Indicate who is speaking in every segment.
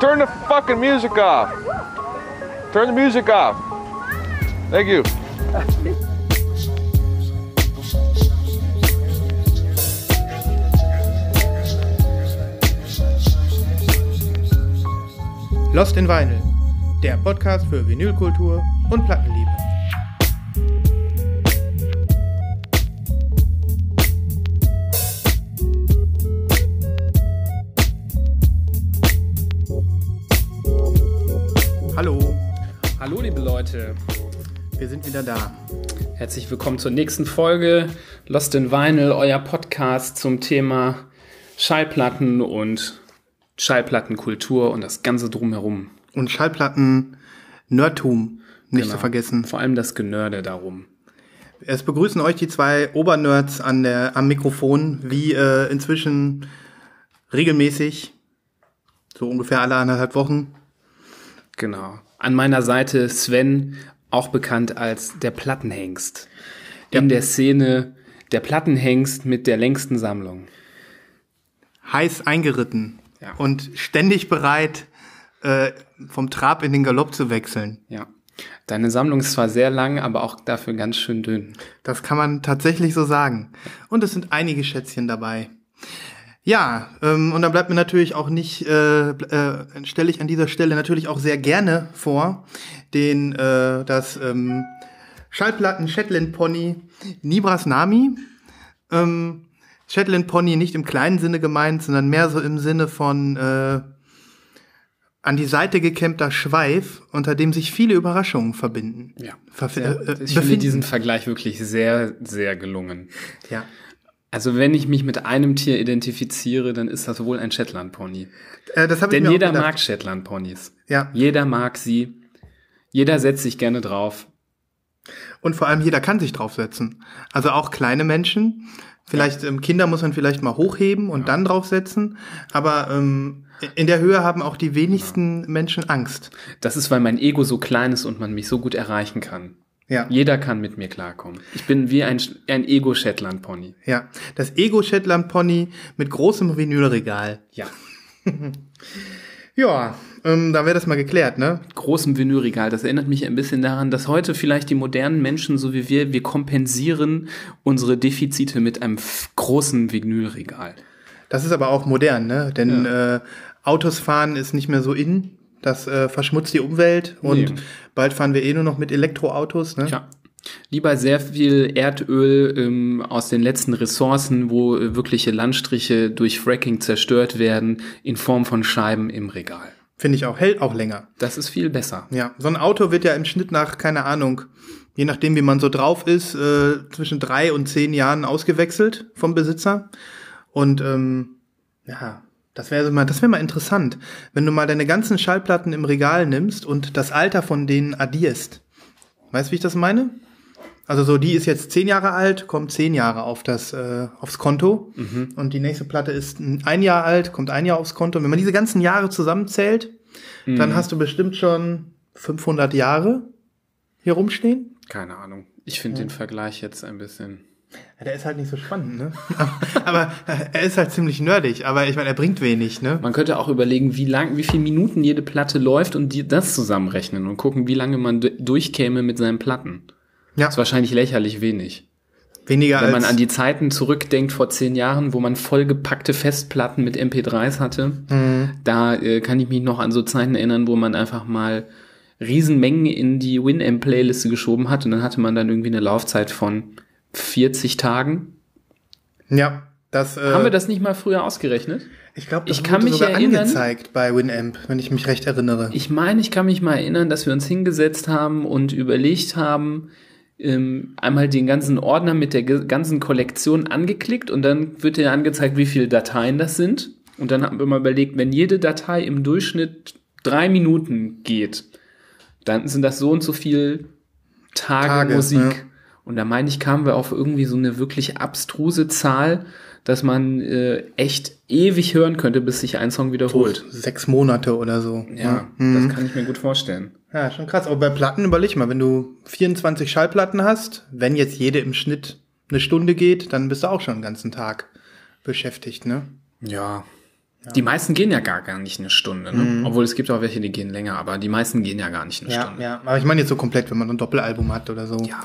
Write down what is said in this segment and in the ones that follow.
Speaker 1: Turn the fucking music off. Turn the music off. Thank you.
Speaker 2: Lost in Vinyl, der Podcast für Vinylkultur und Plattenliebe. Wir sind wieder da.
Speaker 3: herzlich willkommen zur nächsten Folge Lost in Vinyl, euer Podcast zum Thema Schallplatten und Schallplattenkultur und das Ganze drumherum.
Speaker 2: Und Schallplatten Nerdtum nicht
Speaker 3: Genau.
Speaker 2: zu vergessen.
Speaker 3: Vor allem das Genörde darum.
Speaker 2: Es begrüßen euch die zwei Obernerds an der, am Mikrofon, wie äh, inzwischen regelmäßig, so ungefähr alle anderthalb Wochen.
Speaker 3: Genau. An meiner Seite Sven, auch bekannt als der Plattenhengst. In der Szene der Plattenhengst mit der längsten Sammlung.
Speaker 2: heiß eingeritten
Speaker 3: Ja.
Speaker 2: und ständig bereit, äh, vom Trab in den Galopp zu wechseln.
Speaker 3: Ja. Deine Sammlung ist zwar sehr lang, aber auch dafür ganz schön dünn.
Speaker 2: Das kann man tatsächlich so sagen. Und es sind einige Schätzchen dabei. Ja, ähm, und dann bleibt mir natürlich auch nicht, äh, äh, stelle ich an dieser Stelle natürlich auch sehr gerne vor, den, äh, das ähm, Schallplatten Shetland Pony Nibras Nami. Ähm, Shetland Pony nicht im kleinen Sinne gemeint, sondern mehr so im Sinne von äh, an die Seite gekämmter Schweif, unter dem sich viele Überraschungen verbinden.
Speaker 3: Ja.
Speaker 2: Verf
Speaker 3: Sehr,
Speaker 2: äh, äh,
Speaker 3: ich finde
Speaker 2: befinden.
Speaker 3: diesen Vergleich wirklich sehr, sehr gelungen.
Speaker 2: ja.
Speaker 3: Also wenn ich mich mit einem Tier identifiziere, dann ist das wohl ein Shetland-Pony.
Speaker 2: Äh, das hab ich
Speaker 3: Denn jeder mag Shetland-Ponys.
Speaker 2: Ja.
Speaker 3: Jeder mag sie. Jeder setzt sich gerne drauf.
Speaker 2: Und vor allem jeder kann sich draufsetzen. Also auch kleine Menschen. Vielleicht ähm, Kinder muss man vielleicht mal hochheben und dann draufsetzen. Aber ähm, in der Höhe haben auch die wenigsten Menschen Angst.
Speaker 3: Das ist, weil mein Ego so klein ist und man mich so gut erreichen kann.
Speaker 2: Ja.
Speaker 3: Jeder kann mit mir klarkommen. Ich bin wie ein, ein Ego-Shetland-Pony.
Speaker 2: Ja. Das Ego Shetland Pony mit großem Vinylregal.
Speaker 3: Ja.
Speaker 2: Ja, ähm, da wäre das mal geklärt, ne?
Speaker 3: Großem Vinylregal. Das erinnert mich ein bisschen daran, dass heute vielleicht die modernen Menschen, so wie wir, wir kompensieren unsere Defizite mit einem großen Vinylregal.
Speaker 2: Das ist aber auch modern, ne? Denn äh, Autos fahren ist nicht mehr so in. Das äh, verschmutzt die Umwelt und
Speaker 3: Nee.
Speaker 2: bald fahren wir eh nur noch mit Elektroautos, ne?
Speaker 3: Tja. Lieber sehr viel Erdöl ähm, aus den letzten Ressourcen, wo äh, wirkliche Landstriche durch Fracking zerstört werden, in Form von Scheiben im Regal.
Speaker 2: Finde ich auch, hält auch länger.
Speaker 3: Das ist viel besser.
Speaker 2: Ja, so ein Auto wird ja im Schnitt nach, keine Ahnung, je nachdem, wie man so drauf ist, äh, zwischen drei und zehn Jahren ausgewechselt vom Besitzer. Und ähm, ja, das wäre mal, das wäre mal interessant, wenn du mal deine ganzen Schallplatten im Regal nimmst und das Alter von denen addierst. Weißt du, wie ich das meine? Also so, die ist jetzt zehn Jahre alt, kommt zehn Jahre auf das äh, aufs Konto und die nächste Platte ist ein Jahr alt, kommt ein Jahr aufs Konto. Und wenn man diese ganzen Jahre zusammenzählt, dann hast du bestimmt schon 500 Jahre hier rumstehen.
Speaker 3: Keine Ahnung. Ich finde den Vergleich jetzt ein bisschen.
Speaker 2: Ja, der ist halt nicht so spannend, ne? aber äh, er ist halt ziemlich nerdig, aber ich meine, er bringt wenig, ne?
Speaker 3: Man könnte auch überlegen, wie lang, wie viele Minuten jede Platte läuft und die, das zusammenrechnen und gucken, wie lange man du- durchkäme mit seinen Platten.
Speaker 2: Ja,
Speaker 3: Das ist wahrscheinlich lächerlich wenig.
Speaker 2: weniger
Speaker 3: Wenn man an die Zeiten zurückdenkt vor zehn Jahren, wo man vollgepackte Festplatten mit MP3s hatte,
Speaker 2: Mhm.
Speaker 3: da äh, kann ich mich noch an so Zeiten erinnern, wo man einfach mal Riesenmengen in die Winamp-Playliste geschoben hat und dann hatte man dann irgendwie eine Laufzeit von 40 Tagen.
Speaker 2: ja, das äh,
Speaker 3: Haben wir das nicht mal früher ausgerechnet?
Speaker 2: ich glaube, das
Speaker 3: ich kann
Speaker 2: wurde
Speaker 3: mich
Speaker 2: sogar
Speaker 3: erinnern-
Speaker 2: angezeigt bei Winamp, wenn ich mich recht erinnere.
Speaker 3: Ich meine, ich kann mich mal erinnern, dass wir uns hingesetzt haben und überlegt haben, ähm, einmal den ganzen Ordner mit der ganzen Kollektion angeklickt und dann wird dir angezeigt, wie viele Dateien das sind. Und dann haben wir mal überlegt, wenn jede Datei im Durchschnitt drei Minuten geht, dann sind das so und so viel Tage,
Speaker 2: Tage,
Speaker 3: Musik.
Speaker 2: ja.
Speaker 3: Und da meine ich, kamen wir auf irgendwie so eine wirklich abstruse Zahl, dass man äh, echt ewig hören könnte, bis sich ein Song wiederholt.
Speaker 2: Sechs Monate oder so.
Speaker 3: Ja,
Speaker 2: Mhm.
Speaker 3: das kann ich mir gut vorstellen.
Speaker 2: Ja, schon krass. Aber bei Platten überleg mal, wenn du 24 Schallplatten hast, wenn jetzt jede im Schnitt eine Stunde geht, dann bist du auch schon den ganzen Tag beschäftigt, ne?
Speaker 3: Ja. Die meisten gehen ja gar, gar nicht eine Stunde. Ne? Obwohl es gibt auch welche, die gehen länger, aber die meisten gehen ja gar nicht eine
Speaker 2: Ja,
Speaker 3: Stunde.
Speaker 2: ja. Aber ich meine jetzt so komplett, wenn man ein Doppelalbum hat oder so.
Speaker 3: Ja.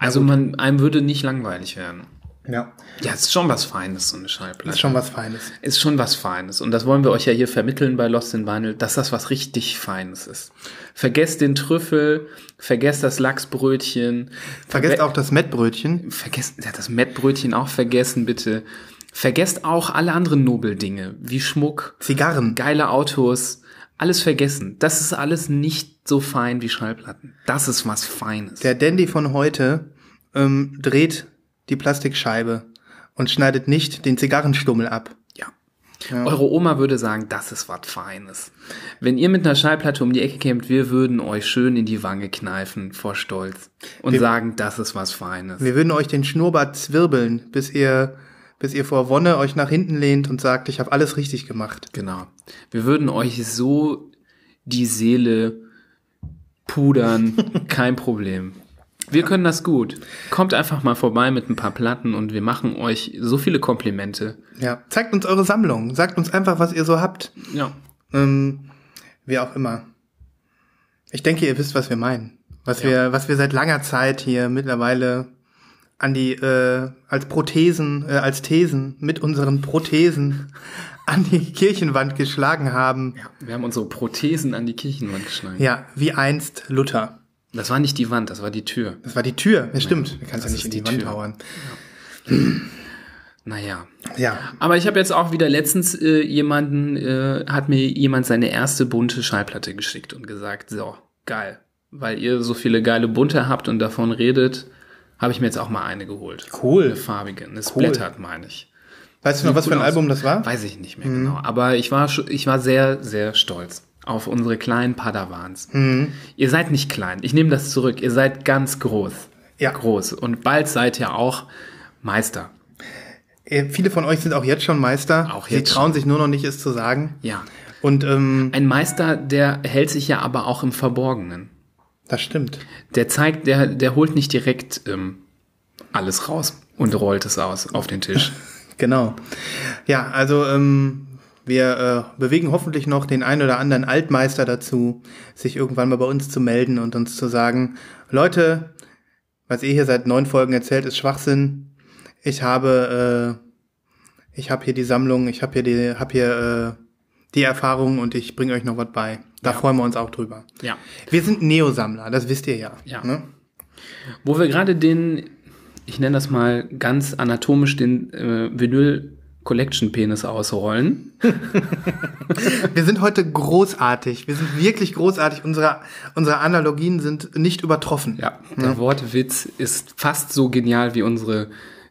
Speaker 3: Also man, einem würde nicht langweilig werden.
Speaker 2: Ja.
Speaker 3: Ja, es ist schon was Feines, so eine Schallplatte.
Speaker 2: Ist schon was Feines.
Speaker 3: Ist schon was Feines. Und das wollen wir euch ja hier vermitteln bei Lost in Vinyl, dass das was richtig Feines ist. Vergesst den Trüffel, vergesst das Lachsbrötchen.
Speaker 2: Vergesst
Speaker 3: verge-
Speaker 2: auch das Mettbrötchen.
Speaker 3: Vergesst, ja, das Mettbrötchen auch vergessen, bitte. Vergesst auch alle anderen Nobeldinge, wie Schmuck,
Speaker 2: Zigarren.
Speaker 3: geile Autos, alles vergessen. Das ist alles nicht so fein wie Schallplatten. Das ist was Feines.
Speaker 2: Der Dandy von heute ähm, dreht die Plastikscheibe und schneidet nicht den Zigarrenstummel ab.
Speaker 3: Ja. Eure Oma würde sagen, das ist was Feines. Wenn ihr mit einer Schallplatte um die Ecke kämt, wir würden euch schön in die Wange kneifen vor Stolz und sagen, das ist was Feines.
Speaker 2: Wir würden euch den Schnurrbart zwirbeln, bis ihr, bis ihr vor Wonne euch nach hinten lehnt und sagt, ich habe alles richtig gemacht.
Speaker 3: Genau. Wir würden euch so die Seele pudern, kein Problem. Wir können das gut. Kommt einfach mal vorbei mit ein paar Platten und wir machen euch so viele Komplimente.
Speaker 2: Ja. Zeigt uns eure Sammlung. Sagt uns einfach, was ihr so habt.
Speaker 3: Ja.
Speaker 2: Ähm, wie auch immer. Ich denke, ihr wisst, was wir meinen. Was wir, was wir seit langer Zeit hier mittlerweile an die, äh, als Prothesen, äh, als Thesen mit unseren Prothesen an die Kirchenwand geschlagen haben.
Speaker 3: ja. Wir haben unsere Prothesen an die Kirchenwand geschlagen.
Speaker 2: Ja, wie einst Luther.
Speaker 3: Das war nicht die Wand, das war die Tür.
Speaker 2: Das war die Tür. Ja, stimmt. Du kannst
Speaker 3: das
Speaker 2: ja nicht in die,
Speaker 3: die
Speaker 2: Wand
Speaker 3: Tür.
Speaker 2: hauen.
Speaker 3: Naja.
Speaker 2: Ja.
Speaker 3: Aber ich habe jetzt auch wieder letztens äh, jemanden, äh, hat mir jemand seine erste bunte Schallplatte geschickt und gesagt, so, geil. Weil ihr so viele geile bunte habt und davon redet, habe ich mir jetzt auch mal eine geholt.
Speaker 2: Cool.
Speaker 3: Eine farbige, eine Splattert, meine ich.
Speaker 2: Weißt du noch, was für ein
Speaker 3: cool aus.
Speaker 2: Album das war?
Speaker 3: Weiß ich nicht mehr genau. Aber ich war, ich war sehr, sehr stolz auf unsere kleinen Padawans. Ihr seid nicht klein. Ich nehme das zurück. Ihr seid ganz groß.
Speaker 2: Ja.
Speaker 3: Groß. Und bald seid ihr auch Meister.
Speaker 2: Äh, Viele von euch sind auch jetzt schon Meister.
Speaker 3: Auch
Speaker 2: Sie
Speaker 3: jetzt
Speaker 2: trauen sich nur noch nicht, es zu sagen.
Speaker 3: Ja.
Speaker 2: Und ähm,
Speaker 3: Ein Meister, der hält sich ja aber auch im Verborgenen.
Speaker 2: Das stimmt.
Speaker 3: Der zeigt, der, der holt nicht direkt ähm, alles raus und rollt es aus auf den Tisch.
Speaker 2: Genau. Ja, also ähm, wir äh, bewegen hoffentlich noch den ein oder anderen Altmeister dazu, sich irgendwann mal bei uns zu melden und uns zu sagen, Leute, was ihr hier seit neun Folgen erzählt, ist Schwachsinn. Ich habe, äh, ich habe hier die Sammlung, ich habe hier die, habe hier äh, die Erfahrung und ich bringe euch noch was bei. Da freuen wir uns auch drüber.
Speaker 3: Ja.
Speaker 2: Wir sind Neo-Sammler, das wisst ihr ja.
Speaker 3: Ja.
Speaker 2: Ne?
Speaker 3: Wo wir gerade den, ich nenne das mal ganz anatomisch, den äh, Vinyl Collection Penis ausrollen.
Speaker 2: Wir sind heute großartig. Wir sind wirklich großartig. Unsere, unsere Analogien sind nicht übertroffen.
Speaker 3: Ja, der Wortwitz ist fast so genial wie unsere,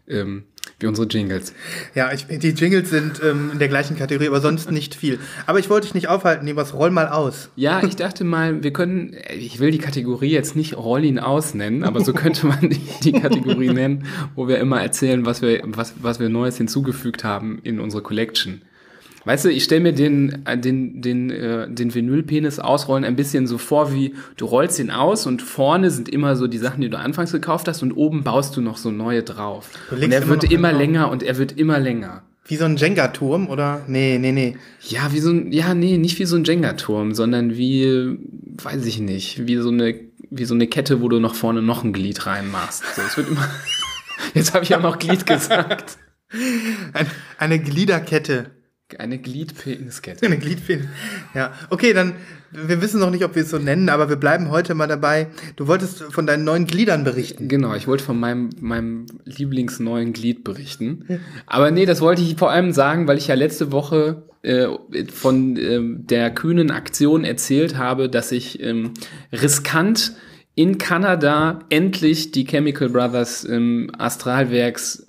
Speaker 3: ähm, wie unsere Jingles.
Speaker 2: Ja, ich, die Jingles sind ähm, in der gleichen Kategorie, aber sonst nicht viel. Aber ich wollte dich nicht aufhalten, Nebas, roll mal aus.
Speaker 3: Ja, ich dachte mal, wir können, ich will die Kategorie jetzt nicht Roll ihn aus nennen, aber so könnte man die, die Kategorie nennen, wo wir immer erzählen, was wir, was, was wir Neues hinzugefügt haben in unsere Collection. Weißt du, ich stelle mir den, äh, den, den, äh, den Vinylpenis ausrollen ein bisschen so vor, wie du rollst ihn aus und vorne sind immer so die Sachen, die du anfangs gekauft hast und oben baust du noch so neue drauf. Und er
Speaker 2: immer
Speaker 3: wird immer
Speaker 2: drauf.
Speaker 3: länger und er wird immer länger.
Speaker 2: Wie so ein Jenga-Turm, oder? Nee, nee, nee.
Speaker 3: Ja, wie so ein, ja, nee, nicht wie so ein Jenga-Turm, sondern wie, weiß ich nicht, wie so eine, wie so eine Kette, wo du noch vorne noch ein Glied reinmachst. So, es wird immer, jetzt habe ich auch noch Glied gesagt.
Speaker 2: Ein, eine Gliederkette.
Speaker 3: Eine Gliedpeniskette.
Speaker 2: Eine Gliedfäden. Ja, okay, dann, wir wissen noch nicht, ob wir es so nennen, aber wir bleiben heute mal dabei. Du wolltest von deinen neuen Gliedern berichten.
Speaker 3: Genau, ich wollte von meinem, meinem Lieblingsneuen Glied berichten. Aber nee, das wollte ich vor allem sagen, weil ich ja letzte Woche äh, von ähm, der kühnen Aktion erzählt habe, dass ich ähm, riskant in Kanada endlich die Chemical Brothers ähm, Astralwerks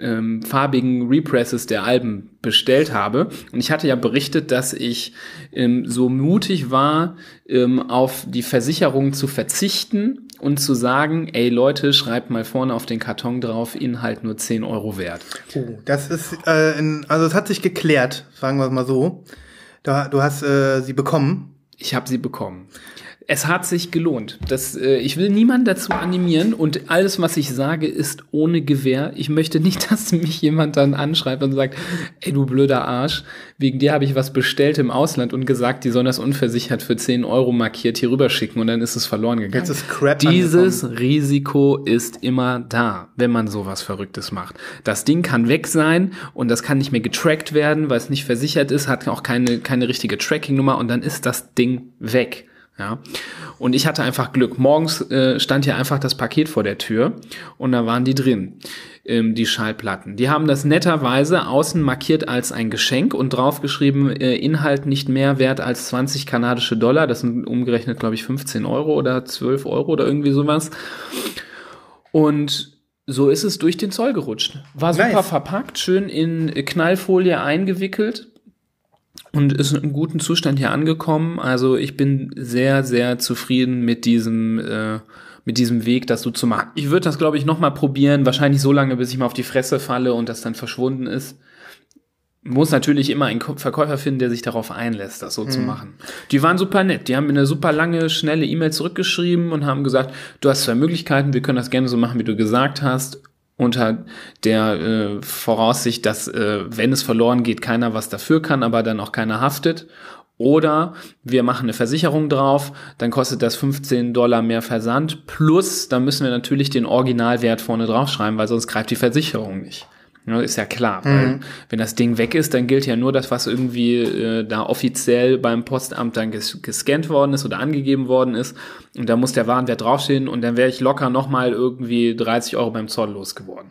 Speaker 3: ähm, farbigen Represses der Alben bestellt habe. Und ich hatte ja berichtet, dass ich ähm, so mutig war, ähm, auf die Versicherung zu verzichten und zu sagen, ey Leute, schreibt mal vorne auf den Karton drauf, Inhalt nur 10 Euro wert.
Speaker 2: Oh, das ist, äh, in, also es hat sich geklärt, sagen wir es mal so. Du, du hast äh, sie bekommen.
Speaker 3: Ich habe sie bekommen. Es hat sich gelohnt. Das, äh, ich will niemanden dazu animieren und alles, was ich sage, ist ohne Gewähr. Ich möchte nicht, dass mich jemand dann anschreibt und sagt, ey du blöder Arsch, wegen dir habe ich was bestellt im Ausland und gesagt, die sollen das unversichert für 10 Euro markiert hier rüberschicken und dann ist es verloren gegangen. Dieses
Speaker 2: angekommen.
Speaker 3: Risiko ist immer da, wenn man sowas Verrücktes macht. Das Ding kann weg sein und das kann nicht mehr getrackt werden, weil es nicht versichert ist, hat auch keine, keine richtige Tracking-Nummer und dann ist das Ding weg. Ja. Und ich hatte einfach Glück. Morgens äh, stand hier einfach das Paket vor der Tür und da waren die drin, ähm, die Schallplatten. Die haben das netterweise außen markiert als ein Geschenk und draufgeschrieben, äh, Inhalt nicht mehr wert als 20 kanadische Dollar. Das sind umgerechnet, glaube ich, 15 Euro oder 12 Euro oder irgendwie sowas. Und so ist es durch den Zoll gerutscht. War super
Speaker 2: Nice.
Speaker 3: verpackt, schön in Knallfolie eingewickelt und ist in gutem Zustand hier angekommen. Also ich bin sehr, sehr zufrieden mit diesem, äh, mit diesem Weg, das so zu machen. Ich würde das, glaube ich, noch mal probieren. Wahrscheinlich so lange, bis ich mal auf die Fresse falle und das dann verschwunden ist. Muss natürlich immer einen Verkäufer finden, der sich darauf einlässt, das so zu machen. Die waren super nett. Die haben mir eine super lange, schnelle E-Mail zurückgeschrieben und haben gesagt, du hast zwei Möglichkeiten, wir können das gerne so machen, wie du gesagt hast unter der äh, Voraussicht, dass äh, wenn es verloren geht, keiner was dafür kann, aber dann auch keiner haftet. Oder wir machen eine Versicherung drauf, dann kostet das 15 Dollar mehr Versand, plus dann müssen wir natürlich den Originalwert vorne draufschreiben, weil sonst greift die Versicherung nicht. Ja, ist ja klar, weil wenn das Ding weg ist, dann gilt ja nur das, was irgendwie äh, da offiziell beim Postamt dann ges gescannt worden ist oder angegeben worden ist. Und da muss der Warenwert draufstehen und dann wäre ich locker nochmal irgendwie 30 Euro beim Zoll losgeworden.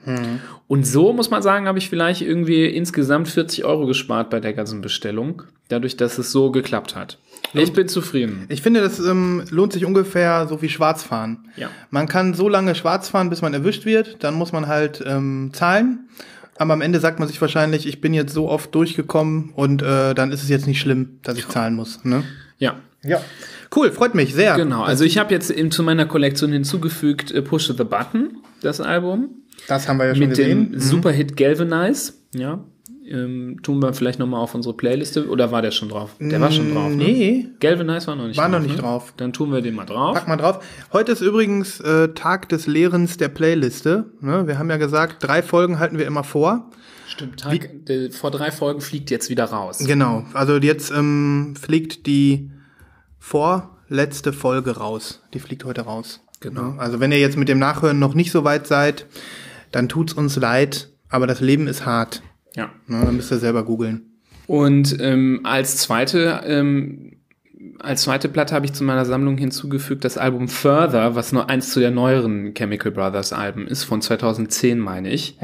Speaker 3: Und so muss man sagen, habe ich vielleicht irgendwie insgesamt 40 Euro gespart bei der ganzen Bestellung, dadurch, dass es so geklappt hat. Ich bin zufrieden.
Speaker 2: Ich finde, das ähm, lohnt sich ungefähr so wie Schwarzfahren.
Speaker 3: Ja.
Speaker 2: Man kann so lange schwarz fahren, bis man erwischt wird. Dann muss man halt ähm, zahlen. Aber am Ende sagt man sich wahrscheinlich, ich bin jetzt so oft durchgekommen und äh, dann ist es jetzt nicht schlimm, dass ich zahlen muss. Ne?
Speaker 3: Ja.
Speaker 2: Ja. Cool, freut mich sehr.
Speaker 3: Genau, also ich habe jetzt eben zu meiner Kollektion hinzugefügt äh, Push the Button, das Album.
Speaker 2: Das haben wir ja schon
Speaker 3: mit
Speaker 2: gesehen. Mhm.
Speaker 3: dem Superhit Galvanize, ja. Ähm, tun wir vielleicht nochmal auf unsere Playliste, oder war der schon drauf? Der war schon drauf, ne?
Speaker 2: Nee,
Speaker 3: Galvanize war noch nicht
Speaker 2: War
Speaker 3: drauf.
Speaker 2: noch nicht
Speaker 3: ne?
Speaker 2: drauf.
Speaker 3: Dann tun wir den mal drauf.
Speaker 2: pack mal drauf. Heute ist übrigens äh, Tag des Lehrens der Playliste. Ne? Wir haben ja gesagt, drei Folgen halten wir immer vor.
Speaker 3: Stimmt, Tag, der, vor drei Folgen fliegt jetzt wieder raus.
Speaker 2: Genau, also jetzt ähm, fliegt die vorletzte Folge raus. Die fliegt heute raus.
Speaker 3: Genau.
Speaker 2: Ja, Also wenn ihr jetzt mit dem Nachhören noch nicht so weit seid, dann tut's uns leid, aber das Leben ist hart.
Speaker 3: Ja.
Speaker 2: Ne? Dann müsst ihr selber googeln.
Speaker 3: Und ähm, als zweite ähm, als zweite Platte habe ich zu meiner Sammlung hinzugefügt das Album Further, was nur eins zu der neueren Chemical Brothers Alben ist, von 2010 meine ich.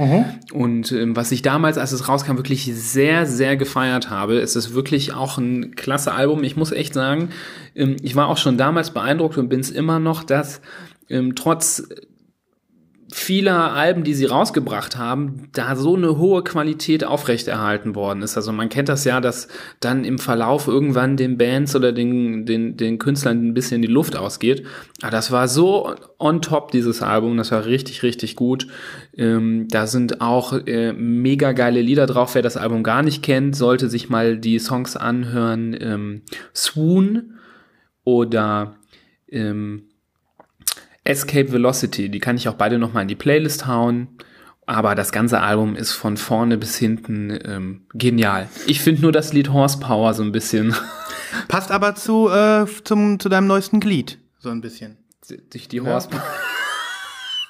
Speaker 3: Und ähm, was ich damals, als es rauskam, wirklich sehr, sehr gefeiert habe. Es ist wirklich auch ein klasse Album. Ich muss echt sagen, ähm, ich war auch schon damals beeindruckt und bin es immer noch, dass ähm, trotz vieler Alben, die sie rausgebracht haben, da so eine hohe Qualität aufrechterhalten worden ist. Also man kennt das ja, dass dann im Verlauf irgendwann den Bands oder den, den, den Künstlern ein bisschen die Luft ausgeht. Aber das war so on top, dieses Album. Das war richtig, richtig gut. Ähm, da sind auch äh, mega geile Lieder drauf. Wer das Album gar nicht kennt, sollte sich mal die Songs anhören. Ähm, Swoon oder ähm, Escape Velocity, die kann ich auch beide nochmal in die Playlist hauen. Aber das ganze Album ist von vorne bis hinten ähm, genial. Ich finde nur das Lied Horsepower so ein bisschen
Speaker 2: Passt aber zu, äh, zum, zu deinem neuesten Glied. So ein bisschen.
Speaker 3: durch die Horsepower.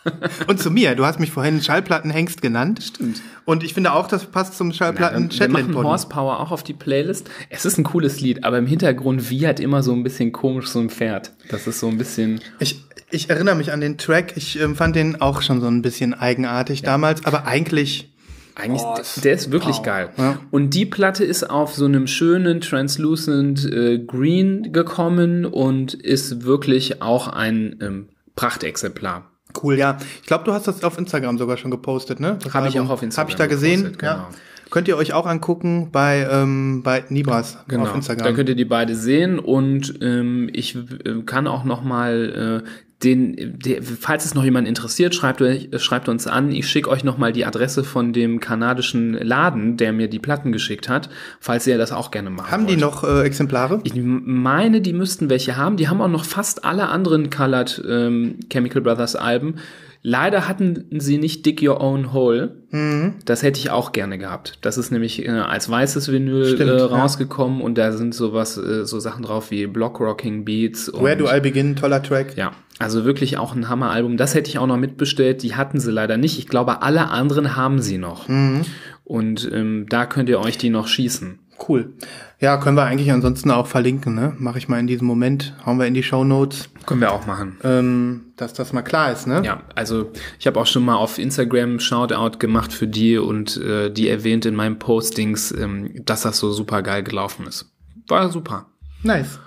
Speaker 2: Und zu mir. Du hast mich vorhin Schallplattenhengst genannt.
Speaker 3: Stimmt.
Speaker 2: Und ich finde auch, das passt zum Schallplatten
Speaker 3: wir
Speaker 2: Shetland
Speaker 3: machen. Horsepower auch auf die Playlist. Es ist ein cooles Lied, aber im Hintergrund wiehert immer so ein bisschen komisch so ein Pferd. Das ist so ein bisschen.
Speaker 2: Ich, ich erinnere mich an den Track. Ich ähm, fand den auch schon so ein bisschen eigenartig damals, aber eigentlich
Speaker 3: Eigentlich,
Speaker 2: Oh,
Speaker 3: der-
Speaker 2: ist-
Speaker 3: der ist wirklich
Speaker 2: wow.
Speaker 3: geil.
Speaker 2: Ja.
Speaker 3: Und die Platte ist auf so einem schönen Translucent äh, Green gekommen und ist wirklich auch ein ähm, Prachtexemplar.
Speaker 2: cool, ja. Ich glaube, du hast das auf Instagram sogar schon gepostet, ne? Das
Speaker 3: Hab ich auch auf Instagram
Speaker 2: Hab ich da gesehen,
Speaker 3: gepostet,
Speaker 2: ja.
Speaker 3: genau.
Speaker 2: Könnt ihr euch auch angucken bei, ähm, bei Nibras auf Instagram.
Speaker 3: Dann könnt ihr die beide sehen und ähm, ich äh, kann auch noch mal äh, den, der, falls es noch jemand interessiert, schreibt, euch, schreibt uns an. Ich schicke euch nochmal die Adresse von dem kanadischen Laden, der mir die Platten geschickt hat, falls ihr das auch gerne machen
Speaker 2: Haben
Speaker 3: wollt.
Speaker 2: die noch äh, Exemplare?
Speaker 3: Ich meine, die müssten welche haben. Die haben auch noch fast alle anderen Colored ähm, Chemical Brothers Alben. Leider hatten sie nicht Dig Your Own Hole.
Speaker 2: Mhm.
Speaker 3: Das hätte ich auch gerne gehabt. Das ist nämlich äh, als weißes Vinyl
Speaker 2: Stimmt,
Speaker 3: äh,
Speaker 2: ja.
Speaker 3: rausgekommen und da sind sowas, äh, so Sachen drauf wie Block Rocking Beats und
Speaker 2: Where do I begin? Toller Track.
Speaker 3: ja, also wirklich auch ein Hammeralbum. Das hätte ich auch noch mitbestellt. Die hatten sie leider nicht. Ich glaube, alle anderen haben sie noch.
Speaker 2: Mhm.
Speaker 3: Und ähm, da könnt ihr euch die noch schießen.
Speaker 2: Cool. Ja, können wir eigentlich ansonsten auch verlinken, ne? Mache ich mal in diesem Moment. Hauen wir in die Show Notes,
Speaker 3: Können wir auch machen.
Speaker 2: ähm, dass das mal klar ist, ne?
Speaker 3: Ja, also ich habe auch schon mal auf Instagram Shoutout gemacht für die und äh, die erwähnt in meinen Postings, ähm, dass das so super geil gelaufen ist. War super.
Speaker 2: Nice.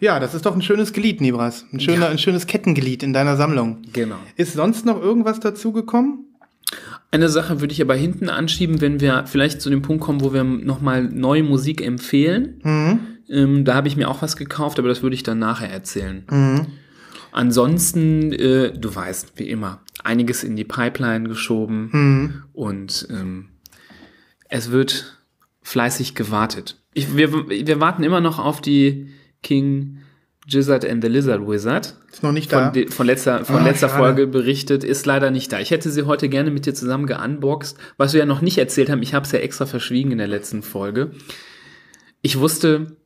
Speaker 2: Ja, das ist doch ein schönes Glied, Nibras. Ein, schöner, ein schönes Kettenglied in deiner Sammlung.
Speaker 3: Genau.
Speaker 2: Ist sonst noch irgendwas dazugekommen?
Speaker 3: Eine Sache würde ich aber hinten anschieben, wenn wir vielleicht zu dem Punkt kommen, wo wir nochmal neue Musik empfehlen. Ähm, da habe ich mir auch was gekauft, aber das würde ich dann nachher erzählen. Ansonsten, äh, du weißt, wie immer, einiges in die Pipeline geschoben und ähm, es wird fleißig gewartet. Ich, wir, wir warten immer noch auf die King Gizzard and the Lizard Wizard
Speaker 2: Ist noch nicht da.
Speaker 3: von, von letzter, von
Speaker 2: Ah,
Speaker 3: letzter
Speaker 2: schade.
Speaker 3: Folge berichtet, ist leider nicht da. Ich hätte sie heute gerne mit dir zusammen geunboxed. Was wir ja noch nicht erzählt haben, ich habe es ja extra verschwiegen in der letzten Folge. Ich wusste,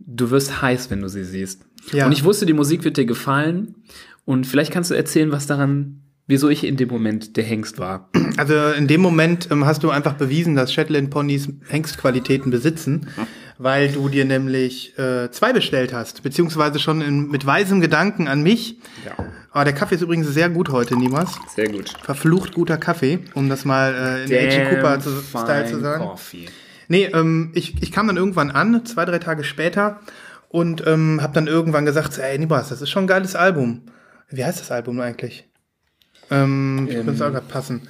Speaker 3: du wirst heiß, wenn du sie siehst.
Speaker 2: Ja.
Speaker 3: Und ich wusste, die Musik wird dir gefallen. Und vielleicht kannst du erzählen, was daran, wieso ich in dem Moment der Hengst war.
Speaker 2: Also in dem Moment ähm, hast du einfach bewiesen, dass Shetland Ponys Hengstqualitäten besitzen, weil du dir nämlich äh, zwei bestellt hast, beziehungsweise schon in, mit weisem Gedanken an mich.
Speaker 3: Ja.
Speaker 2: Aber der Kaffee ist übrigens sehr gut heute, Nimas.
Speaker 3: Sehr gut.
Speaker 2: Verflucht guter Kaffee, um das mal äh, in der Agent Cooper zu, Style zu sagen.
Speaker 3: Coffee.
Speaker 2: Nee, ähm, ich, ich kam dann irgendwann an, zwei, drei Tage später, und ähm, habe dann irgendwann gesagt, ey, Nibas, das ist schon ein geiles Album. Wie heißt das Album eigentlich? Ähm, ich ähm, es auch gerade passen.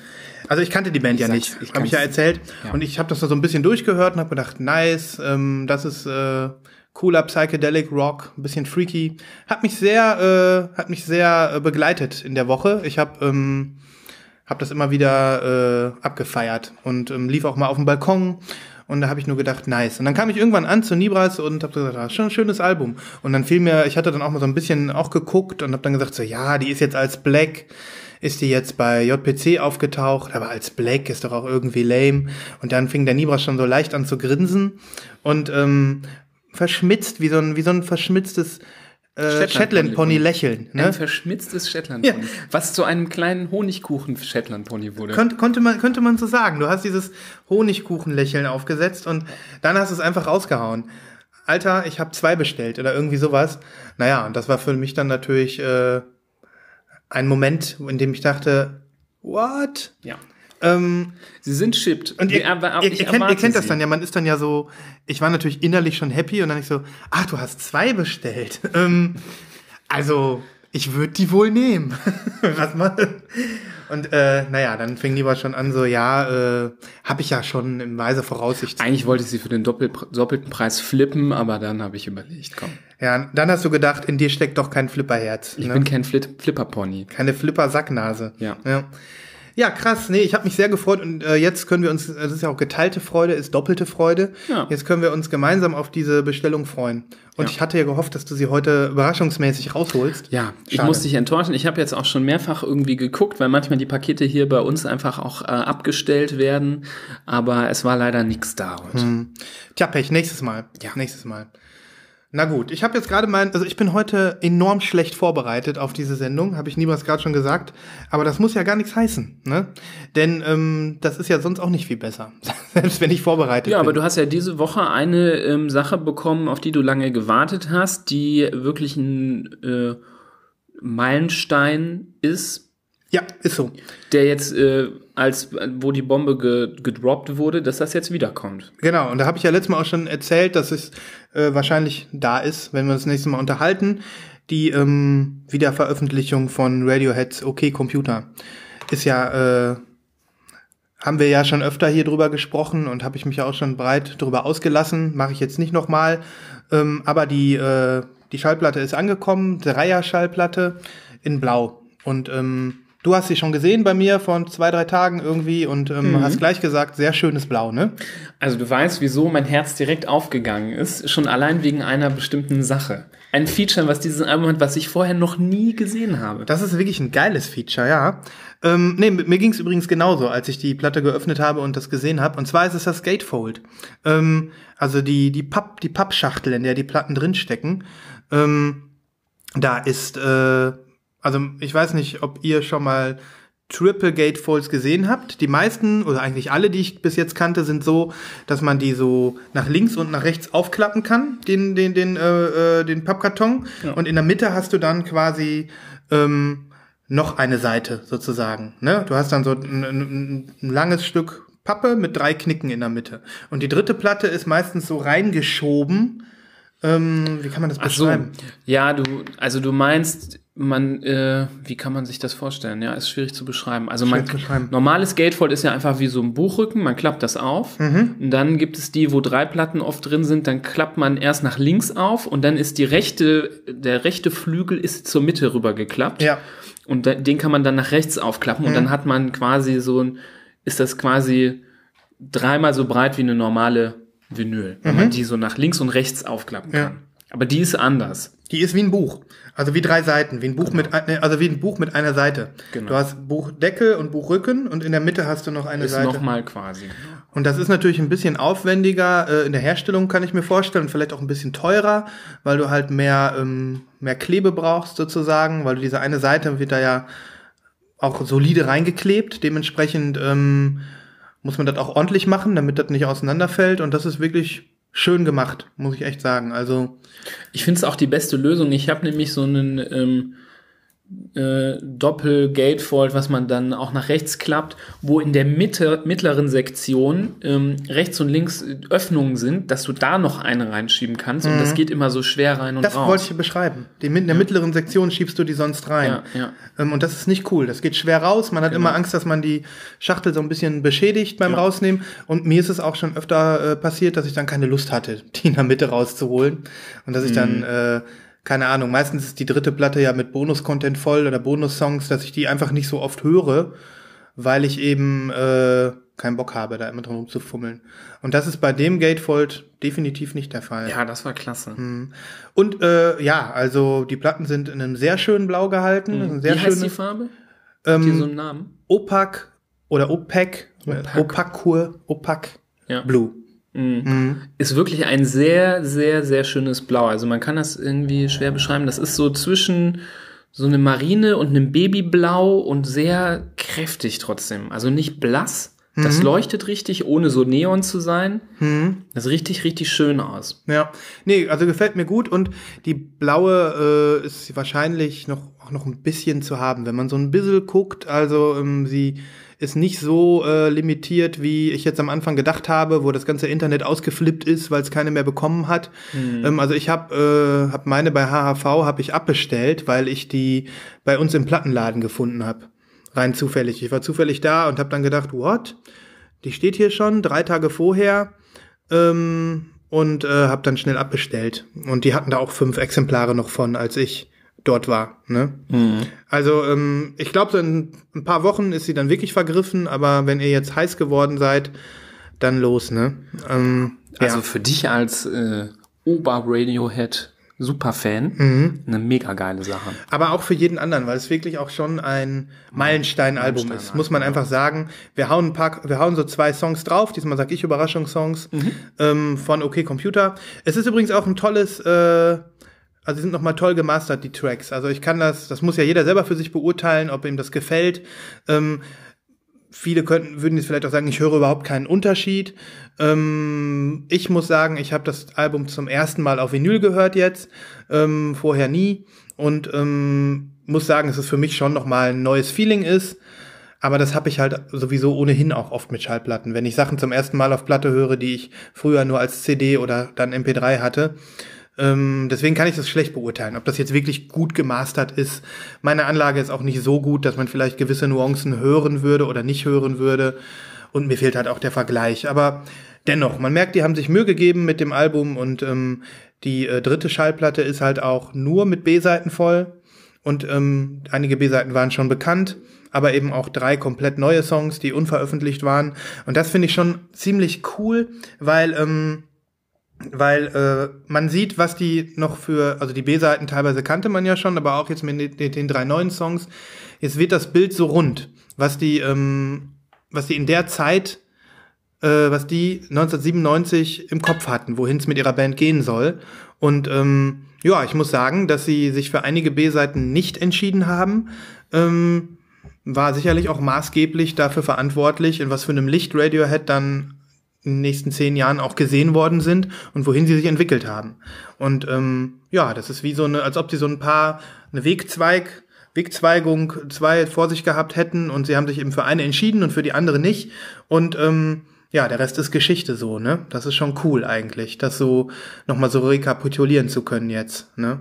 Speaker 2: Also ich kannte die Band ja
Speaker 3: sag's,
Speaker 2: nicht,
Speaker 3: ich
Speaker 2: habe ich ja erzählt.
Speaker 3: ja.
Speaker 2: Und ich habe das so ein bisschen durchgehört und habe gedacht, nice, ähm, das ist äh, cooler Psychedelic Rock, ein bisschen freaky. Hat mich sehr, äh, hat mich sehr äh, begleitet in der Woche. Ich habe ähm, hab das immer wieder äh, abgefeiert und ähm, lief auch mal auf dem Balkon. Und da habe ich nur gedacht, nice. Und dann kam ich irgendwann an zu Nibras und habe gesagt, ah, schon ein schönes Album. Und dann fiel mir, ich hatte dann auch mal so ein bisschen auch geguckt und habe dann gesagt, so ja, die ist jetzt als Black, ist die jetzt bei JPC aufgetaucht, aber als Black ist doch auch irgendwie lame. Und dann fing der Nibras schon so leicht an zu grinsen und ähm, verschmitzt, wie so ein, wie so ein verschmitztes äh, Shetland-Pony lächeln.
Speaker 3: Ein
Speaker 2: Ne?
Speaker 3: verschmitztes Shetland-Pony. Was zu einem kleinen Honigkuchen-Shetland-Pony wurde.
Speaker 2: Konnte, konnte, man, könnte man so sagen. Du hast dieses Honigkuchenlächeln aufgesetzt und dann hast du es einfach rausgehauen. Alter, ich habe zwei bestellt oder irgendwie sowas. Naja, und das war für mich dann natürlich äh, ein Moment, in dem ich dachte, what?
Speaker 3: ja.
Speaker 2: Ähm,
Speaker 3: Sie sind shipped.
Speaker 2: und ihr, ihr, ihr, kennt, ihr kennt das dann ja, man ist dann ja so, ich war natürlich innerlich schon happy und dann ich so, ach, du hast zwei bestellt. Ähm, also, ich würde die wohl nehmen. Was man. Und äh, naja, dann fing Lieber schon an, so, ja, äh, habe ich ja schon in weise Voraussicht.
Speaker 3: Eigentlich wollte ich sie für den Doppel doppelten Preis flippen, aber dann habe ich überlegt, komm.
Speaker 2: Ja, dann hast du gedacht, in dir steckt doch kein Flipperherz.
Speaker 3: Ich
Speaker 2: ne?
Speaker 3: bin kein Flit Flipper-Pony.
Speaker 2: Keine Flipper-Sacknase.
Speaker 3: Ja.
Speaker 2: ja. Ja, krass. Nee, ich habe mich sehr gefreut und äh, jetzt können wir uns, das ist ja auch geteilte Freude, ist doppelte Freude.
Speaker 3: Ja.
Speaker 2: Jetzt können wir uns gemeinsam auf diese Bestellung freuen. Und
Speaker 3: Ja.
Speaker 2: ich hatte ja gehofft, dass du sie heute überraschungsmäßig rausholst.
Speaker 3: Ja, ich
Speaker 2: Schade.
Speaker 3: muss dich enttäuschen. Ich habe jetzt auch schon mehrfach irgendwie geguckt, weil manchmal die Pakete hier bei uns einfach auch äh, abgestellt werden. Aber es war leider nichts da heute.
Speaker 2: Tja, Pech, nächstes Mal.
Speaker 3: Ja.
Speaker 2: Nächstes Mal. Na gut, ich habe jetzt gerade mein, also ich bin heute enorm schlecht vorbereitet auf diese Sendung, habe ich niemals gerade schon gesagt, aber das muss ja gar nichts heißen, ne? Denn ähm, das ist ja sonst auch nicht viel besser, selbst wenn ich vorbereitet
Speaker 3: Ja,
Speaker 2: bin.
Speaker 3: aber du hast ja diese Woche eine ähm, Sache bekommen, auf die du lange gewartet hast, die wirklich ein äh, Meilenstein ist,
Speaker 2: ja, ist so.
Speaker 3: der jetzt, äh, als wo die Bombe ge gedroppt wurde, dass das jetzt wiederkommt.
Speaker 2: Genau, und da habe ich ja letztes Mal auch schon erzählt, dass es äh, wahrscheinlich da ist, wenn wir uns das nächste Mal unterhalten. Die ähm, Wiederveröffentlichung von Radioheads OK Computer ist ja, äh, haben wir ja schon öfter hier drüber gesprochen und habe ich mich ja auch schon breit drüber ausgelassen. Mache ich jetzt nicht nochmal. Ähm, aber die, äh, die Schallplatte ist angekommen, Dreier-Schallplatte in Blau. Und ähm, du hast sie schon gesehen bei mir vor zwei, drei Tagen irgendwie und ähm, hast gleich gesagt, sehr schönes Blau, ne?
Speaker 3: Also du weißt, wieso mein Herz direkt aufgegangen ist, schon allein wegen einer bestimmten Sache. Ein Feature, was dieses Album hat, was ich vorher noch nie gesehen habe.
Speaker 2: Das ist wirklich ein geiles Feature, ja. Ähm, nee, mir ging es übrigens genauso, als ich die Platte geöffnet habe und das gesehen habe. Und zwar ist es das Gatefold. Ähm, also die, die, Papp, die Pappschachtel, in der die Platten drinstecken. Ähm, da ist, äh, also ich weiß nicht, ob ihr schon mal Triple Gatefolds gesehen habt. Die meisten, oder eigentlich alle, die ich bis jetzt kannte, sind so, dass man die so nach links und nach rechts aufklappen kann, den, den, den, äh, äh, den Pappkarton.
Speaker 3: Ja.
Speaker 2: Und in der Mitte hast du dann quasi ähm, noch eine Seite sozusagen. Ne? Du hast dann so ein, ein, ein langes Stück Pappe mit drei Knicken in der Mitte. Und die dritte Platte ist meistens so reingeschoben. Ähm, wie kann man das
Speaker 3: Ach so.
Speaker 2: beschreiben?
Speaker 3: Ja, du, also du meinst, man, äh, wie kann man sich das vorstellen? Ja, ist schwierig zu beschreiben. Also man,
Speaker 2: beschreiben.
Speaker 3: normales Gatefold ist ja einfach wie so ein Buchrücken, man klappt das auf.
Speaker 2: Mhm.
Speaker 3: Und dann gibt es die, wo drei Platten oft drin sind, dann klappt man erst nach links auf und dann ist die rechte, der rechte Flügel ist zur Mitte rüber geklappt.
Speaker 2: Ja.
Speaker 3: Und da, den kann man dann nach rechts aufklappen und dann hat man quasi so ein, ist das quasi dreimal so breit wie eine normale Vinyl, wenn man die so nach links und rechts aufklappen kann.
Speaker 2: Ja.
Speaker 3: Aber die ist anders.
Speaker 2: Die ist wie ein Buch. Also wie drei Seiten, wie ein Buch mit ein- also wie ein Buch mit einer Seite.
Speaker 3: Genau.
Speaker 2: Du hast Buchdeckel und Buchrücken und in der Mitte hast du noch eine
Speaker 3: Ist
Speaker 2: Seite.
Speaker 3: nochmal quasi.
Speaker 2: Und das ist natürlich ein bisschen aufwendiger äh, in der Herstellung, kann ich mir vorstellen, und vielleicht auch ein bisschen teurer, weil du halt mehr ähm, mehr Klebe brauchst sozusagen, weil du diese eine Seite wird da ja auch solide reingeklebt. Dementsprechend ähm, muss man das auch ordentlich machen, damit das nicht auseinanderfällt. Und das ist wirklich schön gemacht, muss ich echt sagen. Also
Speaker 3: Ich finde es auch die beste Lösung. Ich habe nämlich so einen ähm, äh, Doppel-Gatefold, was man dann auch nach rechts klappt, wo in der Mitte, mittleren Sektion ähm, rechts und links Öffnungen sind, dass du da noch eine reinschieben kannst. Und das geht immer so schwer rein und
Speaker 2: Mhm. das
Speaker 3: raus.
Speaker 2: wollte ich beschreiben. Die, in der mittleren Sektion schiebst du die sonst rein.
Speaker 3: Ja, ja.
Speaker 2: Ähm, und das ist nicht cool. Das geht schwer raus. Man hat immer Angst, dass man die Schachtel so ein bisschen beschädigt beim Rausnehmen. Und mir ist es auch schon öfter äh, passiert, dass ich dann keine Lust hatte, die in der Mitte rauszuholen. Und dass ich dann, äh, keine Ahnung, meistens ist die dritte Platte ja mit Bonus-Content voll oder Bonus-Songs, dass ich die einfach nicht so oft höre, weil ich eben äh, keinen Bock habe, da immer drum rumzufummeln. Und das ist bei dem Gatefold definitiv nicht der Fall.
Speaker 3: ja, das war klasse.
Speaker 2: Und äh, ja, also die Platten sind in einem sehr schönen Blau gehalten. Ein Sehr
Speaker 3: Wie heißt die Farbe? Hat die so
Speaker 2: ähm,
Speaker 3: einen Namen?
Speaker 2: Opak oder Opac,
Speaker 3: Opac.
Speaker 2: Opakur, Opac
Speaker 3: Ja.
Speaker 2: Blue.
Speaker 3: Ist wirklich ein sehr, sehr, sehr schönes Blau. Also man kann das irgendwie schwer beschreiben. Das ist so zwischen so eine Marine und einem Babyblau und sehr kräftig trotzdem. Also nicht blass. Das leuchtet richtig, ohne so Neon zu sein. Das sieht richtig, richtig schön aus.
Speaker 2: Ja, nee, also gefällt mir gut und die blaue äh, ist wahrscheinlich noch auch noch ein bisschen zu haben, wenn man so ein bisschen guckt. Also ähm, sie ist nicht so äh, limitiert, wie ich jetzt am Anfang gedacht habe, wo das ganze Internet ausgeflippt ist, weil es keine mehr bekommen hat. Ähm, also ich habe äh, hab meine bei HHV habe ich abbestellt, weil ich die bei uns im Plattenladen gefunden habe. Rein zufällig. Ich war zufällig da und habe dann gedacht, what? Die steht hier schon drei Tage vorher ähm, und äh, habe dann schnell abbestellt. Und die hatten da auch fünf Exemplare noch von, als ich dort war. Ne? Also ähm, ich glaube, so in ein paar Wochen ist sie dann wirklich vergriffen, aber wenn ihr jetzt heiß geworden seid, dann los, ne? Ähm,
Speaker 3: Also
Speaker 2: ja.
Speaker 3: für dich als äh, Ober-Radiohead Superfan eine mega geile Sache.
Speaker 2: Aber auch für jeden anderen, weil es wirklich auch schon ein Meilenstein-Album ist,
Speaker 3: Meilenstein-Album,
Speaker 2: muss man einfach sagen. Wir hauen ein paar, wir hauen so zwei Songs drauf. Diesmal sag ich Überraschungssongs ähm, von OK Computer. Es ist übrigens auch ein tolles, äh, also die sind nochmal toll gemastert, die Tracks. Also ich kann das, das muss ja jeder selber für sich beurteilen, ob ihm das gefällt. Ähm, viele könnten, würden jetzt vielleicht auch sagen, ich höre überhaupt keinen Unterschied. Ähm, ich muss sagen, ich habe das Album zum ersten Mal auf Vinyl gehört jetzt, ähm, vorher nie. Und ähm, muss sagen, dass es für mich schon nochmal ein neues Feeling ist. Aber das habe ich halt sowieso ohnehin auch oft mit Schallplatten. Wenn ich Sachen zum ersten Mal auf Platte höre, die ich früher nur als CD oder dann MP3 hatte. Ähm, deswegen kann ich das schlecht beurteilen, ob das jetzt wirklich gut gemastert ist. Meine Anlage ist auch nicht so gut, dass man vielleicht gewisse Nuancen hören würde oder nicht hören würde. Und mir fehlt halt auch der Vergleich. Aber dennoch, man merkt, die haben sich Mühe gegeben mit dem Album und ähm, die äh, dritte Schallplatte ist halt auch nur mit B-Seiten voll. und ähm, einige B-Seiten waren schon bekannt, aber eben auch drei komplett neue Songs, die unveröffentlicht waren. Und das finde ich schon ziemlich cool, weil ähm, weil äh, man sieht, was die noch für, also die B-Seiten teilweise kannte man ja schon, aber auch jetzt mit den, den drei neuen Songs, jetzt wird das Bild so rund, was die, ähm, was die in der Zeit, äh, was die 1997 im Kopf hatten, wohin es mit ihrer Band gehen soll. Und ähm, ja, ich muss sagen, dass sie sich für einige B-Seiten nicht entschieden haben. Ähm, war sicherlich auch maßgeblich dafür verantwortlich, in was für einem Licht Radiohead dann in den nächsten zehn Jahren auch gesehen worden sind und wohin sie sich entwickelt haben. Und ähm, ja, das ist wie so eine, als ob sie so ein paar, eine Wegzweig, Wegzweigung zwei vor sich gehabt hätten und sie haben sich eben für eine entschieden und für die andere nicht. Und ähm, ja, der Rest ist Geschichte so, ne? Das ist schon cool eigentlich, das so nochmal so rekapitulieren zu können jetzt, ne?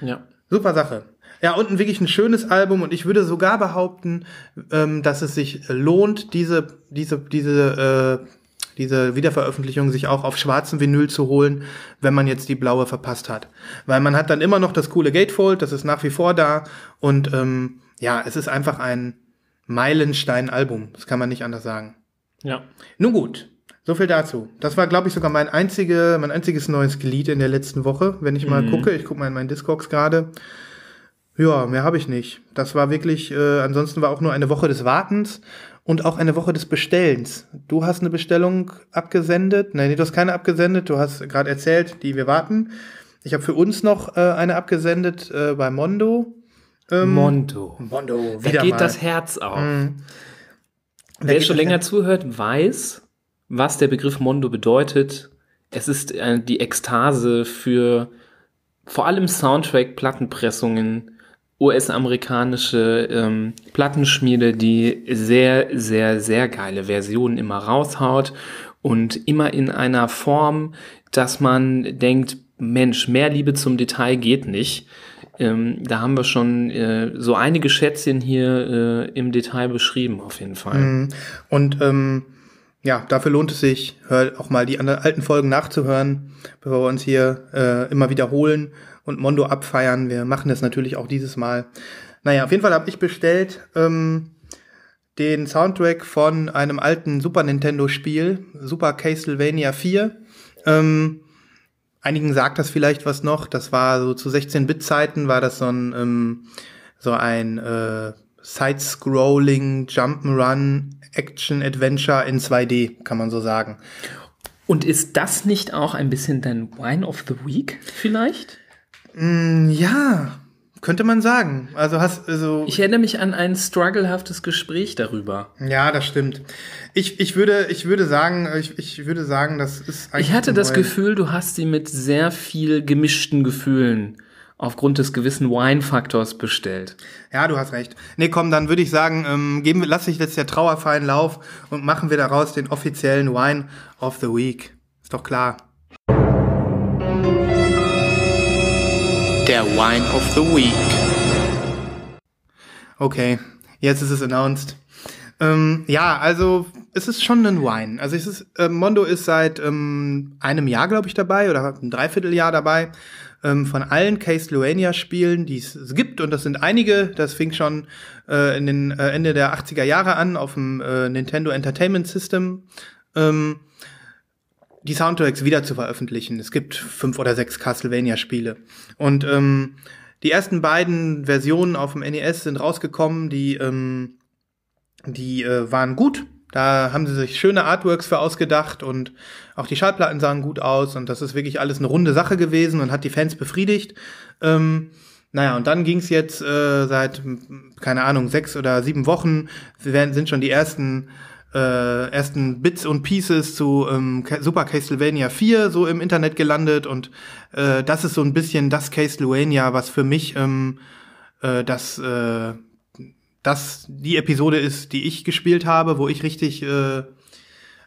Speaker 3: Ja.
Speaker 2: Super Sache. Ja, und wirklich ein schönes Album und ich würde sogar behaupten, ähm, dass es sich lohnt, diese, diese, diese, äh, diese Wiederveröffentlichung sich auch auf schwarzem Vinyl zu holen, wenn man jetzt die blaue verpasst hat. Weil man hat dann immer noch das coole Gatefold, das ist nach wie vor da und ähm, ja, es ist einfach ein Meilenstein-Album, das kann man nicht anders sagen.
Speaker 3: Ja.
Speaker 2: Nun gut, so viel dazu. Das war, glaube ich, sogar mein einzige, mein einziges neues Glied in der letzten Woche, wenn ich mal
Speaker 3: Mhm.
Speaker 2: gucke. Ich gucke mal in meinen Discogs gerade. Ja, mehr habe ich nicht. Das war wirklich, äh, ansonsten war auch nur eine Woche des Wartens und auch eine Woche des Bestellens. Du hast eine Bestellung abgesendet. Nein, nee, du hast keine abgesendet. Du hast gerade erzählt, die wir warten. Ich habe für uns noch äh, eine abgesendet äh, bei Mondo. Ähm,
Speaker 3: Mondo.
Speaker 2: Mondo,
Speaker 3: Da
Speaker 2: wieder
Speaker 3: geht
Speaker 2: mal.
Speaker 3: das Herz auf.
Speaker 2: Mhm. Da
Speaker 3: Wer schon länger
Speaker 2: Herz-
Speaker 3: zuhört, weiß, was der Begriff Mondo bedeutet. Es ist äh, die Ekstase für vor allem Soundtrack-Plattenpressungen, US-amerikanische ähm, Plattenschmiede, die sehr, sehr, sehr geile Versionen immer raushaut und immer in einer Form, dass man denkt, Mensch, mehr Liebe zum Detail geht nicht. Ähm, da haben wir schon äh, so einige Schätzchen hier äh, im Detail beschrieben, auf jeden Fall.
Speaker 2: Mhm. Und ähm, ja, dafür lohnt es sich, hör auch mal die anderen alten Folgen nachzuhören, bevor wir uns hier äh, immer wiederholen und Mondo abfeiern. Wir machen das natürlich auch dieses Mal. Naja, auf jeden Fall habe ich bestellt ähm, den Soundtrack von einem alten Super Nintendo-Spiel, Super Castlevania 4. Ähm, einigen sagt das vielleicht was noch. Das war so zu 16-Bit-Zeiten, war das so ein, ähm, so ein äh, Side-Scrolling, Jump'n'Run, Action-Adventure in 2D, kann man so sagen.
Speaker 3: Und ist das nicht auch ein bisschen dein Wine of the Week vielleicht?
Speaker 2: Mm, ja, könnte man sagen. Also hast also
Speaker 3: Ich erinnere mich an ein strugglehaftes Gespräch darüber.
Speaker 2: ja, das stimmt. Ich, ich würde ich würde sagen, ich, ich würde sagen, das ist
Speaker 3: Ich hatte das Gefühl, du hast sie mit sehr viel gemischten Gefühlen aufgrund des gewissen Wine-Faktors bestellt.
Speaker 2: Ja, du hast recht. Nee, komm, dann würde ich sagen, ähm, geben wir, lass ich jetzt der Trauer freien Lauf und machen wir daraus den offiziellen Wine of the Week. Ist doch klar.
Speaker 4: Der Wine of the Week.
Speaker 2: Okay, jetzt ist es announced. Ähm, ja, also es ist schon ein Wine. Also es ist, äh, Mondo ist seit ähm, einem Jahr, glaube ich, dabei oder ein Dreivierteljahr dabei. Ähm, von allen Castlevania-Spielen, die es gibt, und das sind einige, das fing schon äh, in den äh, Ende der 80er Jahre an auf dem äh, Nintendo Entertainment System. Ähm, die Soundtracks wieder zu veröffentlichen. Es gibt fünf oder sechs Castlevania-Spiele. Und ähm, die ersten beiden Versionen auf dem NES sind rausgekommen, die, ähm, die äh, waren gut. Da haben sie sich schöne Artworks für ausgedacht und auch die Schallplatten sahen gut aus und das ist wirklich alles eine runde Sache gewesen und hat die Fans befriedigt. Ähm, naja, und dann ging's jetzt äh, seit, keine Ahnung, sechs oder sieben Wochen, wir werden, sind schon die ersten äh, ersten Bits und Pieces zu ähm, Super Castlevania 4 so im Internet gelandet und äh, das ist so ein bisschen das Castlevania, was für mich ähm, äh, das äh, das die Episode ist, die ich gespielt habe, wo ich richtig äh,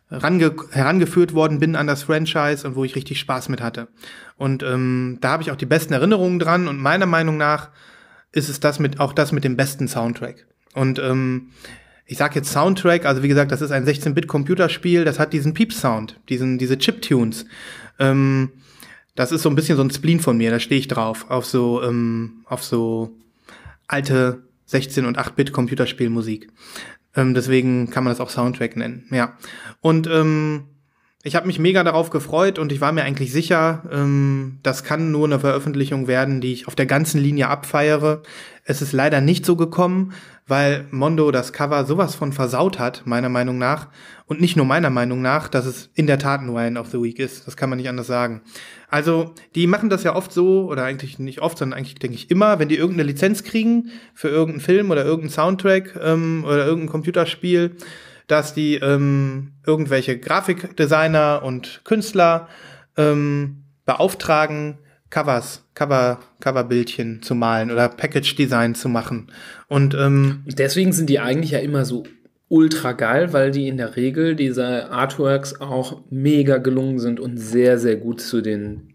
Speaker 2: range herangeführt worden bin an das Franchise und wo ich richtig Spaß mit hatte. Und ähm, da habe ich auch die besten Erinnerungen dran und meiner Meinung nach ist es das mit auch das mit dem besten Soundtrack. Und ähm, ich sag jetzt Soundtrack, also wie gesagt, das ist ein 16-Bit-Computerspiel, das hat diesen Piep-Sound, diesen, diese Chiptunes. Ähm, das ist so ein bisschen so ein Spleen von mir, da stehe ich drauf, auf so, ähm, auf so alte 16 und 8-Bit Computerspielmusik. Ähm, deswegen kann man das auch Soundtrack nennen. Ja. Und ähm, ich habe mich mega darauf gefreut und ich war mir eigentlich sicher, ähm, das kann nur eine Veröffentlichung werden, die ich auf der ganzen Linie abfeiere. Es ist leider nicht so gekommen, weil Mondo das Cover sowas von versaut hat, meiner Meinung nach. Und nicht nur meiner Meinung nach, dass es in der Tat nur ein of the Week ist. Das kann man nicht anders sagen. Also, die machen das ja oft so, oder eigentlich nicht oft, sondern eigentlich denke ich immer, wenn die irgendeine Lizenz kriegen für irgendeinen Film oder irgendeinen Soundtrack ähm, oder irgendein Computerspiel, dass die ähm, irgendwelche Grafikdesigner und Künstler ähm, beauftragen, Covers, Cover, Coverbildchen zu malen oder Package Design zu machen. Und ähm,
Speaker 3: Deswegen sind die eigentlich ja immer so ultra geil, weil die in der Regel diese Artworks auch mega gelungen sind und sehr, sehr gut zu den,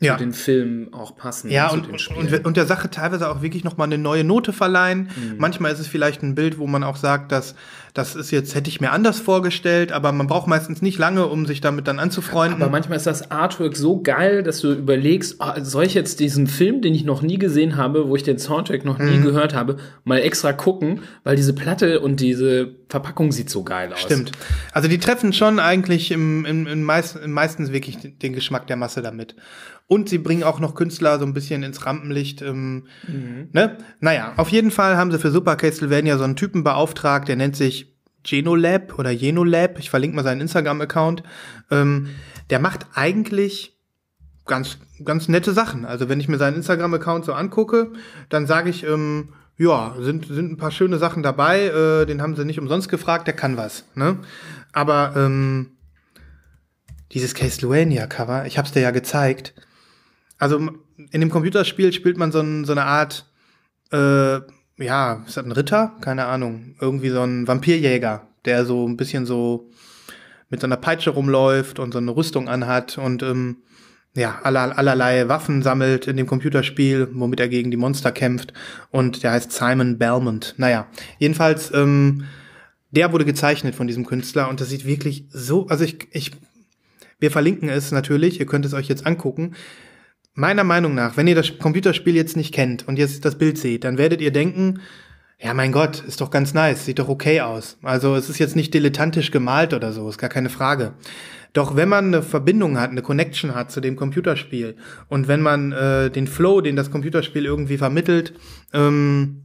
Speaker 2: Ja.
Speaker 3: zu den Filmen auch passen.
Speaker 2: ja, und, und, und, der Sache teilweise auch wirklich noch mal eine neue Note verleihen.
Speaker 3: Mhm.
Speaker 2: Manchmal ist es vielleicht ein Bild, wo man auch sagt, dass das ist jetzt hätte ich mir anders vorgestellt, aber man braucht meistens nicht lange, um sich damit dann anzufreunden.
Speaker 3: Aber manchmal ist das Artwork so geil, dass du überlegst, ah, soll ich jetzt diesen Film, den ich noch nie gesehen habe, wo ich den Soundtrack noch
Speaker 2: Mhm.
Speaker 3: nie gehört habe, mal extra gucken, weil diese Platte und diese Verpackung sieht so geil aus.
Speaker 2: Stimmt. Also die treffen schon eigentlich im, im, im, meist, meistens wirklich den- Geschmack der Masse damit. Und sie bringen auch noch Künstler so ein bisschen ins Rampenlicht. Ähm, ne? Naja, auf jeden Fall haben sie für Super Castlevania so einen Typen beauftragt, der nennt sich Genolab oder Genolab. Ich verlinke mal seinen Instagram-Account. Ähm, der macht eigentlich ganz, ganz nette Sachen. Also wenn ich mir seinen Instagram-Account so angucke, dann sage ich, ähm, ja, sind, sind ein paar schöne Sachen dabei. Äh, den haben sie nicht umsonst gefragt, der kann was. Ne? Aber ähm, dieses Castlevania-Cover, ich hab's dir ja gezeigt. Also in dem Computerspiel spielt man so, so eine Art, äh, ja, ist das ein Ritter? Keine Ahnung. Irgendwie so ein Vampirjäger, der so ein bisschen so mit so einer Peitsche rumläuft und so eine Rüstung anhat und ähm, ja, aller, allerlei Waffen sammelt in dem Computerspiel, womit er gegen die Monster kämpft. Und der heißt Simon Belmont. Naja, jedenfalls, ähm, der wurde gezeichnet von diesem Künstler und das sieht wirklich so, also ich, ich, wir verlinken es natürlich, ihr könnt es euch jetzt angucken. Meiner Meinung nach, wenn ihr das Computerspiel jetzt nicht kennt und jetzt das Bild seht, dann werdet ihr denken, ja, mein Gott, ist doch ganz nice, sieht doch okay aus. Also es ist jetzt nicht dilettantisch gemalt oder so, ist gar keine Frage. Doch wenn man eine Verbindung hat, eine Connection hat zu dem Computerspiel und wenn man äh, den Flow, den das Computerspiel irgendwie vermittelt, ähm,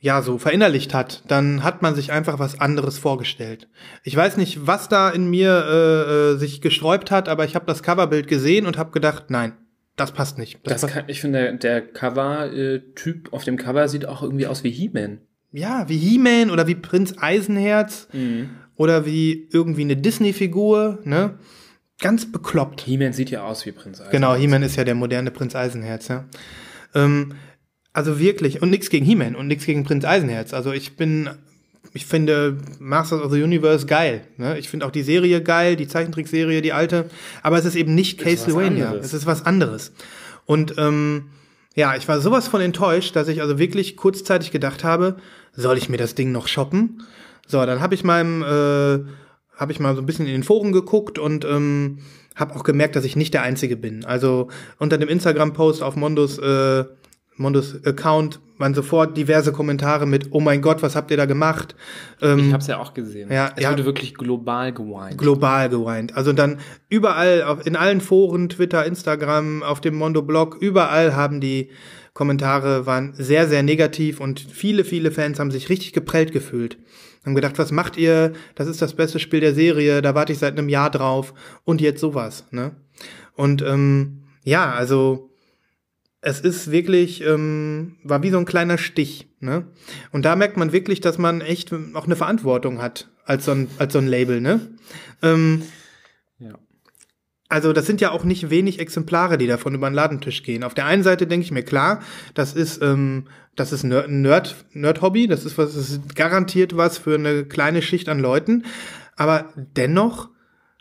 Speaker 2: ja, so verinnerlicht hat, dann hat man sich einfach was anderes vorgestellt. Ich weiß nicht, was da in mir äh, äh, sich gesträubt hat, aber ich habe das Coverbild gesehen und habe gedacht, nein, das passt nicht. Das
Speaker 3: Das
Speaker 2: passt
Speaker 3: kann, ich finde, der, der Cover-Typ auf dem Cover sieht auch irgendwie aus wie He-Man.
Speaker 2: ja, wie He-Man oder wie Prinz Eisenherz oder wie irgendwie eine Disney-Figur, ne? Ganz bekloppt.
Speaker 3: He-Man sieht ja aus wie Prinz Eisenherz.
Speaker 2: Genau, He-Man ist ja der moderne Prinz Eisenherz, ja. Ähm, also wirklich, und nichts gegen He-Man und nichts gegen Prinz Eisenherz. Also ich bin, ich finde Masters of the Universe geil. Ne? Ich finde auch die Serie geil, die Zeichentrickserie, die alte. Aber es ist eben nicht Castlevania. Es ist was anderes. Und ähm, ja, ich war sowas von enttäuscht, dass ich also wirklich kurzzeitig gedacht habe, soll ich mir das Ding noch shoppen? So, dann habe ich meinem, äh, habe ich mal so ein bisschen in den Foren geguckt und ähm, habe auch gemerkt, dass ich nicht der Einzige bin. Also unter dem Instagram-Post auf Mondos, äh, Mondos Account waren sofort diverse Kommentare mit, oh mein Gott, was habt ihr da gemacht? Ähm,
Speaker 3: Ich hab's ja auch gesehen.
Speaker 2: Ja,
Speaker 3: es
Speaker 2: ja.
Speaker 3: wurde wirklich global geweint.
Speaker 2: global geweint. Also dann überall, auf, in allen Foren, Twitter, Instagram, auf dem Mondo-Blog, überall haben die Kommentare waren sehr, sehr negativ und viele, viele Fans haben sich richtig geprellt gefühlt. Haben gedacht, was macht ihr? Das ist das beste Spiel der Serie, da warte ich seit einem Jahr drauf und jetzt sowas, ne? Und ähm, ja, also es ist wirklich, ähm, war wie so ein kleiner Stich, ne? Und da merkt man wirklich, dass man echt auch eine Verantwortung hat als so ein, als so ein Label, ne? Ähm,
Speaker 3: Ja.
Speaker 2: also das sind ja auch nicht wenig Exemplare, die davon über den Ladentisch gehen. Auf der einen Seite denke ich mir, klar, das ist, ähm, das ist Nerd- ein Nerd, Nerd-Hobby, das ist was, das ist garantiert was für eine kleine Schicht an Leuten. Aber dennoch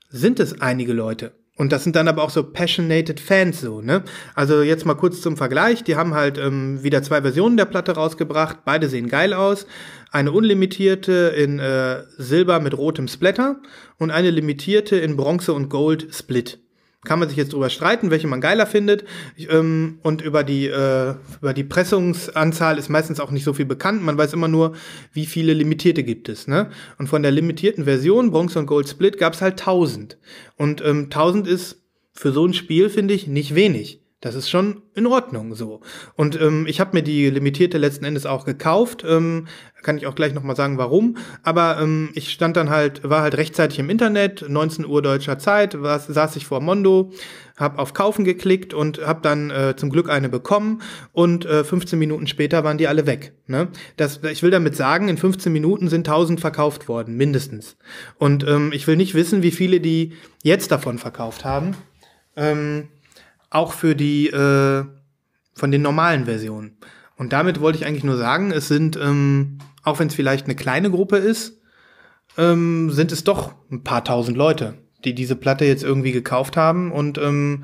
Speaker 2: sind es einige Leute. Und das sind dann aber auch so passionated Fans so, ne? Also jetzt mal kurz zum Vergleich. Die haben halt ähm, wieder zwei Versionen der Platte rausgebracht. Beide sehen geil aus. Eine unlimitierte in äh, Silber mit rotem Splatter und eine limitierte in Bronze und Gold Split. Kann man sich jetzt drüber streiten, welche man geiler findet. Ähm, und über die, äh, über die Pressungsanzahl ist meistens auch nicht so viel bekannt. Man weiß immer nur, wie viele limitierte gibt es. Ne? Und von der limitierten Version, Bronze und Gold Split, gab es halt 1000. Und ähm, 1000 ist für so ein Spiel, finde ich, nicht wenig. Das ist schon in Ordnung so. Und ähm, ich habe mir die limitierte letzten Endes auch gekauft. Ähm, kann ich auch gleich nochmal sagen, warum. Aber ähm, ich stand dann halt, war halt rechtzeitig im Internet, 19 Uhr deutscher Zeit, war, saß ich vor Mondo, habe auf Kaufen geklickt und habe dann äh, zum Glück eine bekommen. Und äh, 15 Minuten später waren die alle weg. Ne? Das, ich will damit sagen, in 15 Minuten sind 1000 verkauft worden, mindestens. Und ähm, ich will nicht wissen, wie viele die jetzt davon verkauft haben. Ähm, auch für die äh, von den normalen Versionen. Und damit wollte ich eigentlich nur sagen, es sind, ähm, auch wenn es vielleicht eine kleine Gruppe ist, ähm, sind es doch ein paar tausend Leute, die diese Platte jetzt irgendwie gekauft haben und ähm,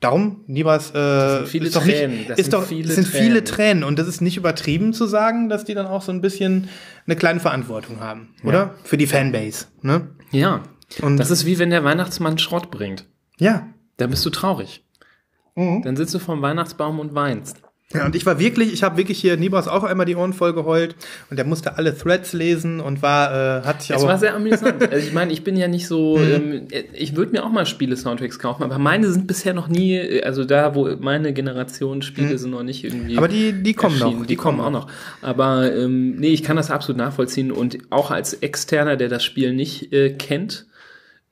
Speaker 2: darum, Nibas, äh,
Speaker 3: sind viele
Speaker 2: ist doch
Speaker 3: Tränen,
Speaker 2: nicht,
Speaker 3: das
Speaker 2: ist
Speaker 3: sind
Speaker 2: doch,
Speaker 3: viele
Speaker 2: es sind viele
Speaker 3: Tränen.
Speaker 2: Tränen und das ist nicht übertrieben zu sagen, dass die dann auch so ein bisschen eine kleine Verantwortung haben, oder? Für die Fanbase, ne?
Speaker 3: Ja.
Speaker 2: Und-
Speaker 3: das ist wie wenn der Weihnachtsmann Schrott bringt.
Speaker 2: Ja,
Speaker 3: Da bist du traurig. Dann sitzt du vorm Weihnachtsbaum und weinst.
Speaker 2: Ja, und ich war wirklich, ich habe wirklich hier Nibas auch einmal die Ohren voll geheult und der musste alle Threads lesen und war, äh, hat sich
Speaker 3: Es
Speaker 2: aber.
Speaker 3: war sehr amüsant. Also ich meine, ich bin ja nicht so, ähm, ich würde mir auch mal Spiele-Soundtracks kaufen, aber meine sind bisher noch nie, also da, wo meine Generation Spiele sind noch nicht irgendwie.
Speaker 2: aber die, die kommen
Speaker 3: erschienen.
Speaker 2: noch.
Speaker 3: Die, kommen auch noch. Aber ähm, nee, ich kann das absolut nachvollziehen und auch als Externer, der das Spiel nicht äh, kennt,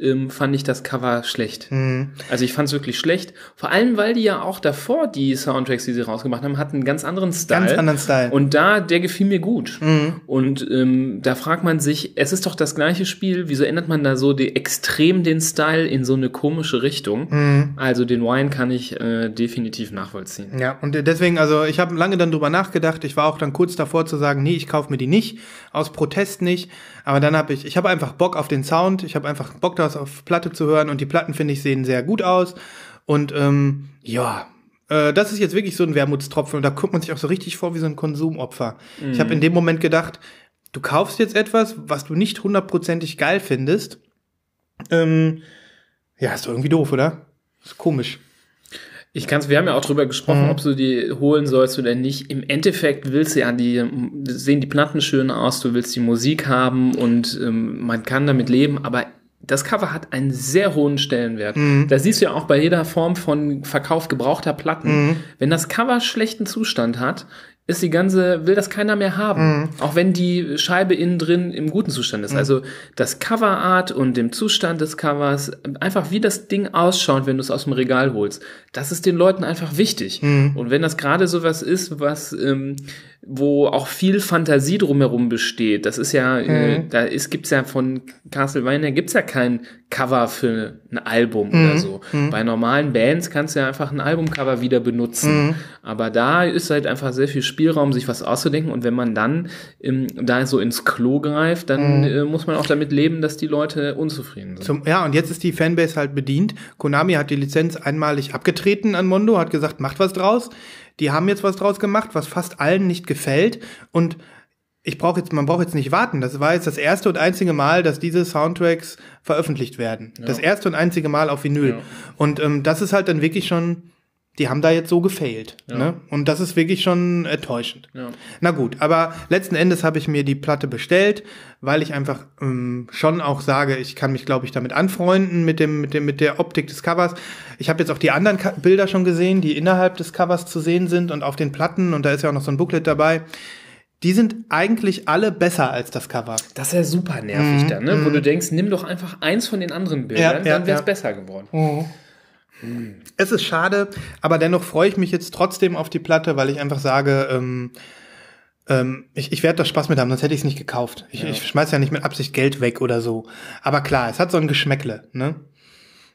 Speaker 3: ähm, fand ich das Cover schlecht.
Speaker 2: Mhm.
Speaker 3: Also ich fand es wirklich schlecht. Vor allem, weil die ja auch davor die Soundtracks, die sie rausgemacht haben, hatten einen ganz anderen Style.
Speaker 2: Ganz anderen Style. Mhm.
Speaker 3: Und da, der gefiel mir gut. Und ähm, da fragt man sich, es ist doch das gleiche Spiel, wieso ändert man da so die, extrem den Style in so eine komische Richtung?
Speaker 2: Mhm.
Speaker 3: Also den Wine kann ich äh, definitiv nachvollziehen.
Speaker 2: Ja, und deswegen, also ich habe lange dann drüber nachgedacht. Ich war auch dann kurz davor zu sagen, nee, ich kaufe mir die nicht, aus Protest nicht. Aber dann habe ich, ich habe einfach Bock auf den Sound, ich habe einfach Bock, das auf Platte zu hören und die Platten, finde ich, sehen sehr gut aus. Und ähm, ja, äh, das ist jetzt wirklich so ein Wermutstropfen und da guckt man sich auch so richtig vor wie so ein Konsumopfer. Ich habe in dem Moment gedacht, du kaufst jetzt etwas, was du nicht hundertprozentig geil findest. Ähm, ja, ist doch irgendwie doof, oder? Ist komisch.
Speaker 3: Ich kann's, wir haben ja auch drüber gesprochen,
Speaker 2: Mhm.
Speaker 3: ob du die holen sollst oder nicht. Im Endeffekt willst du ja die, sehen die Platten schön aus, du willst die Musik haben und ähm, man kann damit leben, aber das Cover hat einen sehr hohen Stellenwert.
Speaker 2: Mhm.
Speaker 3: Da siehst du ja auch bei jeder Form von Verkauf gebrauchter Platten.
Speaker 2: Mhm.
Speaker 3: Wenn das Cover schlechten Zustand hat, ist die ganze, will das keiner mehr haben.
Speaker 2: Mhm.
Speaker 3: Auch wenn die Scheibe innen drin im guten Zustand ist. Also das Coverart und dem Zustand des Covers, einfach wie das Ding ausschaut, wenn du es aus dem Regal holst, das ist den Leuten einfach wichtig. Und wenn das gerade sowas ist, was, ähm, wo auch viel Fantasie drumherum besteht, das ist ja, äh, da ist, gibt's ja von Castlevania gibt's ja kein Cover für ein Album oder so. Bei normalen Bands kannst du ja einfach ein Albumcover wieder benutzen. Aber da ist halt einfach sehr viel Spielraum, sich was auszudenken. Und wenn man dann ähm, da so ins Klo greift, dann äh, muss man auch damit leben, dass die Leute unzufrieden sind.
Speaker 2: Zum, ja, und jetzt ist die Fanbase halt bedient. Konami hat die Lizenz einmalig abgetreten an Mondo, hat gesagt, macht was draus. Die haben jetzt was draus gemacht, was fast allen nicht gefällt. Und ich brauche jetzt, man braucht jetzt nicht warten. Das war jetzt das erste und einzige Mal, dass diese Soundtracks veröffentlicht werden. Das erste und einzige Mal auf Vinyl.
Speaker 3: Ja.
Speaker 2: Und ähm, das ist halt dann wirklich schon, die haben da jetzt so gefailt. Ne? Und das ist wirklich schon enttäuschend.
Speaker 3: Ja.
Speaker 2: Na gut, aber letzten Endes habe ich mir die Platte bestellt, weil ich einfach ähm, schon auch sage, ich kann mich, glaube ich, damit anfreunden mit dem, mit dem, mit der Optik des Covers. Ich habe jetzt auch die anderen Ka Bilder schon gesehen, die innerhalb des Covers zu sehen sind und auf den Platten und da ist ja auch noch so ein Booklet dabei. Die sind eigentlich alle besser als das Cover.
Speaker 3: Das ist ja super nervig dann, ne? Wo du denkst, nimm doch einfach eins von den anderen Bildern,
Speaker 2: Ja, ja,
Speaker 3: dann wäre es
Speaker 2: ja.
Speaker 3: besser geworden.
Speaker 2: Es ist schade, aber dennoch freue ich mich jetzt trotzdem auf die Platte, weil ich einfach sage, ähm, ähm, ich, ich werde da Spaß mit haben, sonst hätte ich es nicht gekauft. Ich, ich schmeiß ja nicht mit Absicht Geld weg oder so. Aber klar, es hat so ein Geschmäckle, ne?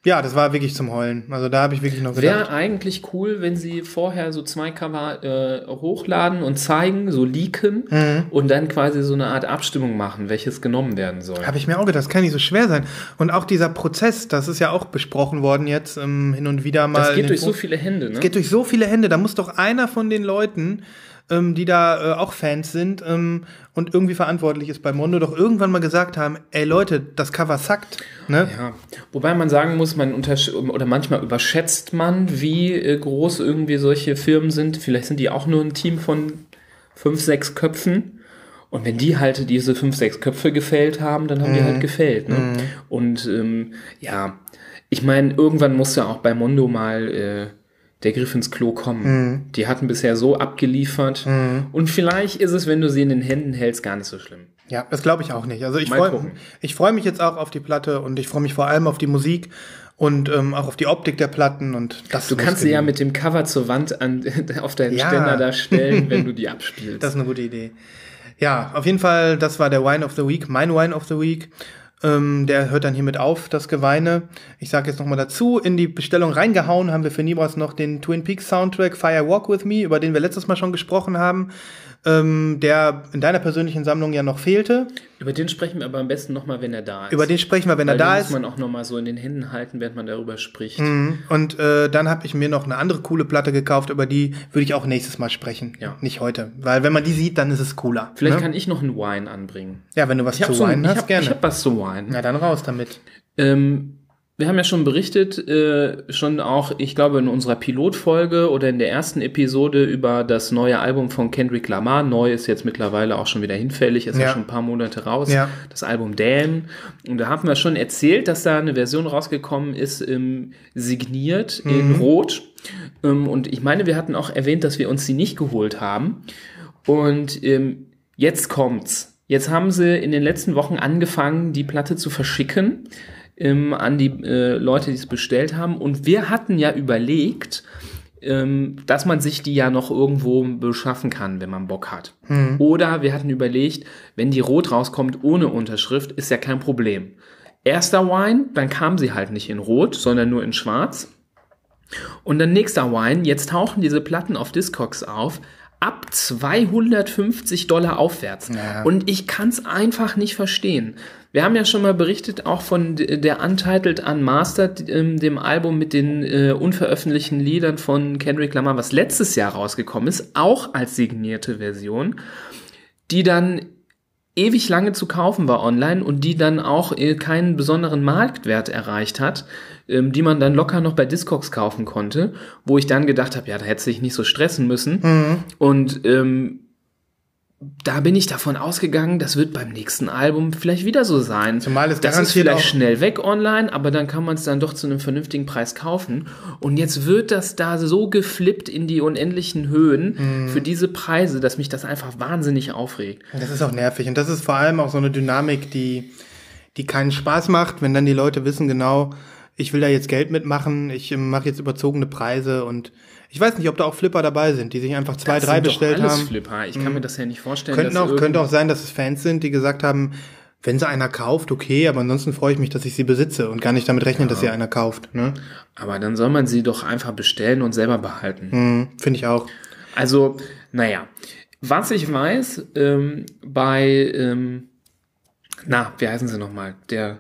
Speaker 2: Ja, das war wirklich zum Heulen. Also da habe ich wirklich noch gedacht.
Speaker 3: Wäre eigentlich cool, wenn sie vorher so zwei Cover äh, hochladen und zeigen, so leaken
Speaker 2: Mhm.
Speaker 3: und dann quasi so eine Art Abstimmung machen, welches genommen werden soll.
Speaker 2: Habe ich mir auch gedacht, das kann nicht so schwer sein. Und auch dieser Prozess, das ist ja auch besprochen worden jetzt ähm, hin und wieder mal.
Speaker 3: Das geht durch so
Speaker 2: Foren.
Speaker 3: viele Hände, ne?
Speaker 2: Es geht durch so viele Hände. Da muss doch einer von den Leuten ähm, die da äh, auch Fans sind ähm, und irgendwie verantwortlich ist bei Mondo, doch irgendwann mal gesagt haben, ey Leute, das Cover sackt. Ne?
Speaker 3: Ja, wobei man sagen muss, man untersch oder manchmal überschätzt man, wie äh, groß irgendwie solche Firmen sind. Vielleicht sind die auch nur ein Team von fünf, sechs Köpfen. Und wenn die halt diese fünf, sechs Köpfe gefällt haben, dann haben die halt gefällt. Ne? Und ähm, ja, ich meine, irgendwann muss ja auch bei Mondo mal äh, der Griff ins Klo kommen. Die hatten bisher so abgeliefert. Und vielleicht ist es, wenn du sie in den Händen hältst, gar nicht so schlimm.
Speaker 2: Ja, das glaube ich auch nicht. Also ich freue ich freu mich jetzt auch auf die Platte und ich freue mich vor allem auf die Musik und ähm, auch auf die Optik der Platten und das
Speaker 3: Du kannst sie ja mit dem Cover zur Wand an, auf deinen
Speaker 2: Ja.
Speaker 3: Ständer da stellen, wenn du die abspielst.
Speaker 2: Das ist eine gute Idee. Ja, auf jeden Fall, das war der Wine of the Week, mein Wine of the Week. Ähm, der hört dann hiermit auf, das Geweine. Ich sage jetzt nochmal dazu, in die Bestellung reingehauen haben wir für Nibras noch den Twin Peaks Soundtrack Fire Walk With Me, über den wir letztes Mal schon gesprochen haben, ähm, der in deiner persönlichen Sammlung ja noch fehlte.
Speaker 3: Über den sprechen wir aber am besten nochmal, wenn er da ist.
Speaker 2: Über den sprechen wir, wenn
Speaker 3: Weil
Speaker 2: er da
Speaker 3: den
Speaker 2: ist.
Speaker 3: muss man auch nochmal so in den Händen halten, während man darüber spricht.
Speaker 2: Mhm. Und äh, dann habe ich mir noch eine andere coole Platte gekauft, über die würde ich auch nächstes Mal sprechen.
Speaker 3: Ja.
Speaker 2: Nicht heute. Weil wenn man die sieht, dann ist es cooler.
Speaker 3: Vielleicht
Speaker 2: ne?
Speaker 3: kann ich noch einen Wine anbringen.
Speaker 2: Ja, wenn du was
Speaker 3: Ich habe
Speaker 2: zu
Speaker 3: so,
Speaker 2: weinen
Speaker 3: ich
Speaker 2: hast,
Speaker 3: hab,
Speaker 2: gerne.
Speaker 3: ich hab was zu Wine.
Speaker 2: Na dann raus damit.
Speaker 3: Ähm, wir haben ja schon berichtet, äh, schon auch, ich glaube, in unserer Pilotfolge oder in der ersten Episode über das neue Album von Kendrick Lamar. Neu ist jetzt mittlerweile auch schon wieder hinfällig, ist ja,
Speaker 2: Ja.
Speaker 3: schon ein paar Monate raus.
Speaker 2: Ja.
Speaker 3: Das Album Damn. Und da haben wir schon erzählt, dass da eine Version rausgekommen ist, ähm, signiert in
Speaker 2: Mhm.
Speaker 3: Rot. Ähm, und ich meine, wir hatten auch erwähnt, dass wir uns sie nicht geholt haben. Und ähm, jetzt kommt's. Jetzt haben sie in den letzten Wochen angefangen, die Platte zu verschicken ähm, an die äh, Leute, die es bestellt haben. Und wir hatten ja überlegt, ähm, dass man sich die ja noch irgendwo beschaffen kann, wenn man Bock hat. Oder wir hatten überlegt, wenn die rot rauskommt ohne Unterschrift, ist ja kein Problem. Erster Wine, dann kam sie halt nicht in rot, sondern nur in schwarz. Und dann nächster Wine, jetzt tauchen diese Platten auf Discogs auf, ab 250 Dollar aufwärts.
Speaker 2: Ja.
Speaker 3: Und ich kann es einfach nicht verstehen. Wir haben ja schon mal berichtet, auch von der Untitled Unmastered, ähm, dem Album mit den äh, unveröffentlichten Liedern von Kendrick Lamar, was letztes Jahr rausgekommen ist, auch als signierte Version, die dann ewig lange zu kaufen war online und die dann auch äh, keinen besonderen Marktwert erreicht hat, ähm, die man dann locker noch bei Discogs kaufen konnte, wo ich dann gedacht habe, ja, da hätte sich nicht so stressen müssen. Und ähm, da bin ich davon ausgegangen, das wird beim nächsten Album vielleicht wieder so sein.
Speaker 2: Zumal es
Speaker 3: das ist vielleicht schnell weg online, aber dann kann man es dann doch zu einem vernünftigen Preis kaufen. Und jetzt wird das da so geflippt in die unendlichen Höhen
Speaker 2: Mhm.
Speaker 3: für diese Preise, dass mich das einfach wahnsinnig aufregt.
Speaker 2: Das ist auch nervig. Und das ist vor allem auch so eine Dynamik, die, die keinen Spaß macht, wenn dann die Leute wissen genau, ich will da jetzt Geld mitmachen, ich ähm, mache jetzt überzogene Preise und ich weiß nicht, ob da auch Flipper dabei sind, die sich einfach zwei,
Speaker 3: Das
Speaker 2: drei
Speaker 3: sind doch
Speaker 2: bestellt
Speaker 3: alles
Speaker 2: haben. Mhm.
Speaker 3: Flipper. Ich kann mir das ja nicht vorstellen.
Speaker 2: Könnten auch, könnte auch sein, dass es Fans sind, die gesagt haben, wenn sie einer kauft, okay, aber ansonsten freue ich mich, dass ich sie besitze und gar nicht damit rechnen, dass sie einer kauft. Ne?
Speaker 3: Aber dann soll man sie doch einfach bestellen und selber behalten.
Speaker 2: Mhm, Finde ich auch.
Speaker 3: Also, naja. Was ich weiß, ähm, bei, ähm, na, wie heißen sie nochmal? Der,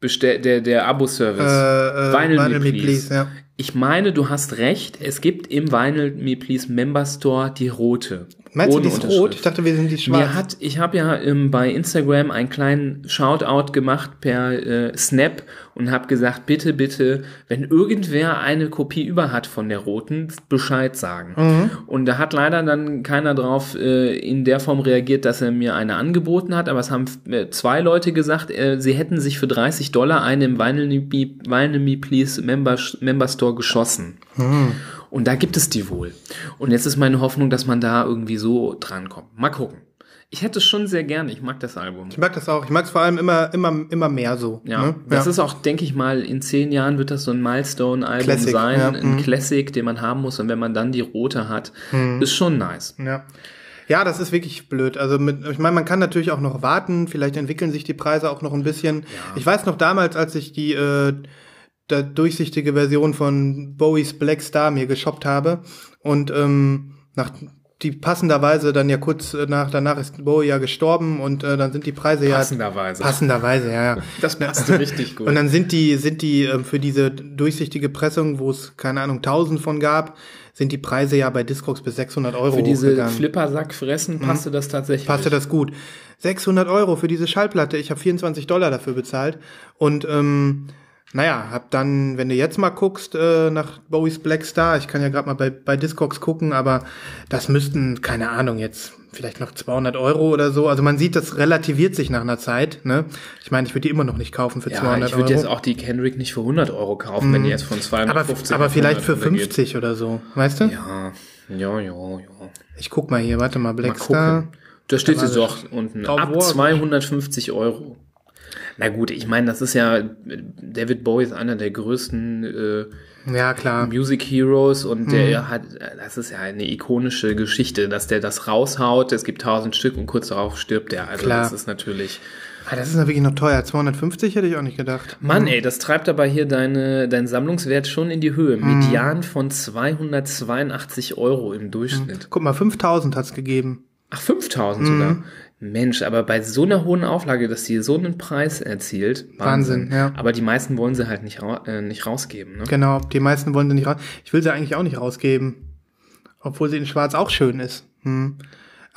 Speaker 3: Bestell der, der Abo-Service.
Speaker 2: Äh, äh,
Speaker 3: Vinyl Me Please.
Speaker 2: ja.
Speaker 3: Ich meine, du hast recht. Es gibt im Vinyl Me Please Member Store die rote.
Speaker 2: Meinst du, die ist rot? Ich dachte, wir sind die schwarz.
Speaker 3: Mir hat, ich habe ja ähm, bei Instagram einen kleinen Shoutout gemacht per äh, Snap und habe gesagt, bitte, bitte, wenn irgendwer eine Kopie über hat von der roten, Bescheid sagen.
Speaker 2: Mhm.
Speaker 3: Und da hat leider dann keiner drauf äh, in der Form reagiert, dass er mir eine angeboten hat, aber es haben äh, zwei Leute gesagt, äh, sie hätten sich für 30 Dollar eine im Vinyl Me, Vinyl Me Please Member, Member Store geschossen. Und da gibt es die wohl. Und jetzt ist meine Hoffnung, dass man da irgendwie so drankommt. Mal gucken. Ich hätte es schon sehr gerne. Ich mag das Album.
Speaker 2: Ich mag das auch. Ich mag es vor allem immer, immer, immer mehr so.
Speaker 3: Ja,
Speaker 2: ne?
Speaker 3: das ist auch, denke ich mal, in zehn Jahren wird das so ein Milestone-Album sein,
Speaker 2: ja,
Speaker 3: ein
Speaker 2: mhm.
Speaker 3: Classic, den man haben muss. Und wenn man dann die rote hat,
Speaker 2: Mhm.
Speaker 3: ist schon nice.
Speaker 2: Ja. Ja, das ist wirklich blöd. Also mit, ich meine, man kann natürlich auch noch warten. Vielleicht entwickeln sich die Preise auch noch ein bisschen. Ich weiß noch damals, als ich die äh, durchsichtige Version von Bowies Black Star mir geshoppt habe und ähm, nach die passenderweise dann ja kurz äh, nach, danach ist Bowie ja gestorben und äh, dann sind die Preise ja.
Speaker 3: Passenderweise.
Speaker 2: Passenderweise, ja, ja.
Speaker 3: Das passte richtig gut.
Speaker 2: Und dann sind die, sind die ähm, für diese durchsichtige Pressung, wo es, keine Ahnung, 1000 von gab, sind die Preise ja bei Discogs bis 600 Euro
Speaker 3: Für diese. Flippersack-Fressen passte das tatsächlich.
Speaker 2: Passte das gut. 600 Euro für diese Schallplatte. Ich habe 24 Dollar dafür bezahlt. Und ähm, naja, hab dann, wenn du jetzt mal guckst äh, nach Bowies Black Star, ich kann ja gerade mal bei, bei Discogs gucken, aber das müssten, keine Ahnung, jetzt vielleicht noch 200 Euro oder so. Also man sieht, das relativiert sich nach einer Zeit. Ne? Ich meine, ich würde die immer noch nicht kaufen für
Speaker 3: Ja,
Speaker 2: 200
Speaker 3: ich würde
Speaker 2: Euro.
Speaker 3: jetzt auch die Kendrick nicht für 100 Euro kaufen, wenn die jetzt von
Speaker 2: aber,
Speaker 3: 250
Speaker 2: aber
Speaker 3: auf
Speaker 2: vielleicht
Speaker 3: 100
Speaker 2: für
Speaker 3: runtergeht.
Speaker 2: 50 oder so, weißt du?
Speaker 3: Ja, ja, ja, ja.
Speaker 2: Ich guck mal hier, warte mal,
Speaker 3: Mal
Speaker 2: Black Star.
Speaker 3: gucken. Da steht sie doch unten. Ab
Speaker 2: War-
Speaker 3: 250 Euro. Na gut, ich meine, das ist ja, David Bowie ist einer der größten äh,
Speaker 2: Ja, klar.
Speaker 3: Music Heroes und der
Speaker 2: Mhm.
Speaker 3: hat, das ist ja eine ikonische Geschichte, dass der das raushaut. Es gibt tausend Stück und kurz darauf stirbt der. Also
Speaker 2: Klar.
Speaker 3: das ist natürlich.
Speaker 2: Ah, das ist ja wirklich noch teuer. 250 hätte ich auch nicht gedacht.
Speaker 3: Mann, ey, das treibt aber hier deine, dein Sammlungswert schon in die Höhe.
Speaker 2: Mhm.
Speaker 3: Median von 282 Euro im Durchschnitt.
Speaker 2: Guck mal, 5000 hat's gegeben.
Speaker 3: Ach, 5000
Speaker 2: Mhm.
Speaker 3: sogar. Mensch, aber bei so einer hohen Auflage, dass die so einen Preis erzielt,
Speaker 2: Wahnsinn, ja.
Speaker 3: Aber die meisten wollen sie halt nicht, ra äh, nicht rausgeben, ne?
Speaker 2: Genau, die meisten wollen sie nicht raus. Ich will sie eigentlich auch nicht rausgeben. Obwohl sie in Schwarz auch schön ist. Hm.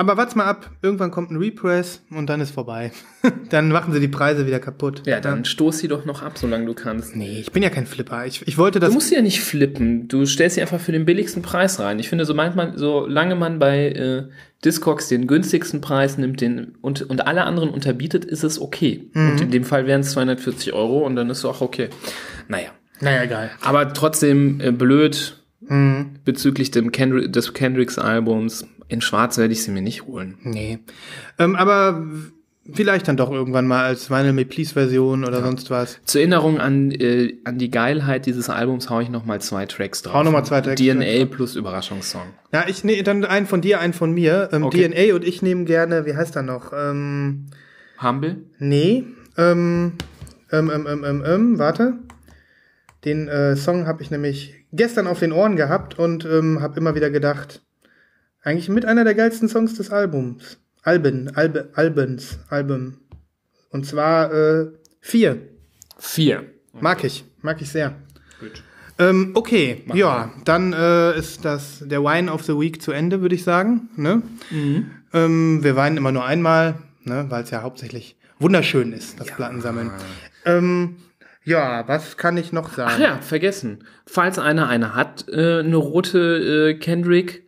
Speaker 2: Aber warte mal ab, irgendwann kommt ein Repress und dann ist vorbei. dann machen sie die Preise wieder kaputt.
Speaker 3: Ja, dann stoß sie doch noch ab, solange du kannst.
Speaker 2: Nee, ich bin ja kein Flipper. Ich, ich wollte das.
Speaker 3: Du musst sie ja nicht flippen. Du stellst sie einfach für den billigsten Preis rein. Ich finde, so manchmal, solange man bei äh, Discogs den günstigsten Preis nimmt den, und, und alle anderen unterbietet, ist es okay.
Speaker 2: Mhm.
Speaker 3: Und in dem Fall wären es 240 Euro und dann ist es auch okay. Naja.
Speaker 2: naja, egal.
Speaker 3: Aber trotzdem äh, blöd
Speaker 2: Hm.
Speaker 3: bezüglich dem Kendri des Kendricks-Albums. In Schwarz werde ich sie mir nicht holen.
Speaker 2: Nee. Ähm, aber vielleicht dann doch irgendwann mal als Vinyl Me Please Version oder sonst was.
Speaker 3: Zur Erinnerung an, äh, an die Geilheit dieses Albums haue ich noch mal zwei Tracks drauf.
Speaker 2: Hau noch mal zwei Tracks
Speaker 3: DNA plus Überraschungssong.
Speaker 2: Ja, ich nee, dann einen von dir, einen von mir. Ähm,
Speaker 3: Okay.
Speaker 2: DNA und ich nehmen gerne, wie heißt er noch? Ähm,
Speaker 3: Humble?
Speaker 2: Nee, ähm, ähm, ähm, ähm, ähm, ähm warte. Den äh, Song habe ich nämlich gestern auf den Ohren gehabt und ähm, habe immer wieder gedacht, eigentlich mit einer der geilsten Songs des Albums. Alben, Albe, Albens, Album. Und zwar äh, vier.
Speaker 3: Vier.
Speaker 2: Mag ich, mag ich sehr.
Speaker 3: Gut.
Speaker 2: Ähm, okay, ja, dann äh, ist das der Wine of the Week zu Ende, würde ich sagen. Ne? Ähm, wir weinen immer nur einmal, ne, weil es ja hauptsächlich wunderschön ist, das Plattensammeln. Ähm, ja, was kann ich noch sagen?
Speaker 3: Ach ja, vergessen. Falls einer eine hat, äh, eine rote äh, Kendrick,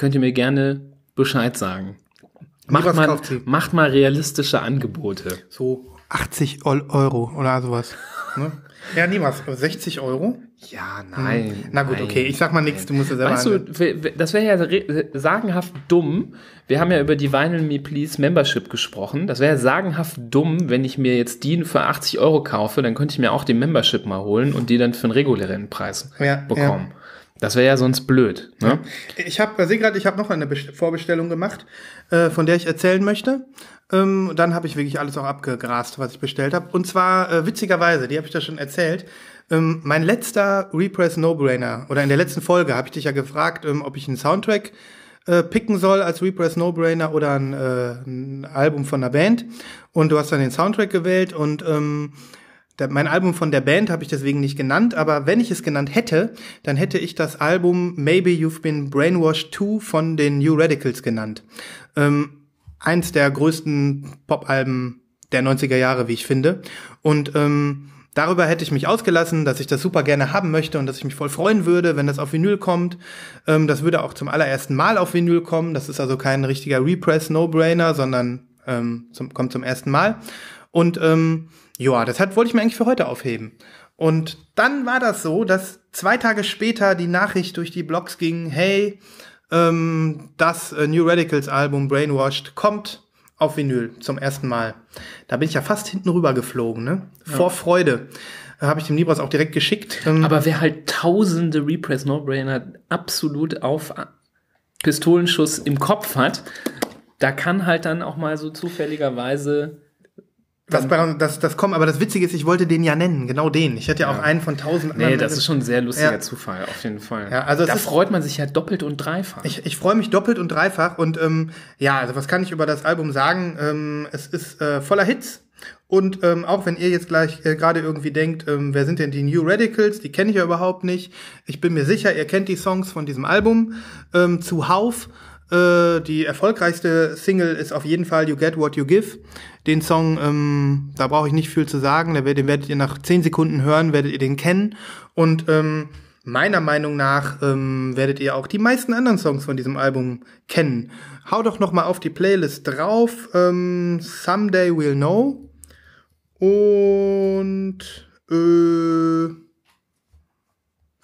Speaker 3: könnt ihr mir gerne Bescheid sagen. Macht
Speaker 2: was
Speaker 3: mal, macht mal realistische Angebote.
Speaker 2: So 80 Ol- Euro oder sowas. Ne? Ja, niemals. 60 Euro?
Speaker 3: Ja, nein.
Speaker 2: Na gut,
Speaker 3: nein.
Speaker 2: okay, ich sag mal nichts, du musst ja selber
Speaker 3: Weißt du, das wäre ja re- sagenhaft dumm. Wir haben ja über die Vinyl Me Please Membership gesprochen. Das wäre ja sagenhaft dumm, wenn ich mir jetzt die für 80 Euro kaufe, dann könnte ich mir auch die Membership mal holen und die dann für einen regulären Preis
Speaker 2: Ja,
Speaker 3: bekommen. Das wäre ja sonst blöd. Ne?
Speaker 2: Ich habe, sehe gerade, ich habe noch eine Best- Vorbestellung gemacht, äh, von der ich erzählen möchte. Ähm, dann habe ich wirklich alles auch abgegrast, was ich bestellt habe. Und zwar äh, witzigerweise, die habe ich da schon erzählt. Ähm, mein letzter Repress No-Brainer oder in der letzten Folge habe ich dich ja gefragt, ähm, ob ich einen Soundtrack äh, picken soll als Repress No-Brainer oder ein, äh, ein Album von einer Band. Und du hast dann den Soundtrack gewählt und ähm, mein Album von der Band habe ich deswegen nicht genannt, aber wenn ich es genannt hätte, dann hätte ich das Album Maybe You've Been Brainwashed 2 von den New Radicals genannt. Ähm, eins der größten Pop-Alben der 90er Jahre, wie ich finde. Und ähm, darüber hätte ich mich ausgelassen, dass ich das super gerne haben möchte und dass ich mich voll freuen würde, wenn das auf Vinyl kommt. Ähm, das würde auch zum allerersten Mal auf Vinyl kommen. Das ist also kein richtiger Repress-No-Brainer, sondern ähm, zum, kommt zum ersten Mal. Und ähm, ja, das hat, wollte ich mir eigentlich für heute aufheben. Und dann war das so, dass zwei Tage später die Nachricht durch die Blogs ging, hey, ähm, das äh, New Radicals Album Brainwashed kommt auf Vinyl zum ersten Mal. Da bin ich ja fast hinten rüber geflogen, ne? Vor Freude. Äh, Habe ich dem Nibras auch direkt geschickt. Ähm,
Speaker 3: Aber wer halt tausende Repress No-Brainer absolut auf Pistolenschuss im Kopf hat, da kann halt dann auch mal so zufälligerweise
Speaker 2: Bei, das, das kommt, aber das Witzige ist, ich wollte den ja nennen, genau den. Ich hätte ja, auch einen von tausend
Speaker 3: Nee, das ist schon ein sehr lustiger
Speaker 2: Ja.
Speaker 3: Zufall, auf jeden Fall.
Speaker 2: Ja, also
Speaker 3: da freut man sich ja doppelt und dreifach.
Speaker 2: Ich, ich freue mich doppelt und dreifach und ähm, ja, also was kann ich über das Album sagen? Ähm, es ist äh, voller Hits und ähm, auch wenn ihr jetzt gleich äh, gerade irgendwie denkt, ähm, wer sind denn die New Radicals? Die kenne ich ja überhaupt nicht. Ich bin mir sicher, ihr kennt die Songs von diesem Album. Ähm, zuhauf äh, die erfolgreichste Single ist auf jeden Fall You Get What You Give. Den Song, ähm, da brauche ich nicht viel zu sagen. Den werdet- ihr nach zehn Sekunden hören, werdet ihr den kennen. Und ähm, meiner Meinung nach ähm, werdet ihr auch die meisten anderen Songs von diesem Album kennen. Hau doch noch mal auf die Playlist drauf. Ähm, Someday We'll Know. Und äh,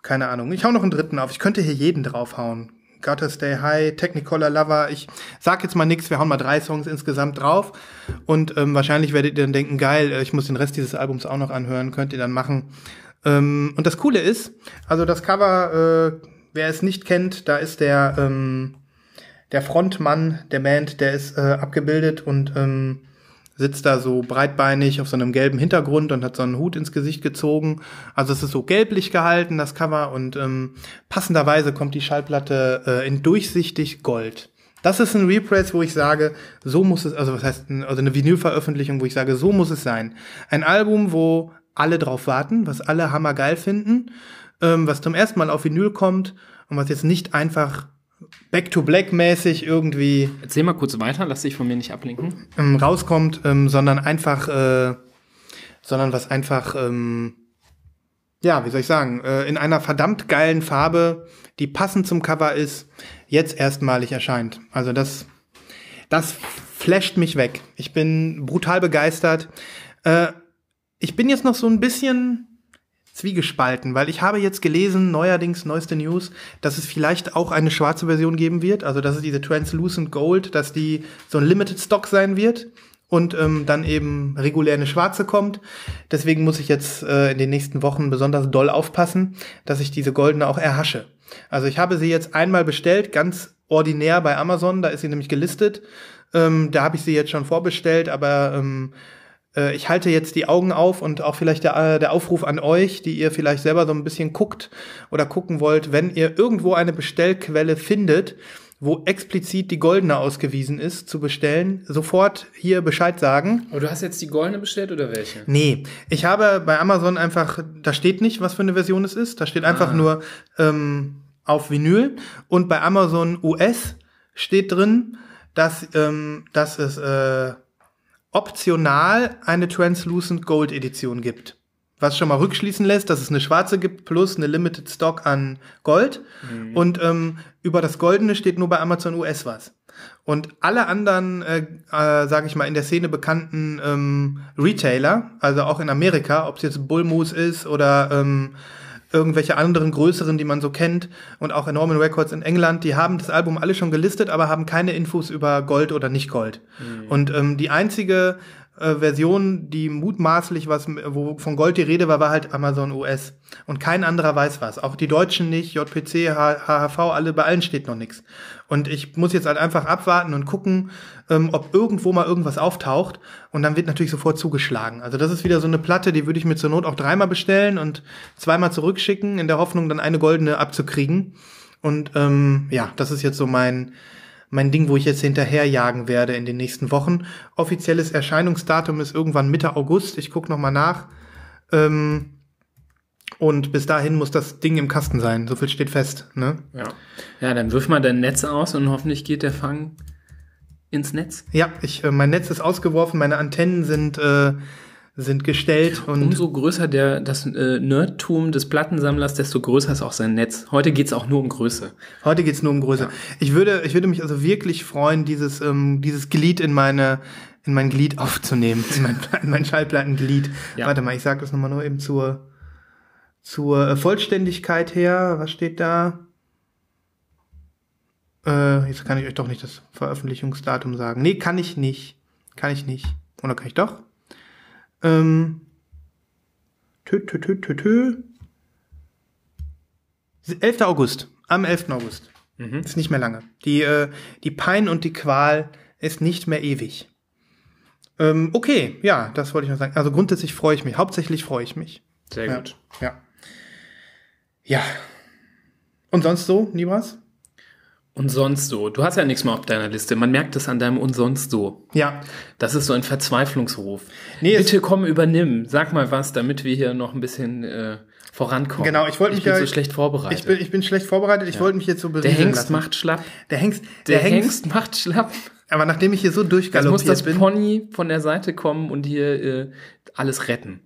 Speaker 2: keine Ahnung. Ich hau noch einen dritten auf. Ich könnte hier jeden draufhauen. Gotta Stay High, Technicolor Lover. Ich sag jetzt mal nix. Wir hauen mal drei Songs insgesamt drauf. Und ähm, wahrscheinlich werdet ihr dann denken, geil, äh, ich muss den Rest dieses Albums auch noch anhören. Könnt ihr dann machen. Ähm, und das Coole ist, also das Cover, äh, wer es nicht kennt, da ist der, ähm, der Frontmann der Band, der ist äh, abgebildet und ähm, sitzt da so breitbeinig auf so einem gelben Hintergrund und hat so einen Hut ins Gesicht gezogen. Also es ist so gelblich gehalten, das Cover, und ähm, passenderweise kommt die Schallplatte äh, in durchsichtig Gold. Das ist ein Repress, wo ich sage, so muss es, also was heißt, also eine Vinylveröffentlichung, wo ich sage, so muss es sein. Ein Album, wo alle drauf warten, was alle hammergeil finden, ähm, was zum ersten Mal auf Vinyl kommt und was jetzt nicht einfach Back to Black mäßig irgendwie
Speaker 3: Erzähl mal kurz weiter, lass dich von mir nicht ablenken.
Speaker 2: ähm, rauskommt, ähm, sondern einfach, äh, sondern was einfach, ähm, ja, wie soll ich sagen, äh, in einer verdammt geilen Farbe, die passend zum Cover ist, jetzt erstmalig erscheint. Also das, das flasht mich weg. Ich bin brutal begeistert. Äh, ich bin jetzt noch so ein bisschen zwiegespalten, weil ich habe jetzt gelesen, neuerdings neueste News, dass es vielleicht auch eine schwarze Version geben wird, also dass es diese Translucent Gold, dass die so ein Limited Stock sein wird und ähm, dann eben regulär eine schwarze kommt. Deswegen muss ich jetzt äh, in den nächsten Wochen besonders doll aufpassen, dass ich diese goldene auch erhasche. Also ich habe sie jetzt einmal bestellt, ganz ordinär bei Amazon, da ist sie nämlich gelistet. Ähm, da habe ich sie jetzt schon vorbestellt, aber ähm, äh, ich halte jetzt die Augen auf und auch vielleicht der, äh, der Aufruf an euch, die ihr vielleicht selber so ein bisschen guckt oder gucken wollt, wenn ihr irgendwo eine Bestellquelle findet, wo explizit die goldene ausgewiesen ist, zu bestellen, sofort hier Bescheid sagen.
Speaker 3: Aber du hast jetzt die goldene bestellt oder welche?
Speaker 2: Nee, ich habe bei Amazon einfach, da steht nicht, was für eine Version es ist, da steht einfach nur ähm, auf Vinyl und bei Amazon US steht drin, dass, ähm, dass es äh, optional eine Translucent Gold Edition gibt. Was schon mal rückschließen lässt, dass es eine schwarze gibt plus eine Limited Stock an Gold. Und ähm, über das Goldene steht nur bei Amazon US was. Und alle anderen, äh, äh, sage ich mal, in der Szene bekannten ähm, Retailer, also auch in Amerika, ob es jetzt Bullmoose ist oder ähm, irgendwelche anderen größeren, die man so kennt und auch Norman Records in England, die haben das Album alle schon gelistet, aber haben keine Infos über Gold oder nicht Gold. Und ähm, die einzige äh, Version, die mutmaßlich was, wo von Gold die Rede war, war halt Amazon US. Und kein anderer weiß was. Auch die Deutschen nicht, JPC, H HHV, alle, bei allen steht noch nichts. Und ich muss jetzt halt einfach abwarten und gucken, ähm, ob irgendwo mal irgendwas auftaucht. Und dann wird natürlich sofort zugeschlagen. Also das ist wieder so eine Platte, die würde ich mir zur Not auch dreimal bestellen und zweimal zurückschicken, in der Hoffnung, dann eine goldene abzukriegen. Und ähm, ja, das ist jetzt so mein, mein Ding, wo ich jetzt hinterherjagen werde in den nächsten Wochen. Offizielles Erscheinungsdatum ist irgendwann Mitte August. Ich gucke noch mal nach. Ähm, und bis dahin muss das Ding im Kasten sein. So viel steht fest. Ne?
Speaker 3: Ja. Ja, dann wirf mal dein Netz aus und hoffentlich geht der Fang ins Netz.
Speaker 2: Ja, ich, äh, mein Netz ist ausgeworfen, meine Antennen sind, äh, sind gestellt und
Speaker 3: Umso größer der, das äh, Nerdtum des Plattensammlers, desto größer ist auch sein Netz. Heute geht's auch nur um Größe.
Speaker 2: heute geht's nur um Größe. Ich würde, ich würde mich also wirklich freuen, dieses, ähm, dieses Glied in meine, in mein Glied aufzunehmen, in mein, in mein Schallplattenglied.
Speaker 3: Ja.
Speaker 2: Warte mal, ich sage das nochmal nur eben zur, zur äh, Vollständigkeit her. Was steht da? Äh, jetzt kann ich euch doch nicht das Veröffentlichungsdatum sagen. Nee, kann ich nicht. Kann ich nicht. Oder kann ich doch? Ähm, tü, tü, tü, tü, tü. 11. August. Am 11. August. Ist nicht mehr lange. Die, äh, die Pein und die Qual ist nicht mehr ewig. Ähm, okay, ja, das wollte ich noch sagen. Also grundsätzlich freue ich mich. Hauptsächlich freue ich mich.
Speaker 3: Sehr
Speaker 2: Ja.
Speaker 3: gut.
Speaker 2: Ja. Ja. Und sonst so, Nibras?
Speaker 3: Und sonst so. Du hast ja nichts mehr auf deiner Liste. Man merkt es an deinem und sonst so.
Speaker 2: Ja.
Speaker 3: Das ist so ein Verzweiflungsruf.
Speaker 2: Nee,
Speaker 3: Bitte komm, übernimm. Sag mal was, damit wir hier noch ein bisschen äh, vorankommen.
Speaker 2: Genau, ich wollte mich
Speaker 3: bin
Speaker 2: ja-
Speaker 3: so schlecht vorbereitet.
Speaker 2: Ich bin, ich bin schlecht vorbereitet. Ich wollte mich jetzt so
Speaker 3: der
Speaker 2: berieseln
Speaker 3: Hengst
Speaker 2: lassen.
Speaker 3: macht schlapp.
Speaker 2: Der Hengst,
Speaker 3: Der,
Speaker 2: der, Hengst,
Speaker 3: Hengst macht schlapp.
Speaker 2: Aber nachdem ich hier so
Speaker 3: Das muss
Speaker 2: durchgaloppiert
Speaker 3: das
Speaker 2: bin,
Speaker 3: Pony von der Seite kommen und hier äh, alles retten.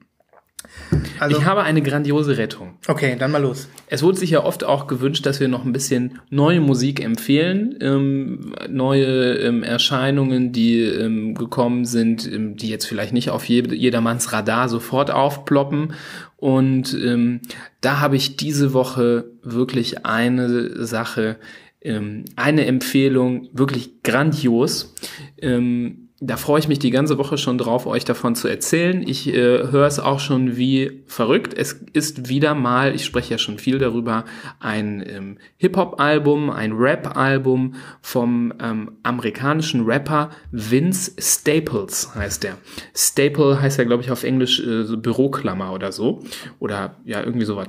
Speaker 2: Also
Speaker 3: ich habe eine grandiose Rettung.
Speaker 2: okay, dann mal los.
Speaker 3: Es wurde sich ja oft auch gewünscht, dass wir noch ein bisschen neue Musik empfehlen, ähm, neue ähm, Erscheinungen, die ähm, gekommen sind, ähm, die jetzt vielleicht nicht auf je jedermanns Radar sofort aufploppen. Und ähm, da habe ich diese Woche wirklich eine Sache, ähm, eine Empfehlung, wirklich grandios. Ähm, da freue ich mich die ganze Woche schon drauf, euch davon zu erzählen. Ich äh, höre es auch schon wie verrückt. Es ist wieder mal, ich spreche ja schon viel darüber, ein ähm, Hip-Hop-Album, ein Rap-Album vom ähm, amerikanischen Rapper Vince Staples heißt der. Staple heißt ja, glaube ich, auf Englisch äh, Büroklammer oder so. Oder ja, irgendwie sowas.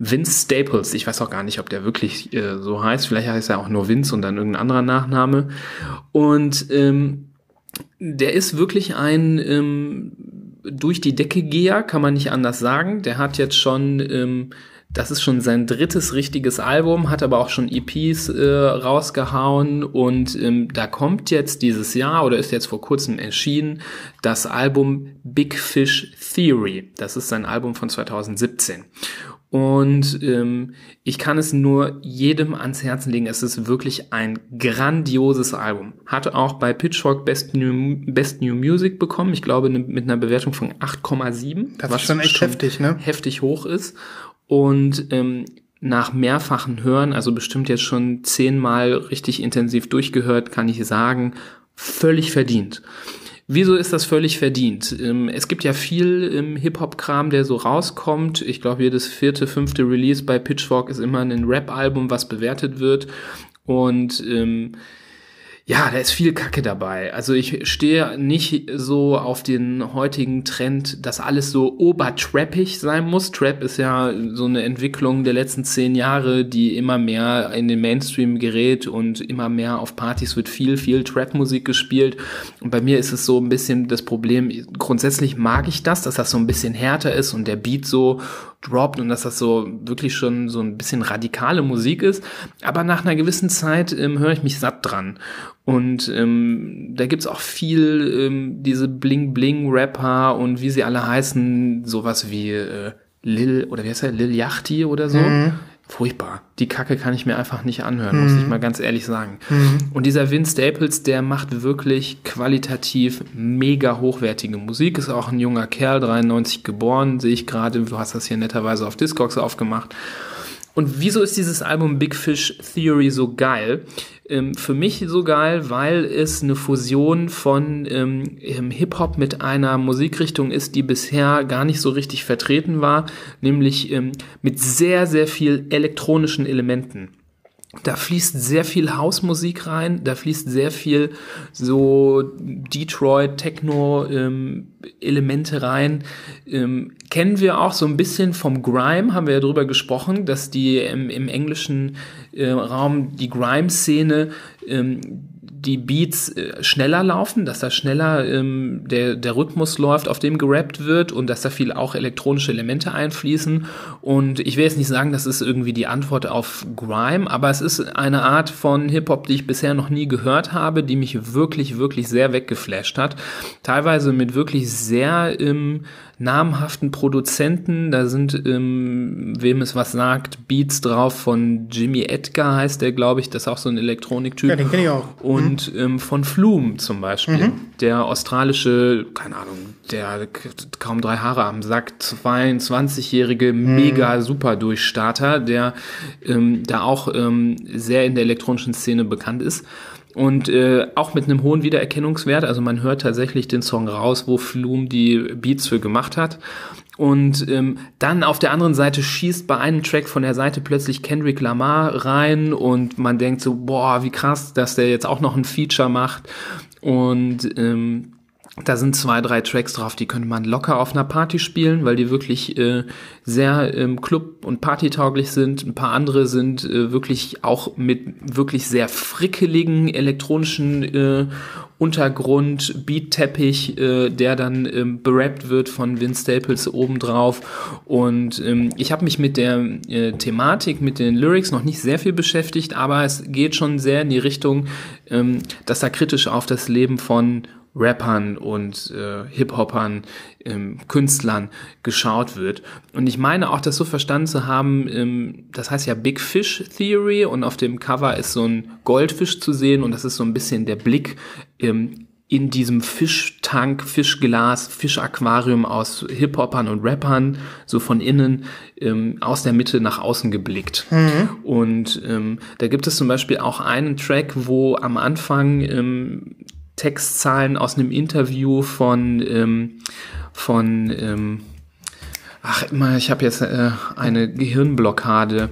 Speaker 3: Vince Staples. Ich weiß auch gar nicht, ob der wirklich äh, so heißt. Vielleicht heißt er auch nur Vince und dann irgendein anderer Nachname. Und ähm, der ist wirklich ein ähm, durch die Decke Geher, kann man nicht anders sagen. Der hat jetzt schon, ähm, das ist schon sein drittes richtiges Album, hat aber auch schon EPs äh, rausgehauen und ähm, da kommt jetzt dieses Jahr oder ist jetzt vor kurzem erschienen das Album Big Fish Theory. Das ist sein Album von 2017. Und ähm, ich kann es nur jedem ans Herzen legen. Es ist wirklich ein grandioses Album. Hat auch bei Pitchfork Best New, Best New Music bekommen. Ich glaube ne, mit einer Bewertung von 8,7.
Speaker 2: Das ist schon echt heftig, ne?
Speaker 3: Heftig hoch ist. Und ähm, nach mehrfachen Hören, also bestimmt jetzt schon zehnmal richtig intensiv durchgehört, kann ich sagen, völlig verdient. Wieso ist das völlig verdient? Ähm, es gibt ja viel im Hip-Hop-Kram, der so rauskommt. Ich glaube, jedes vierte, fünfte Release bei Pitchfork ist immer ein Rap-Album, was bewertet wird. Und ähm, ja, da ist viel Kacke dabei. Also ich stehe nicht so auf den heutigen Trend, dass alles so obertrappig sein muss. Trap ist ja so eine Entwicklung der letzten zehn Jahre, die immer mehr in den Mainstream gerät und immer mehr auf Partys wird viel, viel Trap-Musik gespielt. Und bei mir ist es so ein bisschen das Problem, grundsätzlich mag ich das, dass das so ein bisschen härter ist und der Beat so droppt und dass das so wirklich schon so ein bisschen radikale Musik ist. Aber nach einer gewissen Zeit ähm, höre ich mich satt dran. Und ähm, da gibt's auch viel ähm, diese Bling-Bling-Rapper und wie sie alle heißen, sowas wie äh, Lil, oder wie heißt er, Lil Yachty oder so. Furchtbar. Die Kacke kann ich mir einfach nicht anhören, muss ich mal ganz ehrlich sagen. Und dieser Vince Staples, der macht wirklich qualitativ mega hochwertige Musik. Ist auch ein junger Kerl, 93 geboren, sehe ich gerade. Du hast das hier netterweise auf Discogs aufgemacht. Und wieso ist dieses Album Big Fish Theory so geil? Ähm, für mich so geil, weil es eine Fusion von ähm, ähm, Hip-Hop mit einer Musikrichtung ist, die bisher gar nicht so richtig vertreten war, nämlich ähm, mit sehr, sehr viel elektronischen Elementen. Da fließt sehr viel Hausmusik rein, da fließt sehr viel so Detroit Techno ähm, Elemente rein. Ähm, kennen wir auch so ein bisschen vom Grime, haben wir ja drüber gesprochen, dass die ähm, im englischen äh, Raum die Grime-Szene ähm, die Beats äh, schneller laufen, dass da schneller ähm, der, der Rhythmus läuft, auf dem gerappt wird und dass da viel auch elektronische Elemente einfließen. Und ich will jetzt nicht sagen, das ist irgendwie die Antwort auf Grime, aber es ist eine Art von Hip-Hop, die ich bisher noch nie gehört habe, die mich wirklich, wirklich sehr weggeflasht hat. Teilweise mit wirklich sehr ähm, namhaften Produzenten. Da sind, ähm, wem es was sagt, Beats drauf von Jimmy Edgar heißt der, glaube ich. Das ist auch so ein Elektroniktyp.
Speaker 2: Ja, den kenne ich auch.
Speaker 3: Und ähm, von Flume zum Beispiel. Der australische, keine Ahnung, der kaum drei Haare am Sack, 22-jährige mega super Durchstarter, der ähm, da auch ähm, sehr in der elektronischen Szene bekannt ist. Und äh, auch mit einem hohen Wiedererkennungswert. Also man hört tatsächlich den Song raus, wo Flume die Beats für gemacht hat. Und ähm, dann auf der anderen Seite schießt bei einem Track von der Seite plötzlich Kendrick Lamar rein und man denkt so, boah, wie krass, dass der jetzt auch noch ein Feature macht. Und ähm, Da sind zwei, drei Tracks drauf, die könnte man locker auf einer Party spielen, weil die wirklich äh, sehr ähm, Club- und Partytauglich sind. Ein paar andere sind äh, wirklich auch mit wirklich sehr frickeligen elektronischen äh, Untergrund, Beat-Teppich, äh, der dann ähm, berappt wird von Vince Staples obendrauf. Und ähm, ich habe mich mit der äh, Thematik, mit den Lyrics noch nicht sehr viel beschäftigt, aber es geht schon sehr in die Richtung, ähm, dass da kritisch auf das Leben von Rappern und äh, Hip-Hopern, ähm, Künstlern geschaut wird. Und ich meine auch, das so verstanden zu haben, ähm, das heißt ja Big Fish Theory und auf dem Cover ist so ein Goldfisch zu sehen und das ist so ein bisschen der Blick ähm, in diesem Fischtank, Fischglas, Fischaquarium aus Hip-Hopern und Rappern, so von innen ähm, aus der Mitte nach außen geblickt. Und ähm, da gibt es zum Beispiel auch einen Track, wo am Anfang ähm, Textzahlen aus einem Interview von ähm, von ähm, ach immer ich habe jetzt äh, eine Gehirnblockade.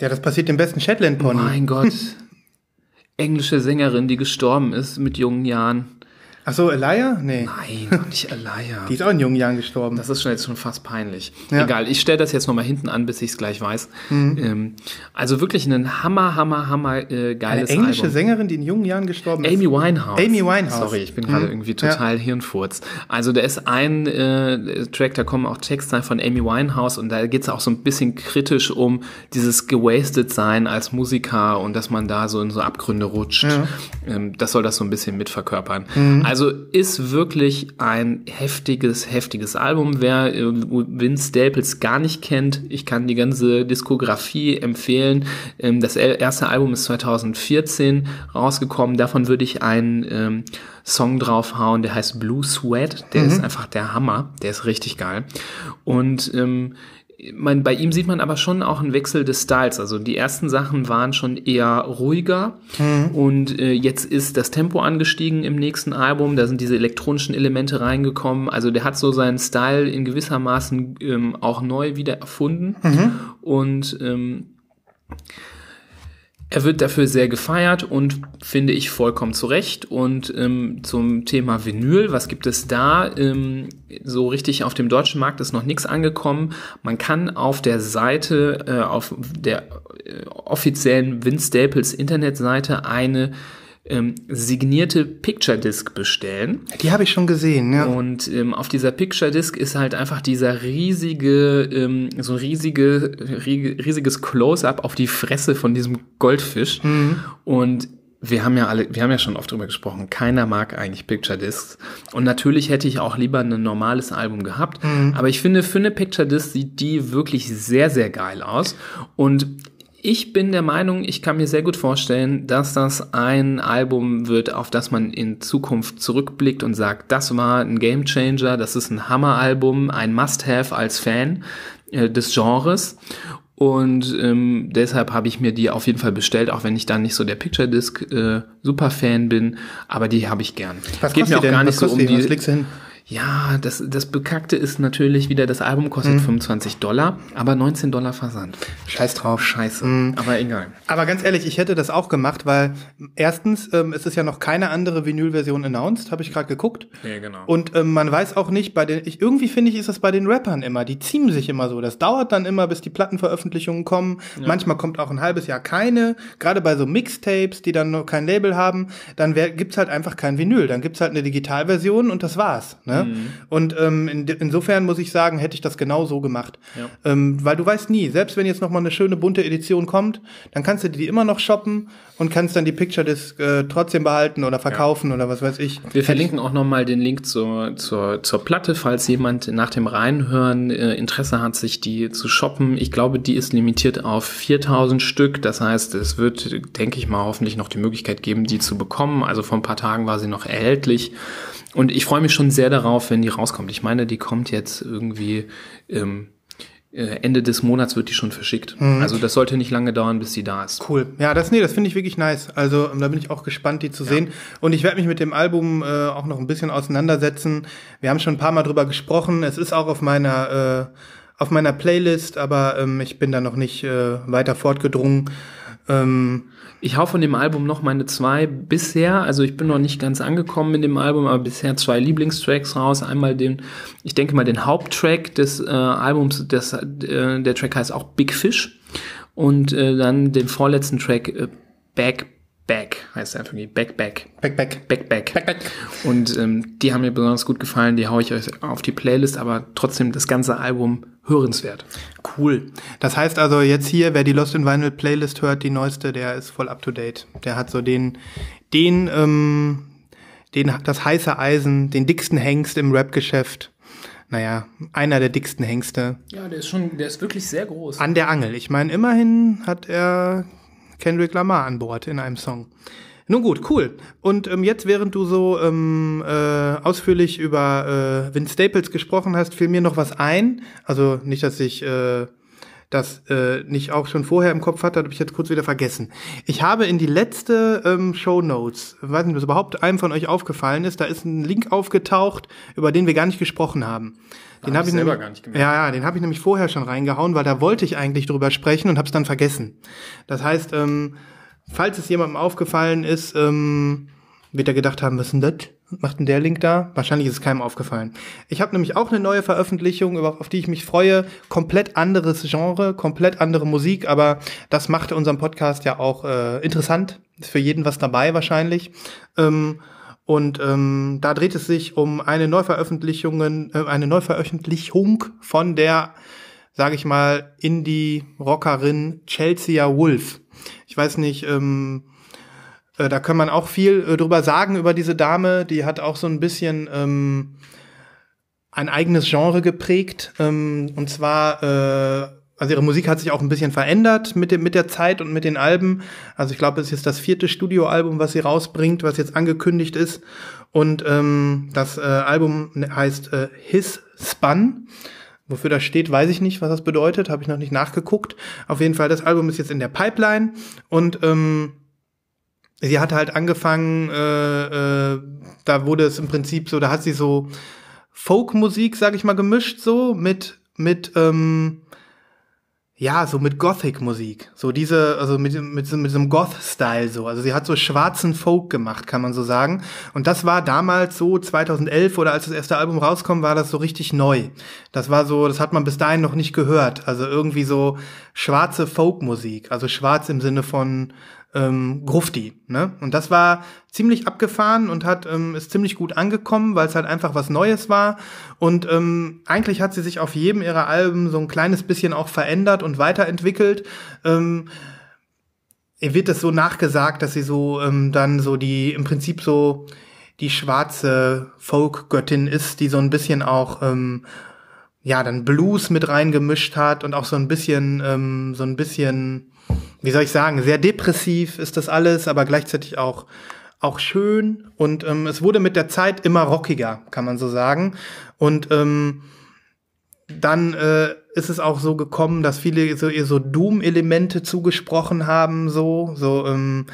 Speaker 2: Ja, das passiert dem besten Shetland Pony.
Speaker 3: mein Gott. Englische Sängerin die gestorben ist mit jungen Jahren
Speaker 2: Ach so, Elia? Nee.
Speaker 3: nein doch nicht Alaya
Speaker 2: Die ist auch in jungen Jahren gestorben.
Speaker 3: das ist schon jetzt schon fast peinlich.
Speaker 2: Ja. Mhm.
Speaker 3: Egal, ich stelle das jetzt nochmal hinten an, bis ich es gleich weiß. Ähm, also wirklich ein hammer, hammer, hammer äh,
Speaker 2: Eine
Speaker 3: geiles
Speaker 2: englische
Speaker 3: Album.
Speaker 2: Sängerin, die in jungen Jahren gestorben ist.
Speaker 3: Amy Winehouse.
Speaker 2: Amy Winehouse.
Speaker 3: Sorry, ich bin gerade
Speaker 2: Mhm.
Speaker 3: irgendwie total Hirnfurz. Also da ist ein äh, Track, da kommen auch Texte von Amy Winehouse und da geht es auch so ein bisschen kritisch um dieses gewastet sein als Musiker und dass man da so in so Abgründe rutscht. Ähm, das soll das so ein bisschen mitverkörpern. Also ist wirklich ein heftiges, heftiges Album. Wer äh, Vince Staples gar nicht kennt, ich kann die ganze Diskografie empfehlen. Ähm, das erste Album ist 2014 rausgekommen. Davon würde ich einen ähm, Song draufhauen, der heißt Blue Sweat. Der ist einfach der Hammer. Der ist richtig geil. Und ähm, man, bei ihm sieht man aber schon auch einen Wechsel des Styles. Also die ersten Sachen waren schon eher ruhiger und äh, jetzt ist das Tempo angestiegen im nächsten Album. Da sind diese elektronischen Elemente reingekommen. Also der hat so seinen Style in gewissermaßen ähm, auch neu wieder erfunden und ähm, er wird dafür sehr gefeiert und finde ich vollkommen zu Recht. Und ähm, zum Thema Vinyl, was gibt es da? Ähm, so richtig auf dem deutschen Markt ist noch nichts angekommen. Man kann auf der Seite, äh, auf der äh, offiziellen Vince Staples Internetseite eine ähm, signierte Picture Disc bestellen.
Speaker 2: Die habe ich schon gesehen, ja.
Speaker 3: Und ähm, auf dieser Picture Disc ist halt einfach dieser riesige, ähm, so ein riesige, rie- riesiges Close-up auf die Fresse von diesem Goldfisch. Und wir haben ja alle, wir haben ja schon oft drüber gesprochen, keiner mag eigentlich Picture Discs. Und natürlich hätte ich auch lieber ein normales Album gehabt. Aber ich finde, für eine Picture Disc sieht die wirklich sehr, sehr geil aus. Und ich bin der Meinung, ich kann mir sehr gut vorstellen, dass das ein Album wird, auf das man in Zukunft zurückblickt und sagt, das war ein Gamechanger, das ist ein Hammeralbum, ein Must-Have als Fan äh, des Genres. Und ähm, deshalb habe ich mir die auf jeden Fall bestellt, auch wenn ich dann nicht so der Picture Disc äh, Superfan bin, aber die habe ich gern.
Speaker 2: Was
Speaker 3: Geht mir auch
Speaker 2: denn?
Speaker 3: gar nicht so um
Speaker 2: die?
Speaker 3: Ja, das, das Bekackte ist natürlich wieder, das Album kostet 25 Dollar, aber 19 Dollar Versand.
Speaker 2: Scheiß drauf.
Speaker 3: Scheiße,
Speaker 2: Mhm.
Speaker 3: aber egal.
Speaker 2: Aber ganz ehrlich, ich hätte das auch gemacht, weil erstens ähm, es ist ja noch keine andere Vinyl-Version announced, habe ich gerade geguckt.
Speaker 3: Ja, genau.
Speaker 2: Und ähm, man weiß auch nicht, bei den, ich, irgendwie finde ich, ist das bei den Rappern immer, die ziehen sich immer so. Das dauert dann immer, bis die Plattenveröffentlichungen kommen. Manchmal kommt auch ein halbes Jahr keine. Gerade bei so Mixtapes, die dann noch kein Label haben, dann wär, gibt's halt einfach kein Vinyl. Dann gibt's halt eine Digitalversion und das war's. Ne? Und ähm, in, insofern muss ich sagen, hätte ich das genau so gemacht.
Speaker 3: Ja.
Speaker 2: Ähm, weil du weißt nie, selbst wenn jetzt noch mal eine schöne bunte Edition kommt, dann kannst du die immer noch shoppen und kannst dann die Picture Disc äh, trotzdem behalten oder verkaufen oder was weiß ich.
Speaker 3: Wir verlinken auch nochmal den Link zur, zur, zur Platte, falls jemand nach dem Reinhören äh, Interesse hat, sich die zu shoppen. Ich glaube, die ist limitiert auf 4000 Stück. Das heißt, es wird, denke ich mal, hoffentlich noch die Möglichkeit geben, die zu bekommen. Also vor ein paar Tagen war sie noch erhältlich. Und ich freue mich schon sehr darauf, wenn die rauskommt. Ich meine, die kommt jetzt irgendwie ähm, äh, Ende des Monats wird die schon verschickt. Also das sollte nicht lange dauern, bis sie da ist.
Speaker 2: Cool. Ja, das nee, das finde ich wirklich nice. Also ähm, da bin ich auch gespannt, die zu sehen. Und ich werde mich mit dem Album äh, auch noch ein bisschen auseinandersetzen. Wir haben schon ein paar Mal drüber gesprochen. Es ist auch auf meiner äh, auf meiner Playlist, aber ähm, ich bin da noch nicht äh, weiter fortgedrungen. Ähm,
Speaker 3: Ich hau von dem Album noch meine zwei bisher, also ich bin noch nicht ganz angekommen mit dem Album, aber bisher zwei Lieblingstracks raus. Einmal den, ich denke mal den Haupttrack des äh, Albums, des, äh, der Track heißt auch Big Fish und äh, dann den vorletzten Track äh, Back Back heißt er einfach Back Back
Speaker 2: back, back.
Speaker 3: Back Back.
Speaker 2: Back, back.
Speaker 3: Und ähm, die haben mir besonders gut gefallen, die hau ich euch auf die Playlist, aber trotzdem das ganze Album hörenswert.
Speaker 2: Cool. Das heißt also jetzt hier, wer die Lost in Vinyl Playlist hört, die neueste, der ist voll up to date. Der hat so den, den, ähm, den, das heiße Eisen, den dicksten Hengst im Rap-Geschäft. Naja, einer der dicksten Hengste
Speaker 3: Ja, der ist schon, der ist wirklich sehr groß.
Speaker 2: an der Angel. Ich meine, immerhin hat er Kendrick Lamar an Bord in einem Song. Nun gut, cool. Und ähm, jetzt, während du so ähm, äh, ausführlich über äh, Vince Staples gesprochen hast, fiel mir noch was ein. Also nicht, dass ich äh, das äh, nicht auch schon vorher im Kopf hatte, habe ich jetzt kurz wieder vergessen. Ich habe in die letzte ähm, Show Notes, weiß nicht, ob das überhaupt einem von euch aufgefallen ist, da ist ein Link aufgetaucht, über den wir gar nicht gesprochen haben. Den
Speaker 3: hab
Speaker 2: habe
Speaker 3: ich
Speaker 2: ich
Speaker 3: selber
Speaker 2: nämlich,
Speaker 3: gar nicht gemerkt.
Speaker 2: Ja, ja, den habe ich nämlich vorher schon reingehauen, weil da wollte ich eigentlich drüber sprechen und habe es dann vergessen. Das heißt, ähm, falls es jemandem aufgefallen ist, ähm, wird er gedacht haben, was ist denn das? Macht denn der Link da? Wahrscheinlich ist es keinem aufgefallen. Ich habe nämlich auch eine neue Veröffentlichung, auf die ich mich freue. Komplett anderes Genre, komplett andere Musik, aber das macht unseren Podcast ja auch äh, interessant. Ist für jeden was dabei wahrscheinlich. Ähm, und ähm, da dreht es sich um eine Neuveröffentlichung, äh, eine Neuveröffentlichung von der, sage ich mal, Indie-Rockerin Chelsea Wolf. Ich weiß nicht, ähm, äh, da kann man auch viel äh, drüber sagen über diese Dame. Die hat auch so ein bisschen ähm, ein eigenes Genre geprägt. Ähm, und zwar, äh, also ihre Musik hat sich auch ein bisschen verändert mit, dem, mit der Zeit und mit den Alben. Also ich glaube, es ist jetzt das vierte Studioalbum, was sie rausbringt, was jetzt angekündigt ist. Und ähm, das äh, Album heißt äh, His Spun. Wofür das steht, weiß ich nicht, was das bedeutet, habe ich noch nicht nachgeguckt. Auf jeden Fall, das Album ist jetzt in der Pipeline und ähm, sie hatte halt angefangen, äh, äh, da wurde es im Prinzip so, da hat sie so Folkmusik, sag ich mal, gemischt so mit mit ähm, ja, so mit Gothic-Musik. So diese, also mit, mit, mit so einem Goth-Style so. Also sie hat so schwarzen Folk gemacht, kann man so sagen. Und das war damals so 2011 oder als das erste Album rauskam, war das so richtig neu. Das war so, das hat man bis dahin noch nicht gehört. Also irgendwie so schwarze Folk-Musik. Also schwarz im Sinne von ähm, Grufti. Ne? Und das war ziemlich abgefahren und hat ähm, ist ziemlich gut angekommen, weil es halt einfach was Neues war. Und ähm, eigentlich hat sie sich auf jedem ihrer Alben so ein kleines bisschen auch verändert und weiterentwickelt. Ähm, ihr wird es so nachgesagt, dass sie so ähm, dann so die im Prinzip so die schwarze Folk-Göttin ist, die so ein bisschen auch ähm, ja dann Blues mit reingemischt hat und auch so ein bisschen ähm, so ein bisschen wie soll ich sagen sehr depressiv ist das alles, aber gleichzeitig auch auch schön. Und ähm, es wurde mit der Zeit immer rockiger, kann man so sagen. Und ähm, dann äh, ist es auch so gekommen, dass viele so ihr so Doom-Elemente zugesprochen haben, so so ähm,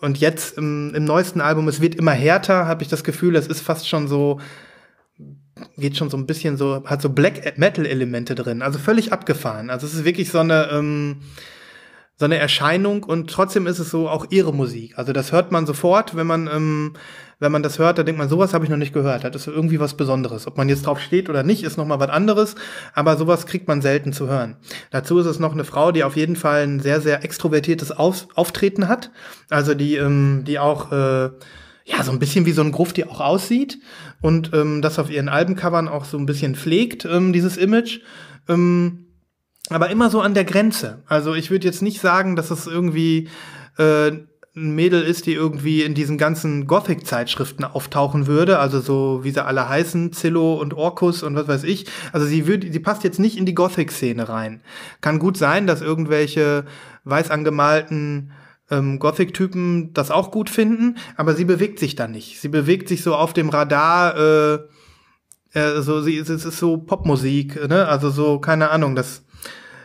Speaker 2: und jetzt im, im neuesten Album, es wird immer härter, habe ich das Gefühl, es ist fast schon so wird schon so ein bisschen so hat so Black Metal Elemente drin, also völlig abgefahren. Also es ist wirklich so eine ähm, so eine Erscheinung und trotzdem ist es so auch ihre Musik. Also das hört man sofort, wenn man ähm, wenn man das hört, dann denkt man, sowas habe ich noch nicht gehört. Das ist irgendwie was Besonderes. Ob man jetzt drauf steht oder nicht, ist noch mal was anderes. Aber sowas kriegt man selten zu hören. Dazu ist es noch eine Frau, die auf jeden Fall ein sehr sehr extrovertiertes Auf Auftreten hat. Also die ähm, die auch äh, ja so ein bisschen wie so ein Gruft, die auch aussieht und ähm, das auf ihren Albencovern auch so ein bisschen pflegt ähm, dieses Image. Ähm, aber immer so an der Grenze. Also ich würde jetzt nicht sagen, dass es irgendwie äh, ein Mädel ist, die irgendwie in diesen ganzen Gothic-Zeitschriften auftauchen würde, also so wie sie alle heißen, Zillow und Orkus und was weiß ich. Also sie würde, sie passt jetzt nicht in die Gothic-Szene rein. Kann gut sein, dass irgendwelche weiß angemalten ähm, Gothic-Typen das auch gut finden, aber sie bewegt sich da nicht. Sie bewegt sich so auf dem Radar, äh, äh, so sie es ist so Popmusik, ne? Also so keine Ahnung, das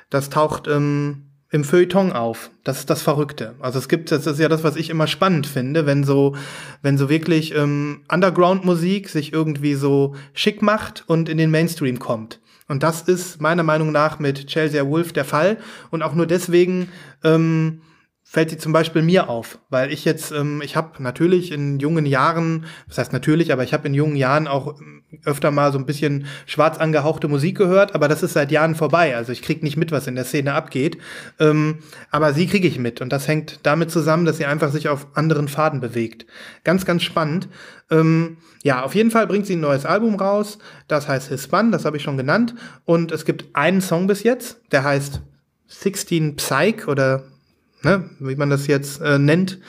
Speaker 2: das taucht ähm, im Feuilleton auf. Das ist das Verrückte. Also es gibt, das ist ja das, was ich immer spannend finde, wenn so, wenn so wirklich ähm, Underground-Musik sich irgendwie so schick macht und in den Mainstream kommt. Und das ist meiner Meinung nach mit Chelsea Wolf der Fall. Und auch nur deswegen ähm, fällt sie zum Beispiel mir auf, weil ich jetzt, ähm, ich habe natürlich in jungen Jahren, das heißt natürlich, aber ich habe in jungen Jahren auch ähm, öfter mal so ein bisschen schwarz angehauchte Musik gehört, aber das ist seit Jahren vorbei. Also ich krieg nicht mit, was in der Szene abgeht. Ähm, aber sie kriege ich mit und das hängt damit zusammen, dass sie einfach sich auf anderen Faden bewegt. Ganz, ganz spannend. Ähm, ja, auf jeden Fall bringt sie ein neues Album raus. Das heißt Hispan, das habe ich schon genannt. Und es gibt einen Song bis jetzt, der heißt 16 Psych oder ne, wie man das jetzt äh, nennt,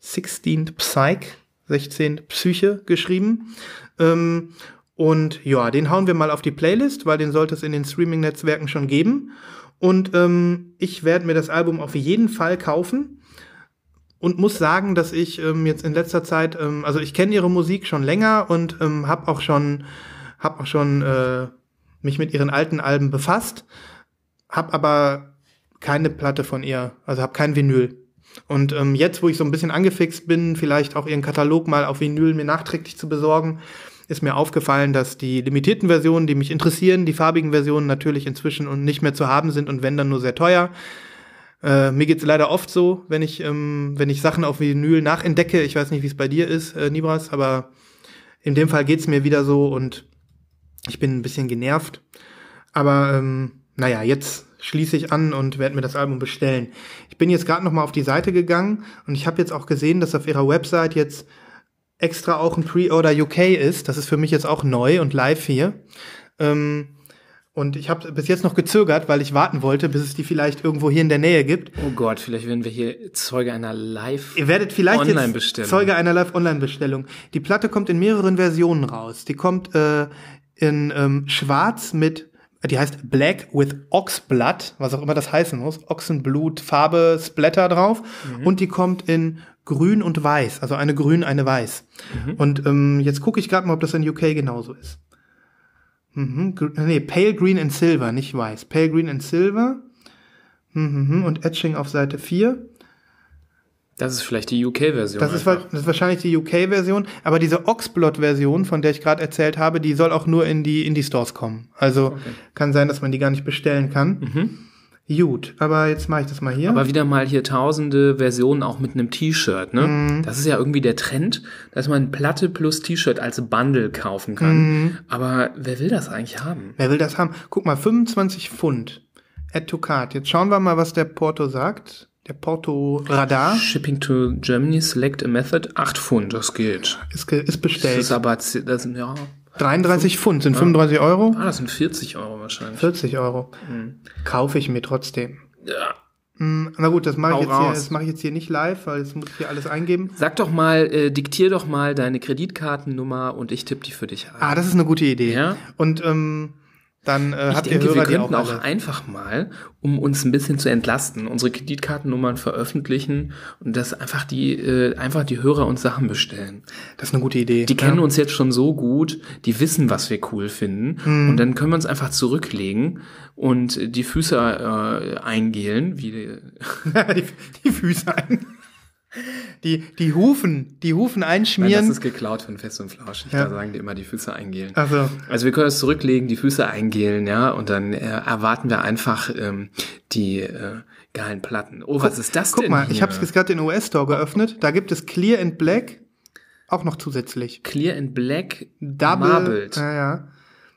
Speaker 2: 16 Psych, 16 Psyche geschrieben. Ähm, und ja, den hauen wir mal auf die Playlist, weil den sollte es in den Streaming-Netzwerken schon geben. Und ähm, ich werde mir das Album auf jeden Fall kaufen und muss sagen, dass ich ähm, jetzt in letzter Zeit, ähm, also ich kenne ihre Musik schon länger und ähm, habe auch schon, hab auch schon äh, mich mit ihren alten Alben befasst, habe aber keine Platte von ihr, also habe kein Vinyl. Und ähm, jetzt, wo ich so ein bisschen angefixt bin, vielleicht auch ihren Katalog mal auf Vinyl mir nachträglich zu besorgen, ist mir aufgefallen, dass die limitierten Versionen, die mich interessieren, die farbigen Versionen natürlich inzwischen und nicht mehr zu haben sind und wenn dann nur sehr teuer. Äh, mir geht's leider oft so, wenn ich, ähm, wenn ich Sachen auf Vinyl nachentdecke. Ich weiß nicht, wie es bei dir ist, äh, Nibras, aber in dem Fall geht's mir wieder so und ich bin ein bisschen genervt. Aber ähm, naja, jetzt schließe ich an und werde mir das Album bestellen. Ich bin jetzt gerade noch mal auf die Seite gegangen und ich habe jetzt auch gesehen, dass auf ihrer Website jetzt extra auch ein Pre-Order UK ist. Das ist für mich jetzt auch neu und live hier. Ähm, und ich habe bis jetzt noch gezögert, weil ich warten wollte, bis es die vielleicht irgendwo hier in der Nähe gibt.
Speaker 3: Oh Gott, vielleicht werden wir hier Zeuge einer Live
Speaker 2: Ihr werdet vielleicht jetzt
Speaker 3: Online-Bestellung.
Speaker 2: Zeuge einer Live-Online-Bestellung. Die Platte kommt in mehreren Versionen raus. Die kommt äh, in ähm, Schwarz mit, die heißt Black with Oxblood, was auch immer das heißen muss. Ochsenblut, Farbe, Splatter drauf. Und die kommt in Grün und Weiß, also eine Grün, eine Weiß. Und ähm, jetzt gucke ich gerade mal, ob das in UK genauso ist. Mhm, nee, Pale Green and Silver, nicht weiß. Pale Green and Silver. Mhm, und Etching auf Seite 4.
Speaker 3: Das ist vielleicht die UK-Version.
Speaker 2: Das das ist wahrscheinlich die UK-Version, aber diese Oxblot-Version, von der ich gerade erzählt habe, die soll auch nur in die Indie-Stores kommen. Also kann sein, dass man die gar nicht bestellen kann. Gut, aber jetzt mache ich das mal hier.
Speaker 3: Aber wieder mal hier tausende Versionen auch mit einem T-Shirt, ne?
Speaker 2: Mhm.
Speaker 3: Das ist ja irgendwie der Trend, dass man Platte plus T-Shirt als Bundle kaufen kann.
Speaker 2: Mhm.
Speaker 3: Aber wer will das eigentlich haben?
Speaker 2: Wer will das haben? Guck mal, 25 Pfund. Add to cart. Jetzt schauen wir mal, was der Porto sagt. Der Porto Radar
Speaker 3: Shipping to Germany, select a method, 8 Pfund, das geht.
Speaker 2: ist, ist
Speaker 3: Das
Speaker 2: bestellt.
Speaker 3: ist aber, das sind, ja,
Speaker 2: 33 Pfund sind 35 Euro.
Speaker 3: ah, das sind 40 Euro wahrscheinlich.
Speaker 2: 40 Euro. Kaufe ich mir trotzdem.
Speaker 3: Ja.
Speaker 2: Hm, na gut, das mache ich, hier- das mache ich jetzt hier nicht live, weil jetzt muss ich hier alles eingeben.
Speaker 3: Sag doch mal, äh, diktier doch mal deine Kreditkartennummer und ich tippe die für dich ein.
Speaker 2: Ah, das ist eine gute Idee.
Speaker 3: Ja.
Speaker 2: Und ähm, dann äh,
Speaker 3: Ich
Speaker 2: habt
Speaker 3: denke,
Speaker 2: ihr Hörer,
Speaker 3: wir
Speaker 2: die auch
Speaker 3: könnten auch,
Speaker 2: alle.
Speaker 3: einfach mal, um uns ein bisschen zu entlasten, unsere Kreditkartennummern veröffentlichen und dass einfach die, äh, einfach die Hörer uns Sachen bestellen.
Speaker 2: Das ist eine gute Idee.
Speaker 3: Die kennen uns jetzt schon so gut, die wissen, was wir cool finden
Speaker 2: Mhm.
Speaker 3: und dann können wir uns einfach zurücklegen und die Füße äh, eingelen, wie die,
Speaker 2: die, die Füße ein. Die, die Hufen, die Hufen
Speaker 3: Nein,
Speaker 2: einschmieren.
Speaker 3: das ist geklaut von Fest und Flauschig,
Speaker 2: Ja.
Speaker 3: da sagen die immer die Füße eingelen.
Speaker 2: also,
Speaker 3: Also wir können das zurücklegen, die Füße eingelen, ja, und dann äh, erwarten wir einfach ähm, die äh, geilen Platten. Oh, was ist das
Speaker 2: guck
Speaker 3: denn
Speaker 2: mal,
Speaker 3: hier?
Speaker 2: ich habe jetzt gerade den US-Store geöffnet. Da gibt es Clear and Black auch noch zusätzlich.
Speaker 3: Clear and Black
Speaker 2: Double.
Speaker 3: Marbled.
Speaker 2: Ja, ja.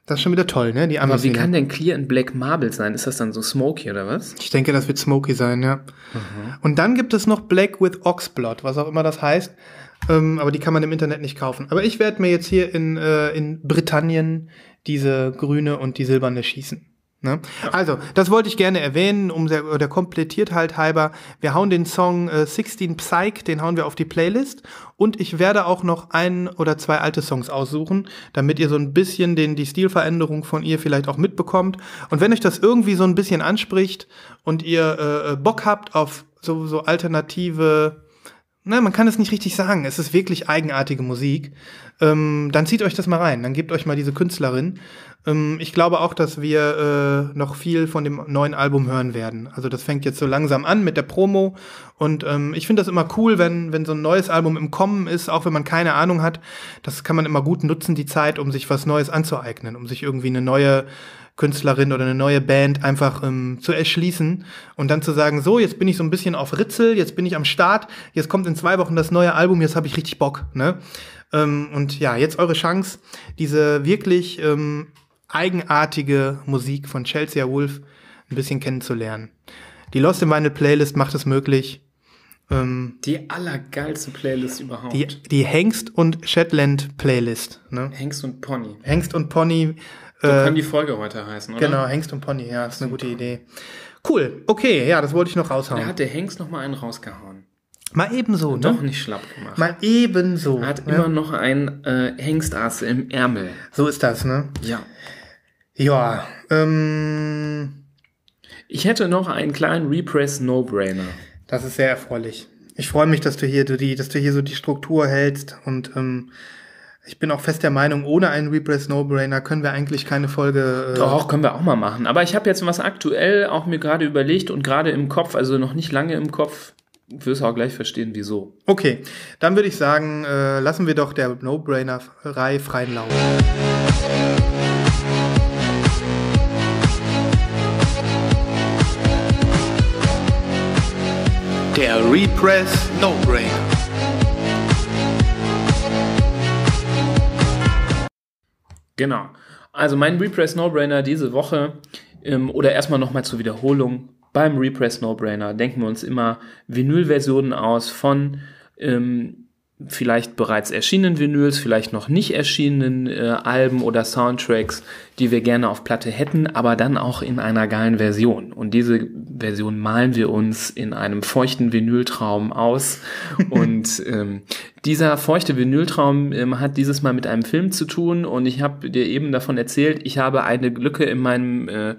Speaker 2: Das ist schon wieder toll, ne? Die
Speaker 3: Aber
Speaker 2: Amis.
Speaker 3: wie kann denn Clear and Black Marbled sein? Ist das dann so smoky oder was?
Speaker 2: Ich denke, das wird smoky sein, ja. Und dann gibt es noch Black with Oxblood, was auch immer das heißt. Ähm, aber die kann man im Internet nicht kaufen. Aber ich werde mir jetzt hier in, äh, in Britannien diese grüne und die silberne schießen. Ne? Also, das wollte ich gerne erwähnen, um der, der Komplettiertheit halber. Wir hauen den Song äh, 16 Psych, den hauen wir auf die Playlist. Und ich werde auch noch ein oder zwei alte Songs aussuchen, damit ihr so ein bisschen den, die Stilveränderung von ihr vielleicht auch mitbekommt. Und wenn euch das irgendwie so ein bisschen anspricht und ihr äh, äh, Bock habt auf so, so alternative, na, man kann es nicht richtig sagen, es ist wirklich eigenartige Musik, ähm, dann zieht euch das mal rein, dann gebt euch mal diese Künstlerin. Ähm, ich glaube auch, dass wir äh, noch viel von dem neuen Album hören werden. Also das fängt jetzt so langsam an mit der Promo und ähm, ich finde das immer cool, wenn, wenn so ein neues Album im Kommen ist, auch wenn man keine Ahnung hat. Das kann man immer gut nutzen, die Zeit, um sich was Neues anzueignen, um sich irgendwie eine neue Künstlerin oder eine neue Band einfach ähm, zu erschließen und dann zu sagen, so, jetzt bin ich so ein bisschen auf Ritzel, jetzt bin ich am Start, jetzt kommt in zwei Wochen das neue Album, jetzt habe ich richtig Bock. Ne? Ähm, und ja, jetzt eure Chance, diese wirklich ähm, eigenartige Musik von Chelsea Wolf ein bisschen kennenzulernen. Die Lost in Vinyl Playlist macht es möglich. Ähm,
Speaker 3: Die allergeilste Playlist überhaupt.
Speaker 2: die, die Hengst und Shetland Playlist. Ne?
Speaker 3: Hengst und Pony.
Speaker 2: Hengst und Pony.
Speaker 3: So
Speaker 2: Äh,
Speaker 3: kann die Folge heute heißen, oder?
Speaker 2: genau, Hengst und Pony, ja, ist eine gute Idee. Cool, okay, ja, das wollte ich noch
Speaker 3: Da
Speaker 2: raushauen.
Speaker 3: hat der Hengst noch mal einen rausgehauen.
Speaker 2: Mal ebenso,
Speaker 3: Doch
Speaker 2: ne?
Speaker 3: nicht schlapp gemacht.
Speaker 2: Mal ebenso.
Speaker 3: er hat
Speaker 2: ja.
Speaker 3: immer noch ein äh, Hengstass im Ärmel.
Speaker 2: So ist das, ne?
Speaker 3: Ja.
Speaker 2: Ja, ähm,
Speaker 3: Ich hätte noch einen kleinen Repress No-Brainer.
Speaker 2: das ist sehr erfreulich. Ich freue mich, dass du hier du die, dass du hier so die Struktur hältst und ähm, ich bin auch fest der Meinung, ohne einen Repress No-Brainer können wir eigentlich keine Folge. Äh,
Speaker 3: Doch, können wir auch mal machen. Aber ich habe jetzt was aktuell auch mir gerade überlegt und gerade im Kopf, also noch nicht lange im Kopf, wirst du auch gleich verstehen, wieso.
Speaker 2: Okay, dann würde ich sagen, äh, lassen wir doch der No-Brainer-Reihe freien Lauf.
Speaker 4: Der Repress No
Speaker 3: Genau. Also mein Repress No-Brainer diese Woche ähm, oder erstmal nochmal zur Wiederholung. Beim Repress No-Brainer denken wir uns immer Vinyl-Versionen aus von ähm, vielleicht bereits erschienenen Vinyls, vielleicht noch nicht erschienenen äh, Alben oder Soundtracks, die wir gerne auf Platte hätten, aber dann auch in einer geilen Version. Und diese Version malen wir uns in einem feuchten Vinyltraum aus. und ähm, dieser feuchte Vinyltraum ähm, hat dieses Mal mit einem Film zu tun. Und ich habe dir eben davon erzählt, ich habe eine Lücke in meinem äh,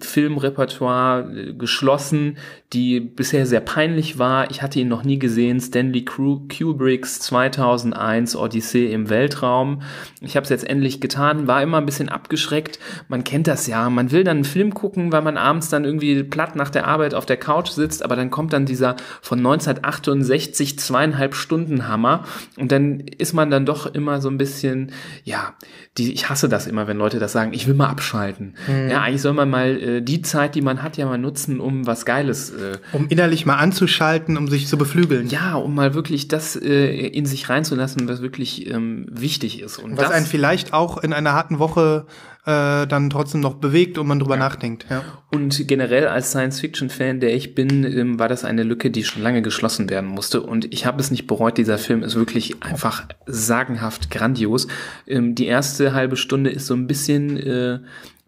Speaker 3: Filmrepertoire äh, geschlossen, die bisher sehr peinlich war. Ich hatte ihn noch nie gesehen. Stanley Kubricks 2001 Odyssee im Weltraum. Ich habe es jetzt endlich getan, war immer ein bisschen abgeschreckt. Man kennt das ja. Man will dann einen Film gucken, weil man abends dann irgendwie platt nach der Arbeit auf der Couch sitzt, aber dann kommt dann dieser von 1968 zweieinhalb Stunden Hammer und dann ist man dann doch immer so ein bisschen, ja, die, ich hasse das immer, wenn Leute das sagen, ich will mal abschalten. Ja, eigentlich soll man mal äh, die Zeit, die man hat, ja mal nutzen, um was Geiles äh,
Speaker 2: Um innerlich mal anzuschalten, um sich zu beflügeln.
Speaker 3: ja, um mal wirklich das äh, in sich reinzulassen, was wirklich ähm, wichtig ist. Und
Speaker 2: Was
Speaker 3: das,
Speaker 2: einen vielleicht auch in einer harten Woche äh, dann trotzdem noch bewegt und man drüber nachdenkt. Ja.
Speaker 3: und generell als Science-Fiction-Fan, der ich bin, ähm, war das eine Lücke, die schon lange geschlossen werden musste. Und ich habe es nicht bereut. Dieser Film ist wirklich einfach sagenhaft grandios. Ähm, die erste halbe Stunde ist so ein bisschen äh,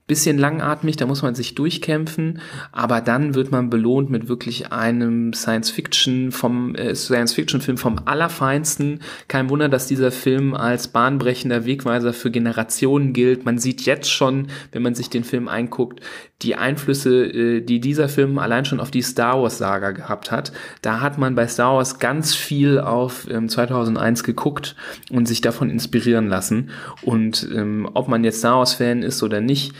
Speaker 3: bisschen langatmig, da muss man sich durchkämpfen, aber dann wird man belohnt mit wirklich einem Science-Fiction vom äh, Science-Fiction-Film vom allerfeinsten. Kein Wunder, dass dieser Film als bahnbrechender Wegweiser für Generationen gilt. Man sieht jetzt schon, wenn man sich den Film einguckt, die Einflüsse, äh, die dieser Film allein schon auf die Star Wars Saga gehabt hat. Da hat man bei Star Wars ganz viel auf ähm, 2001 geguckt und sich davon inspirieren lassen. Und ähm, ob man jetzt Star Wars Fan ist oder nicht,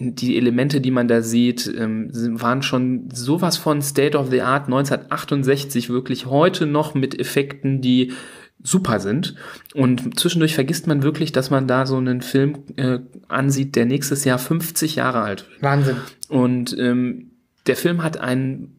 Speaker 3: die Elemente, die man da sieht, ähm, waren schon sowas von State of the Art 1968 wirklich heute noch mit Effekten, die super sind. Und zwischendurch vergisst man wirklich, dass man da so einen Film äh, ansieht, der nächstes Jahr 50 Jahre alt wird.
Speaker 2: Wahnsinn.
Speaker 3: Und ähm, der Film hat einen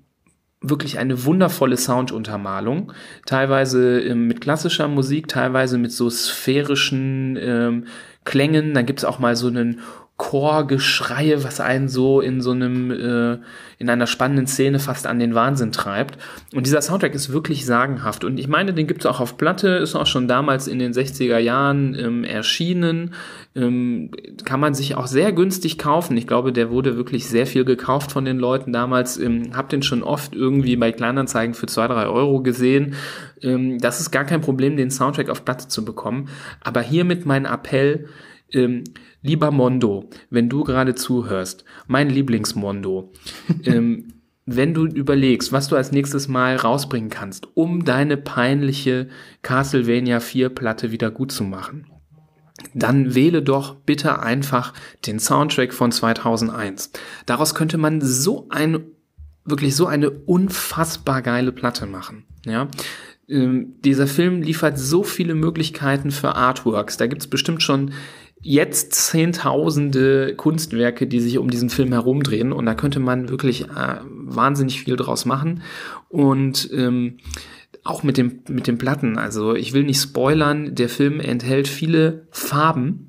Speaker 3: wirklich eine wundervolle Sounduntermalung, teilweise ähm, mit klassischer Musik, teilweise mit so sphärischen ähm, Klängen. Dann gibt's auch mal so einen Chorgeschreie, was einen so in so einem, äh, in einer spannenden Szene fast an den Wahnsinn treibt. Und dieser Soundtrack ist wirklich sagenhaft. Und ich meine, den gibt's auch auf Platte, ist auch schon damals in den 60er Jahren ähm, erschienen. Ähm, kann man sich auch sehr günstig kaufen. Ich glaube, der wurde wirklich sehr viel gekauft von den Leuten damals. Ähm, hab den schon oft irgendwie bei Kleinanzeigen für zwei, drei Euro gesehen. Ähm, das ist gar kein Problem, den Soundtrack auf Platte zu bekommen. Aber hiermit mein Appell, ähm, lieber Mondo, wenn du gerade zuhörst, mein Lieblingsmondo, ähm, wenn du überlegst, was du als nächstes Mal rausbringen kannst, um deine peinliche Castlevania 4 Platte wieder gut zu machen, dann wähle doch bitte einfach den Soundtrack von 2001. Daraus könnte man so ein, wirklich so eine unfassbar geile Platte machen, ja. Ähm, dieser Film liefert so viele Möglichkeiten für Artworks. Da gibt's bestimmt schon jetzt zehntausende Kunstwerke, die sich um diesen Film herumdrehen und da könnte man wirklich äh, wahnsinnig viel draus machen und ähm, auch mit dem mit den Platten. Also ich will nicht spoilern, der Film enthält viele Farben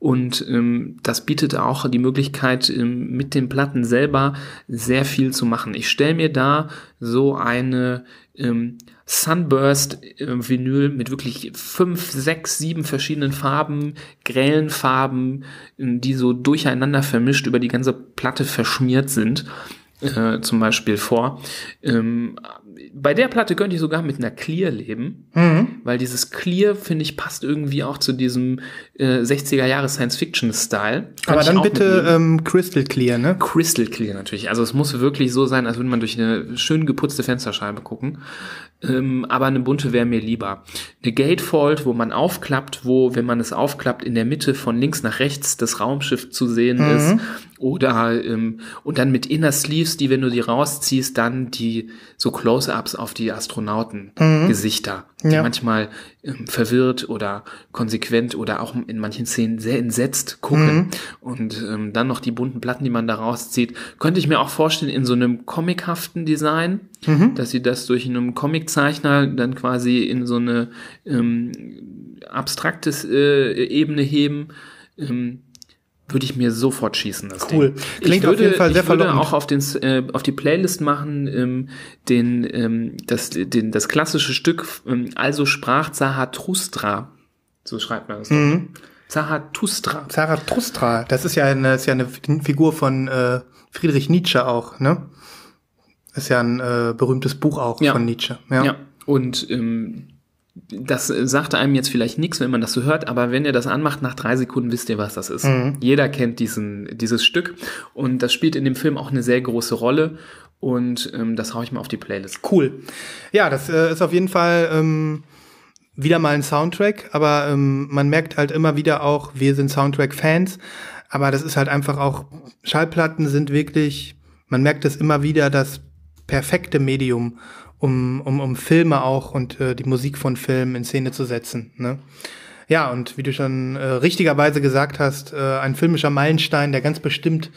Speaker 3: und ähm, das bietet auch die Möglichkeit, ähm, mit den Platten selber sehr viel zu machen. Ich stelle mir da so eine ähm, Sunburst-Vinyl mit wirklich fünf, sechs, sieben verschiedenen Farben, grellen Farben, ähm, die so durcheinander vermischt über die ganze Platte verschmiert sind. Äh, zum Beispiel vor. Ähm, bei der Platte könnte ich sogar mit einer Clear leben,
Speaker 2: Mhm.
Speaker 3: weil dieses Clear, finde ich, passt irgendwie auch zu diesem äh, 60er Jahre Science-Fiction-Style.
Speaker 2: Aber dann bitte ähm, Crystal Clear, ne?
Speaker 3: Crystal Clear natürlich. Also es muss wirklich so sein, als würde man durch eine schön geputzte Fensterscheibe gucken. Ähm, aber eine bunte wäre mir lieber. Eine Gatefold, wo man aufklappt, wo, wenn man es aufklappt, in der Mitte von links nach rechts das Raumschiff zu sehen ist. Oder ähm, und dann mit Inner Sleeves, die, wenn du die rausziehst, dann die so Close-ups auf die Astronauten-Gesichter, die
Speaker 2: Ja.
Speaker 3: manchmal ähm, verwirrt oder konsequent oder auch in manchen Szenen sehr entsetzt gucken. Und ähm, dann noch die bunten Platten, die man da rauszieht. Könnte ich mir auch vorstellen, in so einem comichaften Design, dass sie das durch einen Comiczeichner dann quasi in so eine ähm, abstraktes äh, Ebene heben. Ähm, würde ich mir sofort schießen, das
Speaker 2: Cool.
Speaker 3: Ding.
Speaker 2: Klingt
Speaker 3: ich
Speaker 2: auf
Speaker 3: würde,
Speaker 2: jeden Fall sehr
Speaker 3: ich würde
Speaker 2: verlockend.
Speaker 3: auch auf, den, äh, auf die Playlist machen, ähm, den, ähm, das, den, das klassische Stück, ähm, also sprach Zarathustra. So schreibt man das.
Speaker 2: Mhm.
Speaker 3: Zarathustra.
Speaker 2: Zarathustra, das ist ja eine, ist ja eine Figur von äh, Friedrich Nietzsche auch, ne? Ist ja ein äh, berühmtes Buch auch
Speaker 3: Ja.
Speaker 2: von Nietzsche. Ja.
Speaker 3: Ja. Und ähm, das äh, sagte einem jetzt vielleicht nichts, wenn man das so hört, aber wenn ihr das anmacht, nach drei Sekunden wisst ihr, was das ist. Jeder kennt diesen, dieses Stück und das spielt in dem Film auch eine sehr große Rolle und ähm, das hau ich mal auf die Playlist.
Speaker 2: Cool. Ja, das äh, ist auf jeden Fall ähm, wieder mal ein Soundtrack, aber ähm, man merkt halt immer wieder auch, wir sind Soundtrack-Fans, aber das ist halt einfach auch, Schallplatten sind wirklich, man merkt es immer wieder, das perfekte Medium, um, um, um Filme auch und äh, die Musik von Filmen in Szene zu setzen. Ne? Ja, und wie du schon äh, richtigerweise gesagt hast, äh, ein filmischer Meilenstein, der ganz bestimmt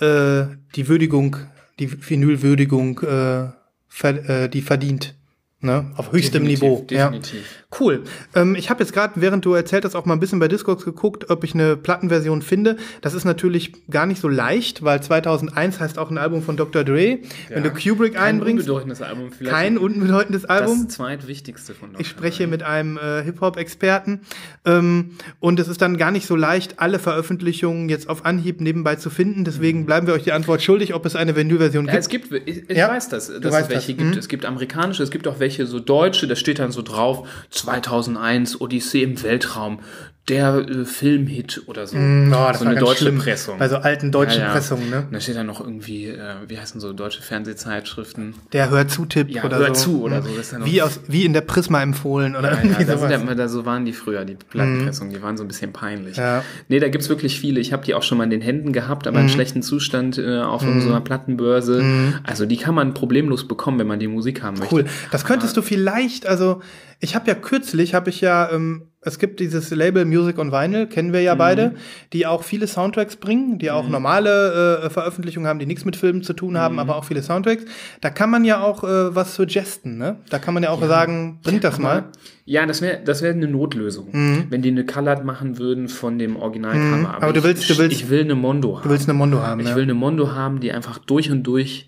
Speaker 2: äh, die Würdigung, die Vinylwürdigung, äh, ver äh, die verdient. Ne? Auf höchstem
Speaker 3: Definitiv,
Speaker 2: Niveau.
Speaker 3: definitiv.
Speaker 2: Ja. Cool. Ähm, ich habe jetzt gerade, während du erzählt hast, auch mal ein bisschen bei Discogs geguckt, ob ich eine Plattenversion finde. Das ist natürlich gar nicht so leicht, weil 2001 heißt auch ein Album von Dr. Dre. Wenn du Kubrick
Speaker 3: Kein
Speaker 2: einbringst,
Speaker 3: unbedeutendes Album, vielleicht
Speaker 2: kein unbedeutendes Album.
Speaker 3: das zweitwichtigste von Dr.
Speaker 2: Ich spreche mit einem äh, Hip-Hop-Experten ähm, und es ist dann gar nicht so leicht, alle Veröffentlichungen jetzt auf Anhieb nebenbei zu finden. Deswegen bleiben wir euch die Antwort schuldig, ob es eine Vinylversion
Speaker 3: Ja,
Speaker 2: gibt.
Speaker 3: es gibt, ich, ich
Speaker 2: Ja,
Speaker 3: weiß das, dass es welche
Speaker 2: das.
Speaker 3: gibt.
Speaker 2: Mhm.
Speaker 3: Es gibt amerikanische, es gibt auch welche so deutsche, da steht dann so drauf, 2001, Odyssee im Weltraum, der äh, Filmhit oder so.
Speaker 2: Mm, oh, das
Speaker 3: so
Speaker 2: war
Speaker 3: eine deutsche
Speaker 2: schlimm.
Speaker 3: Pressung.
Speaker 2: Bei so alten deutschen
Speaker 3: Ja, ja.
Speaker 2: Pressungen, ne?
Speaker 3: Und da steht dann noch irgendwie, äh, wie heißen so deutsche Fernsehzeitschriften?
Speaker 2: Der hört zu Tipp
Speaker 3: Ja,
Speaker 2: oder
Speaker 3: hör
Speaker 2: so.
Speaker 3: zu oder
Speaker 2: Mhm.
Speaker 3: so, das ist ja noch-
Speaker 2: wie, aus, wie in der Prisma empfohlen oder
Speaker 3: Ja, ja,
Speaker 2: irgendwie
Speaker 3: da, sind
Speaker 2: sowas.
Speaker 3: ja, da so waren die früher, die Plattenpressungen, die waren so ein bisschen peinlich.
Speaker 2: Ja.
Speaker 3: Nee, da gibt's wirklich viele. Ich habe die auch schon mal in den Händen gehabt, aber
Speaker 2: Mhm.
Speaker 3: in schlechten Zustand äh, auf so einer Plattenbörse. Also die kann man problemlos bekommen, wenn man die Musik haben möchte.
Speaker 2: Cool. Das könntest du vielleicht, also ich habe ja kürzlich, habe ich ja, ähm, es gibt dieses Label Music on Vinyl, kennen wir ja
Speaker 3: Mhm.
Speaker 2: beide, die auch viele Soundtracks bringen, die auch normale äh, Veröffentlichungen haben, die nichts mit Filmen zu tun
Speaker 3: Mhm.
Speaker 2: haben, aber auch viele Soundtracks. Da kann man ja auch äh, was suggesten, ne? Da kann man ja auch sagen, bringt das mal.
Speaker 3: Ja, das wäre das wäre eine Notlösung, wenn die eine Colored machen würden von dem Originalcover.
Speaker 2: Mhm. Aber du willst- du willst-
Speaker 3: ich will eine Mondo haben.
Speaker 2: Du willst eine Mondo haben,
Speaker 3: Ich
Speaker 2: ja.
Speaker 3: will eine Mondo haben, die einfach durch und durch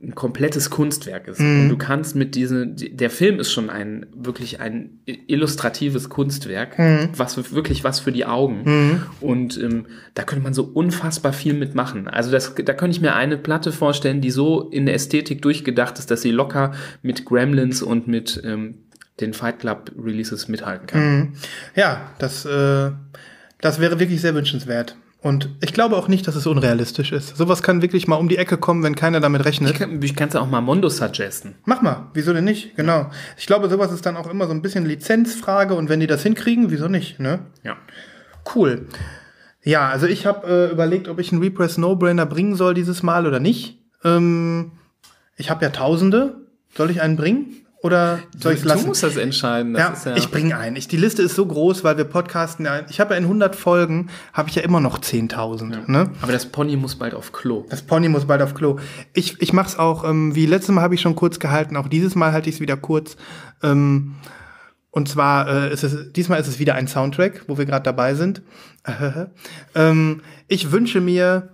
Speaker 3: ein komplettes Kunstwerk ist.
Speaker 2: Mhm.
Speaker 3: Und du kannst mit diesen, der Film ist schon ein, wirklich ein illustratives Kunstwerk,
Speaker 2: Mhm.
Speaker 3: was für- wirklich was für die Augen. Und ähm, da könnte man so unfassbar viel mitmachen. Also das, da könnte ich mir eine Platte vorstellen, die so in der Ästhetik durchgedacht ist, dass sie locker mit Gremlins und mit ähm, den Fight Club Releases mithalten kann.
Speaker 2: Mhm. Ja, das, äh, das wäre wirklich sehr wünschenswert. Und ich glaube auch nicht, dass es unrealistisch ist. Sowas kann wirklich mal um die Ecke kommen, wenn keiner damit rechnet.
Speaker 3: Ich kann ich kann's auch mal Mondo suggesten.
Speaker 2: Mach mal, wieso denn nicht? Genau. Ich glaube, sowas ist dann auch immer so ein bisschen Lizenzfrage und wenn die das hinkriegen, wieso nicht, ne?
Speaker 3: Ja.
Speaker 2: Cool. Ja, also ich habe äh, überlegt, ob ich einen Repress No-Brainer bringen soll dieses Mal oder nicht. Ähm, ich habe ja Tausende. Soll ich einen bringen? Oder soll ich es lassen?
Speaker 3: Du musst das entscheiden. Das
Speaker 2: ja,
Speaker 3: ist ja
Speaker 2: ich bringe ein. Ich, die Liste ist so groß, weil wir podcasten. ja- Ich habe ja in 100 Folgen, habe ich ja immer noch 10.000. Ne?
Speaker 3: aber das Pony muss bald auf Klo.
Speaker 2: Das Pony muss bald auf Klo. Ich, ich mach's auch, ähm, wie letztes Mal habe ich schon kurz gehalten, auch dieses Mal halte ich es wieder kurz. Ähm, und zwar äh, ist es, diesmal ist es wieder ein Soundtrack, wo wir gerade dabei sind. ähm, ich wünsche mir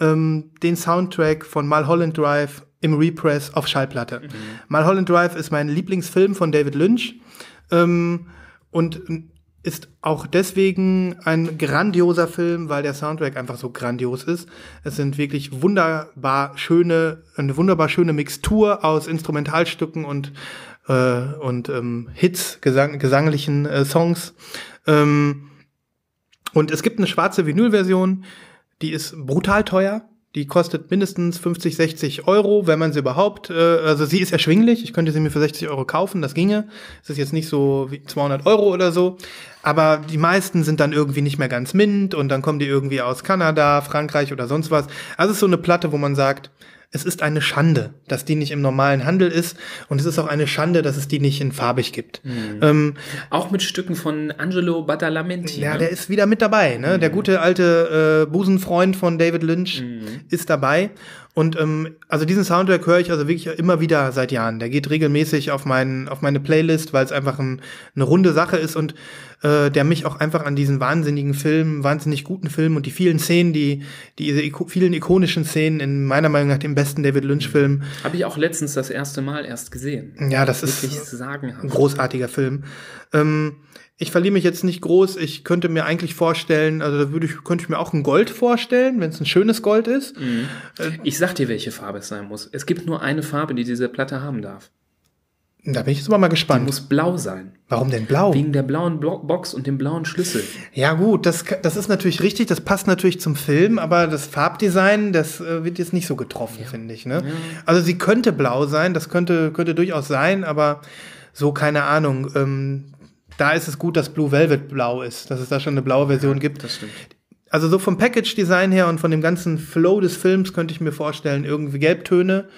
Speaker 2: ähm, den Soundtrack von Mulholland Drive im Repress auf Schallplatte. Mulholland Drive ist mein Lieblingsfilm von David Lynch ähm, und ist auch deswegen ein grandioser Film, weil der Soundtrack einfach so grandios ist. Es sind wirklich wunderbar schöne, eine wunderbar schöne Mixtur aus Instrumentalstücken und äh, und ähm, Hits, gesang gesanglichen äh, Songs. Ähm, und es gibt eine schwarze Vinylversion, die ist brutal teuer. Die kostet mindestens 50, 60 Euro, wenn man sie überhaupt, äh, also sie ist erschwinglich. Ich könnte sie mir für 60 Euro kaufen, das ginge. Es ist jetzt nicht so wie 200 Euro oder so. Aber die meisten sind dann irgendwie nicht mehr ganz mint und dann kommen die irgendwie aus Kanada, Frankreich oder sonst was. Also es ist so eine Platte, wo man sagt, es ist eine Schande, dass die nicht im normalen Handel ist und es ist auch eine Schande, dass es die nicht in farbig gibt. Ähm,
Speaker 3: Auch mit Stücken von Angelo Badalamenti.
Speaker 2: ja,
Speaker 3: ne?
Speaker 2: der ist wieder mit dabei. Ne? Der gute alte äh, Busenfreund von David Lynch
Speaker 3: Mhm.
Speaker 2: ist dabei. Und ähm, also diesen Soundtrack höre ich also wirklich immer wieder seit Jahren. Der geht regelmäßig auf, mein, auf meine Playlist, weil es einfach ein, eine runde Sache ist und äh, der mich auch einfach an diesen wahnsinnigen Film, wahnsinnig guten Film und die vielen Szenen, die, diese iko vielen ikonischen Szenen in meiner Meinung nach dem besten David Lynch-Film.
Speaker 3: Habe ich auch letztens das erste Mal erst gesehen.
Speaker 2: Ja, das ist ein großartiger Film. Ähm, ich verliere mich jetzt nicht groß. Ich könnte mir eigentlich vorstellen, also da würde ich, könnte ich mir auch ein Gold vorstellen, wenn es ein schönes Gold ist.
Speaker 3: Ich sag dir, welche Farbe es sein muss. Es gibt nur eine Farbe, die diese Platte haben darf.
Speaker 2: Da bin ich jetzt aber mal
Speaker 3: Die
Speaker 2: gespannt.
Speaker 3: muss blau sein.
Speaker 2: Warum denn blau?
Speaker 3: Wegen der blauen Box und dem blauen Schlüssel.
Speaker 2: Ja gut, das, das ist natürlich richtig, das passt natürlich zum Film, aber das Farbdesign, das äh, wird jetzt nicht so getroffen, finde ich. Ne? Also sie könnte blau sein, das könnte, könnte durchaus sein, aber so keine Ahnung. Ähm, da ist es gut, dass Blue Velvet blau ist, dass es da schon eine blaue Version gibt.
Speaker 3: Das stimmt.
Speaker 2: Also so vom Package-Design her und von dem ganzen Flow des Films könnte ich mir vorstellen, irgendwie Gelbtöne.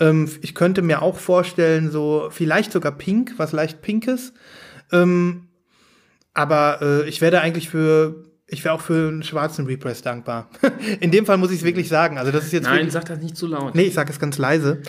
Speaker 2: Ähm, ich könnte mir auch vorstellen, so vielleicht sogar Pink, was leicht Pinkes. Ähm, aber äh, ich werde eigentlich für, ich wäre auch für einen schwarzen Repress dankbar. In dem Fall muss ich es wirklich sagen. Also das ist jetzt
Speaker 3: Nein, sag das nicht zu laut.
Speaker 2: nee, ich sage es ganz leise.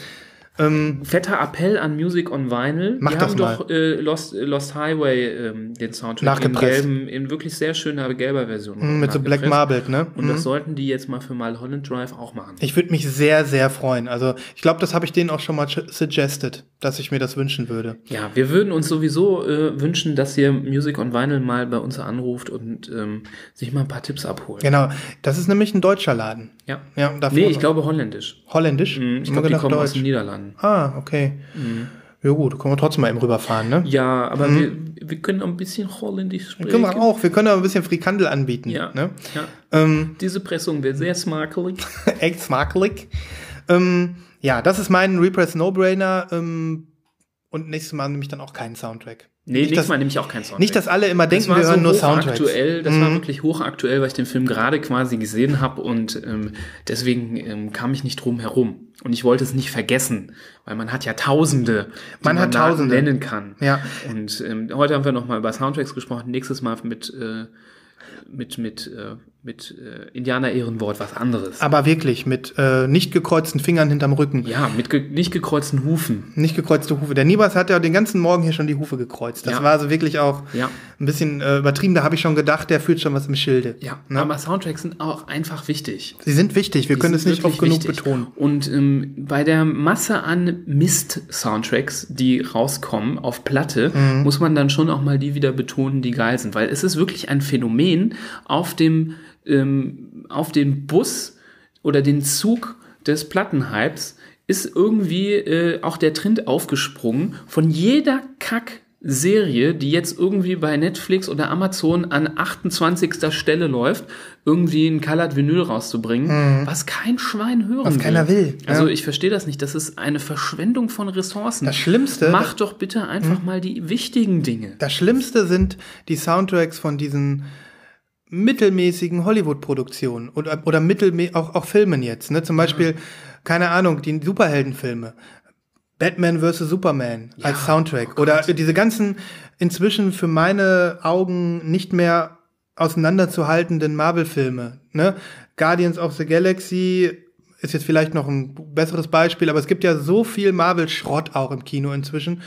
Speaker 2: Ähm,
Speaker 3: Fetter Appell an Music on Vinyl.
Speaker 2: Mach
Speaker 3: Die
Speaker 2: das
Speaker 3: haben
Speaker 2: mal.
Speaker 3: doch äh, Lost, äh, Lost Highway ähm, den Soundtrack in gelben, in wirklich sehr schöner gelber Version.
Speaker 2: Mm, mit so Black. Marbled, ne?
Speaker 3: Und
Speaker 2: Mhm.
Speaker 3: das sollten die jetzt mal für Mulholland Drive auch machen.
Speaker 2: Ich würde mich sehr, sehr freuen. Also ich glaube, das habe ich denen auch schon mal suggested, dass ich mir das wünschen würde.
Speaker 3: Ja, wir würden uns sowieso äh, wünschen, dass ihr Music on Vinyl mal bei uns anruft und ähm, sich mal ein paar Tipps abholt.
Speaker 2: Genau, das ist nämlich ein deutscher Laden.
Speaker 3: Ja.
Speaker 2: Ja,
Speaker 3: Nee, ich glaube holländisch.
Speaker 2: Holländisch.
Speaker 3: Mhm, Ich glaube, die kommen aus
Speaker 2: Deutsch.
Speaker 3: den Niederlanden.
Speaker 2: Ah, okay. Ja gut, können wir trotzdem mal eben rüberfahren, ne?
Speaker 3: Ja, aber wir, wir können auch ein bisschen holländisch sprechen.
Speaker 2: Können wir auch. Wir können aber ein bisschen Frikandel anbieten.
Speaker 3: Ja.
Speaker 2: Ne?
Speaker 3: ja.
Speaker 2: Ähm,
Speaker 3: Diese Pressung wäre sehr smakelig.
Speaker 2: echt smakelig. Ähm, ja, das ist mein Repress No-Brainer. Ähm, und nächstes Mal nehme ich dann auch keinen Soundtrack.
Speaker 3: Nee,
Speaker 2: nicht,
Speaker 3: nächstes Mal nehme ich auch keinen Soundtrack.
Speaker 2: nicht, dass alle immer denken,
Speaker 3: war
Speaker 2: wir
Speaker 3: so
Speaker 2: hören nur Soundtracks.
Speaker 3: hochaktuell, das war
Speaker 2: Mhm.
Speaker 3: wirklich hochaktuell, weil ich den Film gerade quasi gesehen habe und ähm, deswegen ähm, kam ich nicht drum herum. Und ich wollte es nicht vergessen, weil man hat ja Tausende, die
Speaker 2: Man hat
Speaker 3: da
Speaker 2: Tausende.
Speaker 3: nennen kann.
Speaker 2: Ja.
Speaker 3: Und ähm, heute haben wir noch mal über Soundtracks gesprochen, nächstes Mal mit äh, mit mit äh, mit äh, Indianer Ehrenwort was anderes.
Speaker 2: Aber wirklich, mit äh, nicht gekreuzten Fingern hinterm Rücken.
Speaker 3: ja, mit ge nicht gekreuzten Hufen.
Speaker 2: Nicht gekreuzte Hufe. Der Nibas hat ja den ganzen Morgen hier schon die Hufe gekreuzt. Das
Speaker 3: Ja.
Speaker 2: war also wirklich auch
Speaker 3: Ja.
Speaker 2: ein bisschen äh, übertrieben. Da habe ich schon gedacht, der fühlt schon was im Schilde.
Speaker 3: Ja,
Speaker 2: Ne?
Speaker 3: aber Soundtracks sind auch einfach wichtig.
Speaker 2: Sie sind wichtig. Wir
Speaker 3: Die
Speaker 2: können es nicht oft genug
Speaker 3: wichtig.
Speaker 2: betonen.
Speaker 3: Und ähm, bei der Masse an Mist-Soundtracks, die rauskommen auf Platte,
Speaker 2: Mhm.
Speaker 3: muss man dann schon auch mal die wieder betonen, die geil sind. Weil es ist wirklich ein Phänomen auf dem, ähm, auf dem Bus oder den Zug des Plattenhypes ist irgendwie äh, auch der Trend aufgesprungen von jeder Kack Serie, die jetzt irgendwie bei Netflix oder Amazon an 28. Stelle läuft, irgendwie ein Colored Vinyl rauszubringen, was kein Schwein hören
Speaker 2: Mhm. Was
Speaker 3: will.
Speaker 2: keiner will,
Speaker 3: Also
Speaker 2: ja.
Speaker 3: ich verstehe das nicht. Das ist eine Verschwendung von Ressourcen.
Speaker 2: Das Schlimmste-
Speaker 3: Mach doch bitte einfach
Speaker 2: Mhm.
Speaker 3: mal die wichtigen Dinge.
Speaker 2: Das Schlimmste sind die Soundtracks von diesen mittelmäßigen Hollywood-Produktionen oder, oder mittelmä auch, auch Filmen jetzt. Ne? Zum Beispiel, keine Ahnung, die Superheldenfilme. Batman vs. Superman als Soundtrack. Oder diese ganzen inzwischen für meine Augen nicht mehr auseinanderzuhaltenden Marvel-Filme. Ne? Guardians of the Galaxy ist jetzt vielleicht noch ein besseres Beispiel, aber es gibt ja so viel Marvel-Schrott auch im Kino inzwischen.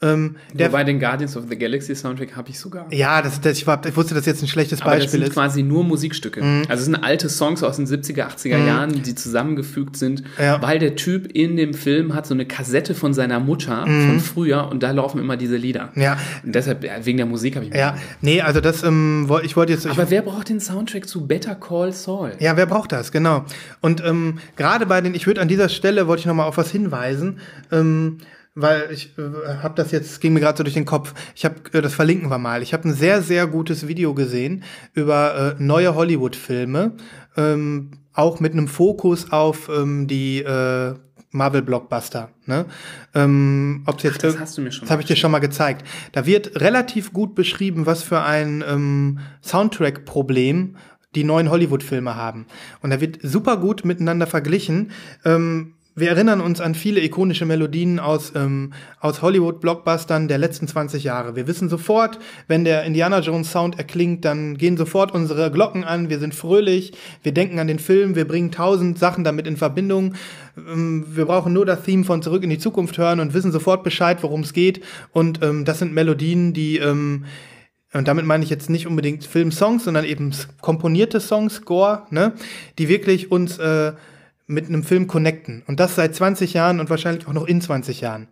Speaker 2: Ähm, der,
Speaker 3: Wobei den Guardians of the Galaxy Soundtrack habe ich sogar.
Speaker 2: ja, das, das, ich, war, ich wusste, dass jetzt ein schlechtes
Speaker 3: Aber das
Speaker 2: Beispiel
Speaker 3: sind
Speaker 2: ist.
Speaker 3: quasi nur Musikstücke. Also es sind alte Songs aus den 70er, 80er Jahren, die zusammengefügt sind,
Speaker 2: Ja.
Speaker 3: weil der Typ in dem Film hat so eine Kassette von seiner Mutter von früher und da laufen immer diese Lieder.
Speaker 2: Ja.
Speaker 3: Und deshalb, wegen der Musik habe ich mir
Speaker 2: Ja, nee, also das, ähm, ich wollte jetzt. Ich,
Speaker 3: Aber wer braucht den Soundtrack zu Better Call Saul?
Speaker 2: Ja, wer braucht das, genau. Und ähm, gerade bei den, ich würde an dieser Stelle, wollte ich noch mal auf was hinweisen, ähm, weil ich äh, habe das jetzt, ging mir gerade so durch den Kopf, ich habe, äh, das verlinken wir mal, ich habe ein sehr, sehr gutes Video gesehen über äh, neue Hollywood-Filme, ähm, auch mit einem Fokus auf ähm, die äh, Marvel-Blockbuster. Ne? Ähm, ob's jetzt
Speaker 3: das
Speaker 2: irg-
Speaker 3: hast du mir schon
Speaker 2: Das habe ich dir schon mal gezeigt. Da wird relativ gut beschrieben, was für ein ähm, Soundtrack-Problem die neuen Hollywood-Filme haben. Und da wird super gut miteinander verglichen. Ähm, wir erinnern uns an viele ikonische Melodien aus, ähm, aus Hollywood-Blockbustern der letzten 20 Jahre. Wir wissen sofort, wenn der Indiana Jones Sound erklingt, dann gehen sofort unsere Glocken an, wir sind fröhlich, wir denken an den Film, wir bringen tausend Sachen damit in Verbindung. Ähm, wir brauchen nur das Theme von Zurück in die Zukunft hören und wissen sofort Bescheid, worum es geht. Und ähm, das sind Melodien, die ähm, und damit meine ich jetzt nicht unbedingt Filmsongs, sondern eben komponierte Songs, Score, ne, die wirklich uns äh, mit einem Film connecten. Und das seit 20 Jahren und wahrscheinlich auch noch in 20 Jahren.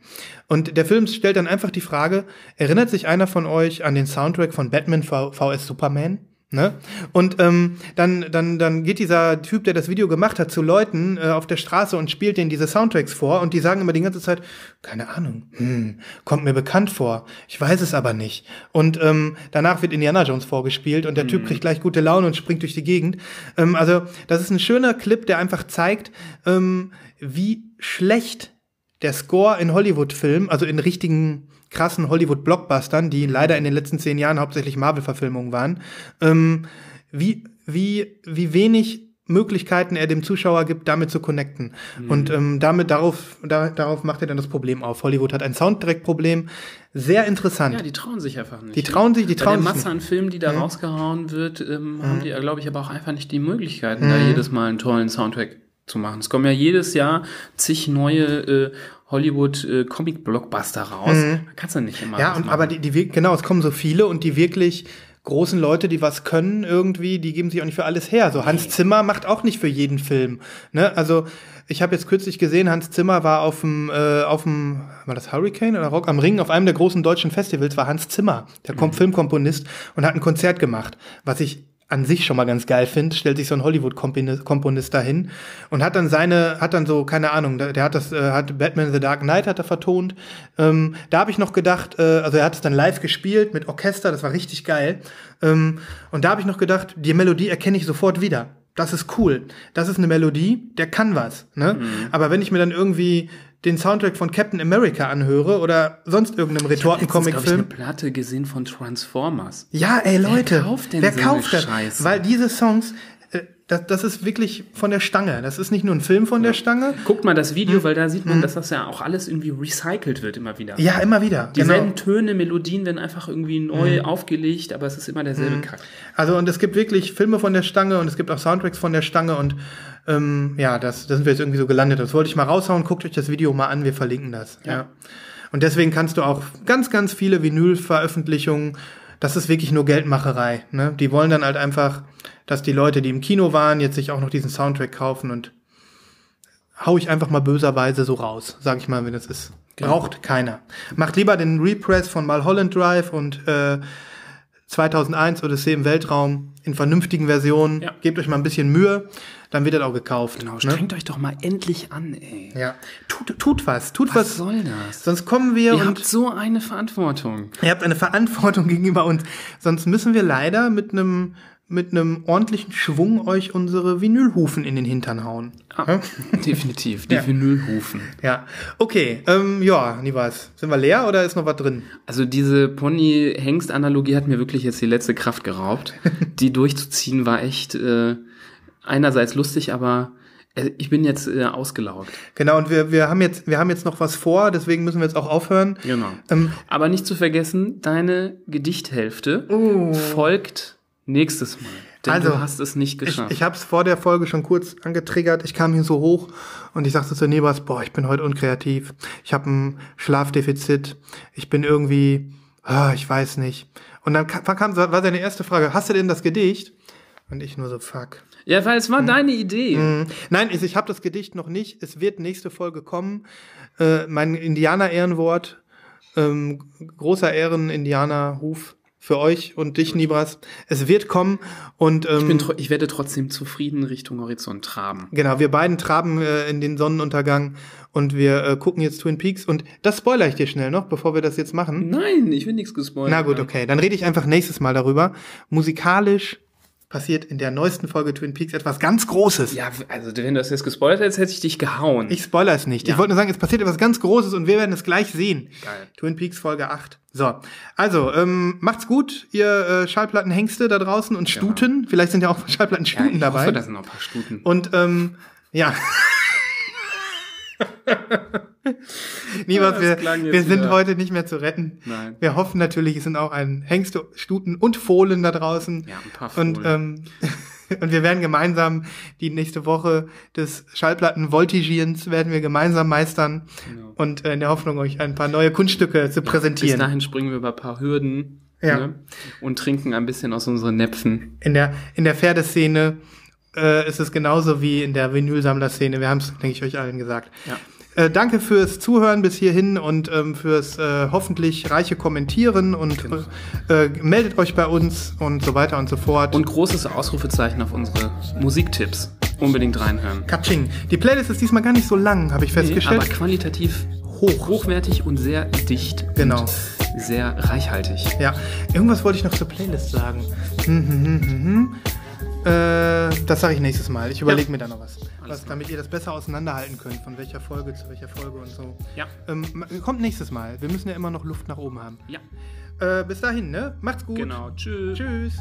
Speaker 2: Und der Film stellt dann einfach die Frage, erinnert sich einer von euch an den Soundtrack von Batman vs. Superman? Ne? Und ähm, dann, dann, dann geht dieser Typ, der das Video gemacht hat, zu Leuten äh, auf der Straße und spielt denen diese Soundtracks vor und die sagen immer die ganze Zeit, keine Ahnung, hm, kommt mir bekannt vor, ich weiß es aber nicht. Und ähm, danach wird Indiana Jones vorgespielt und der Typ kriegt gleich gute Laune und springt durch die Gegend. Ähm, also das ist ein schöner Clip, der einfach zeigt, ähm, wie schlecht der Score in Hollywood-Filmen, also in richtigen krassen Hollywood-Blockbustern, die leider in den letzten zehn Jahren hauptsächlich Marvel-Verfilmungen waren, ähm, wie, wie, wie wenig Möglichkeiten er dem Zuschauer gibt, damit zu connecten. Und ähm, damit darauf, da, darauf macht er dann das Problem auf. Hollywood hat ein Soundtrack-Problem. Sehr interessant.
Speaker 3: Ja, die trauen sich einfach nicht.
Speaker 2: Die trauen sich- die
Speaker 3: Bei
Speaker 2: trauen
Speaker 3: der
Speaker 2: sich
Speaker 3: Masse an Filmen, die da rausgehauen wird, ähm, haben die, glaube ich, aber auch einfach nicht die Möglichkeiten, da
Speaker 2: Mhm.
Speaker 3: jedes Mal einen tollen Soundtrack zu machen. Es kommen ja jedes Jahr zig neue äh, Hollywood äh, Comic-Blockbuster raus. Da kannst du nicht immer
Speaker 2: Mhm. Ja, und aber die, die genau, es kommen so viele und die wirklich großen Leute, die was können irgendwie, die geben sich auch nicht für alles her. So Hans Zimmer macht auch nicht für jeden Film. Ne? Also ich habe jetzt kürzlich gesehen, Hans Zimmer war auf dem, äh, auf dem, war das Hurricane oder Rock am Ring? Auf einem der großen deutschen Festivals war Hans Zimmer, der Kom Filmkomponist, und hat ein Konzert gemacht, was ich an sich schon mal ganz geil finde, stellt sich so ein Hollywood-Komponist dahin und hat dann seine, hat dann so, keine Ahnung, der, der hat das, äh, hat Batman The Dark Knight hat er vertont. Ähm, da habe ich noch gedacht, äh, also er hat es dann live gespielt mit Orchester, das war richtig geil. Ähm, und da habe ich noch gedacht, die Melodie erkenne ich sofort wieder. Das ist cool. Das ist eine Melodie, der kann was. Ne? Aber wenn ich mir dann irgendwie den Soundtrack von Captain America anhöre oder sonst irgendeinem
Speaker 3: glaub ich, eine
Speaker 2: Retortencomic-Film.
Speaker 3: Platte gesehen von Transformers.
Speaker 2: Ja, ey Leute,
Speaker 3: kauft denn
Speaker 2: wer
Speaker 3: so eine
Speaker 2: kauft das?
Speaker 3: Scheiße?
Speaker 2: Weil diese Songs, äh, das, das ist wirklich von der Stange. Das ist nicht nur ein Film von der Stange.
Speaker 3: Guckt mal das Video, weil da sieht man, dass das ja auch alles irgendwie recycelt wird immer wieder.
Speaker 2: Mhm. Ja, immer wieder.
Speaker 3: Dieselben
Speaker 2: Genau.
Speaker 3: Töne, Melodien werden einfach irgendwie neu aufgelegt, aber es ist immer derselbe Kack.
Speaker 2: Also und es gibt wirklich Filme von der Stange und es gibt auch Soundtracks von der Stange und ähm, ja, das, da sind wir jetzt irgendwie so gelandet. Das wollte ich mal raushauen. Guckt euch das Video mal an, wir verlinken das. Ja. Und deswegen kannst du auch ganz, ganz viele Vinyl-Veröffentlichungen, das ist wirklich nur Geldmacherei. Ne? Die wollen dann halt einfach, dass die Leute, die im Kino waren, jetzt sich auch noch diesen Soundtrack kaufen und hau ich einfach mal böserweise so raus, sag ich mal, wenn es ist. Braucht keiner. Macht lieber den Repress von Mulholland Drive und äh, 2001 Odyssee im Weltraum in vernünftigen Versionen.
Speaker 3: Ja.
Speaker 2: Gebt euch mal ein bisschen Mühe, dann wird das auch gekauft.
Speaker 3: Genau,
Speaker 2: ne?
Speaker 3: strengt euch doch mal endlich an, ey.
Speaker 2: Ja. Tut, tut was, tut
Speaker 3: Was
Speaker 2: was.
Speaker 3: soll das?
Speaker 2: Sonst kommen wir
Speaker 3: Ihr
Speaker 2: und
Speaker 3: habt so eine Verantwortung.
Speaker 2: ihr habt eine Verantwortung gegenüber uns. Sonst müssen wir leider mit einem mit einem ordentlichen Schwung euch unsere Vinylhufen in den Hintern hauen.
Speaker 3: Ah, definitiv, die
Speaker 2: Ja.
Speaker 3: Vinylhufen.
Speaker 2: Ja, okay. Ähm, ja, nie was. Sind wir leer oder ist noch was drin?
Speaker 3: Also diese Pony-Hengst-Analogie hat mir wirklich jetzt die letzte Kraft geraubt. die durchzuziehen war echt äh, einerseits lustig, aber Äh, Ich bin jetzt äh, ausgelaugt.
Speaker 2: Genau, und wir, wir, haben jetzt, wir haben jetzt noch was vor, deswegen müssen wir jetzt auch aufhören.
Speaker 3: Genau.
Speaker 2: Ähm,
Speaker 3: Aber nicht zu vergessen, deine Gedichthälfte folgt nächstes Mal. Denn
Speaker 2: Also,
Speaker 3: du hast es nicht
Speaker 2: ich
Speaker 3: geschafft.
Speaker 2: ich habe es vor der Folge schon kurz angetriggert. Ich kam hier so hoch und ich sagte zu Nebras, boah, ich bin heute unkreativ. Ich habe ein Schlafdefizit. Ich bin irgendwie, ah, ich weiß nicht. Und dann kam, kam, war seine erste Frage, hast du denn das Gedicht? Und ich nur so, fuck.
Speaker 3: Ja, weil es war deine Idee.
Speaker 2: Mhm. Nein, ich, ich habe das Gedicht noch nicht. Es wird nächste Folge kommen. Äh, mein Indianer-Ehrenwort, ähm, großer Ehren-Indianer-Ruf für euch und dich, Nibras. Es wird kommen und ähm,
Speaker 3: Ich, bin tro- ich werde trotzdem zufrieden Richtung Horizont traben.
Speaker 2: genau, wir beiden traben äh, in den Sonnenuntergang und wir äh, gucken jetzt Twin Peaks und das spoiler ich dir schnell noch, bevor wir das jetzt machen.
Speaker 3: Nein, ich will nichts gespoilert.
Speaker 2: Na gut, okay, dann rede ich einfach nächstes Mal darüber. Musikalisch passiert in der neuesten Folge Twin Peaks etwas ganz Großes.
Speaker 3: Ja, also wenn du das jetzt gespoilert hättest, hätte ich dich gehauen.
Speaker 2: Ich spoiler es nicht. Ich
Speaker 3: Ja.
Speaker 2: wollte nur sagen, es passiert etwas ganz Großes und wir werden es gleich sehen.
Speaker 3: Geil.
Speaker 2: Twin Peaks Folge 8. So, also, ähm, macht's gut, ihr äh, Schallplattenhengste da draußen und Stuten. Vielleicht sind ja auch
Speaker 3: ja,
Speaker 2: Schallplattenstuten
Speaker 3: ich
Speaker 2: dabei.
Speaker 3: hoffe, da sind noch ein paar Stuten.
Speaker 2: Und ähm, ja. Niemals,
Speaker 3: Das
Speaker 2: wir, wir sind
Speaker 3: wieder-
Speaker 2: heute nicht mehr zu retten.
Speaker 3: Nein.
Speaker 2: Wir hoffen natürlich, es sind auch ein Hengste, Stuten und Fohlen da draußen.
Speaker 3: Ja, ein paar
Speaker 2: Und, ähm, und wir werden gemeinsam die nächste Woche des Schallplatten-Voltigierens werden wir gemeinsam meistern
Speaker 3: Genau.
Speaker 2: und äh, in der Hoffnung, euch ein paar neue Kunststücke zu
Speaker 3: Bis
Speaker 2: präsentieren.
Speaker 3: dahin springen wir über ein paar Hürden
Speaker 2: Ja.
Speaker 3: ne? und trinken ein bisschen aus unseren Näpfen.
Speaker 2: In der, in der Pferdeszene äh, ist es genauso wie in der Vinylsammler-Szene. Wir haben es, denke ich, euch allen gesagt.
Speaker 3: Ja.
Speaker 2: Äh, danke fürs Zuhören bis hierhin und ähm, fürs äh, hoffentlich reiche Kommentieren und äh, meldet euch bei uns und so weiter und so fort.
Speaker 3: Und großes Ausrufezeichen auf unsere Musiktipps. Unbedingt reinhören.
Speaker 2: Katsching. Die Playlist ist diesmal gar nicht so lang, habe ich
Speaker 3: Nee,
Speaker 2: festgestellt.
Speaker 3: aber qualitativ hoch, hochwertig und sehr dicht.
Speaker 2: Genau.
Speaker 3: Sehr reichhaltig.
Speaker 2: ja, irgendwas wollte ich noch zur Playlist sagen. Hm, hm, hm, hm, hm. Äh, das sage ich nächstes Mal. Ich überlege mir da noch was. was damit ihr das besser auseinanderhalten könnt, von welcher Folge zu welcher Folge und so.
Speaker 3: Ja.
Speaker 2: Ähm, kommt nächstes Mal. Wir müssen ja immer noch Luft nach oben haben.
Speaker 3: Ja.
Speaker 2: Äh, bis dahin, ne? Macht's gut.
Speaker 3: Genau. Tschüss.
Speaker 2: Tschüss.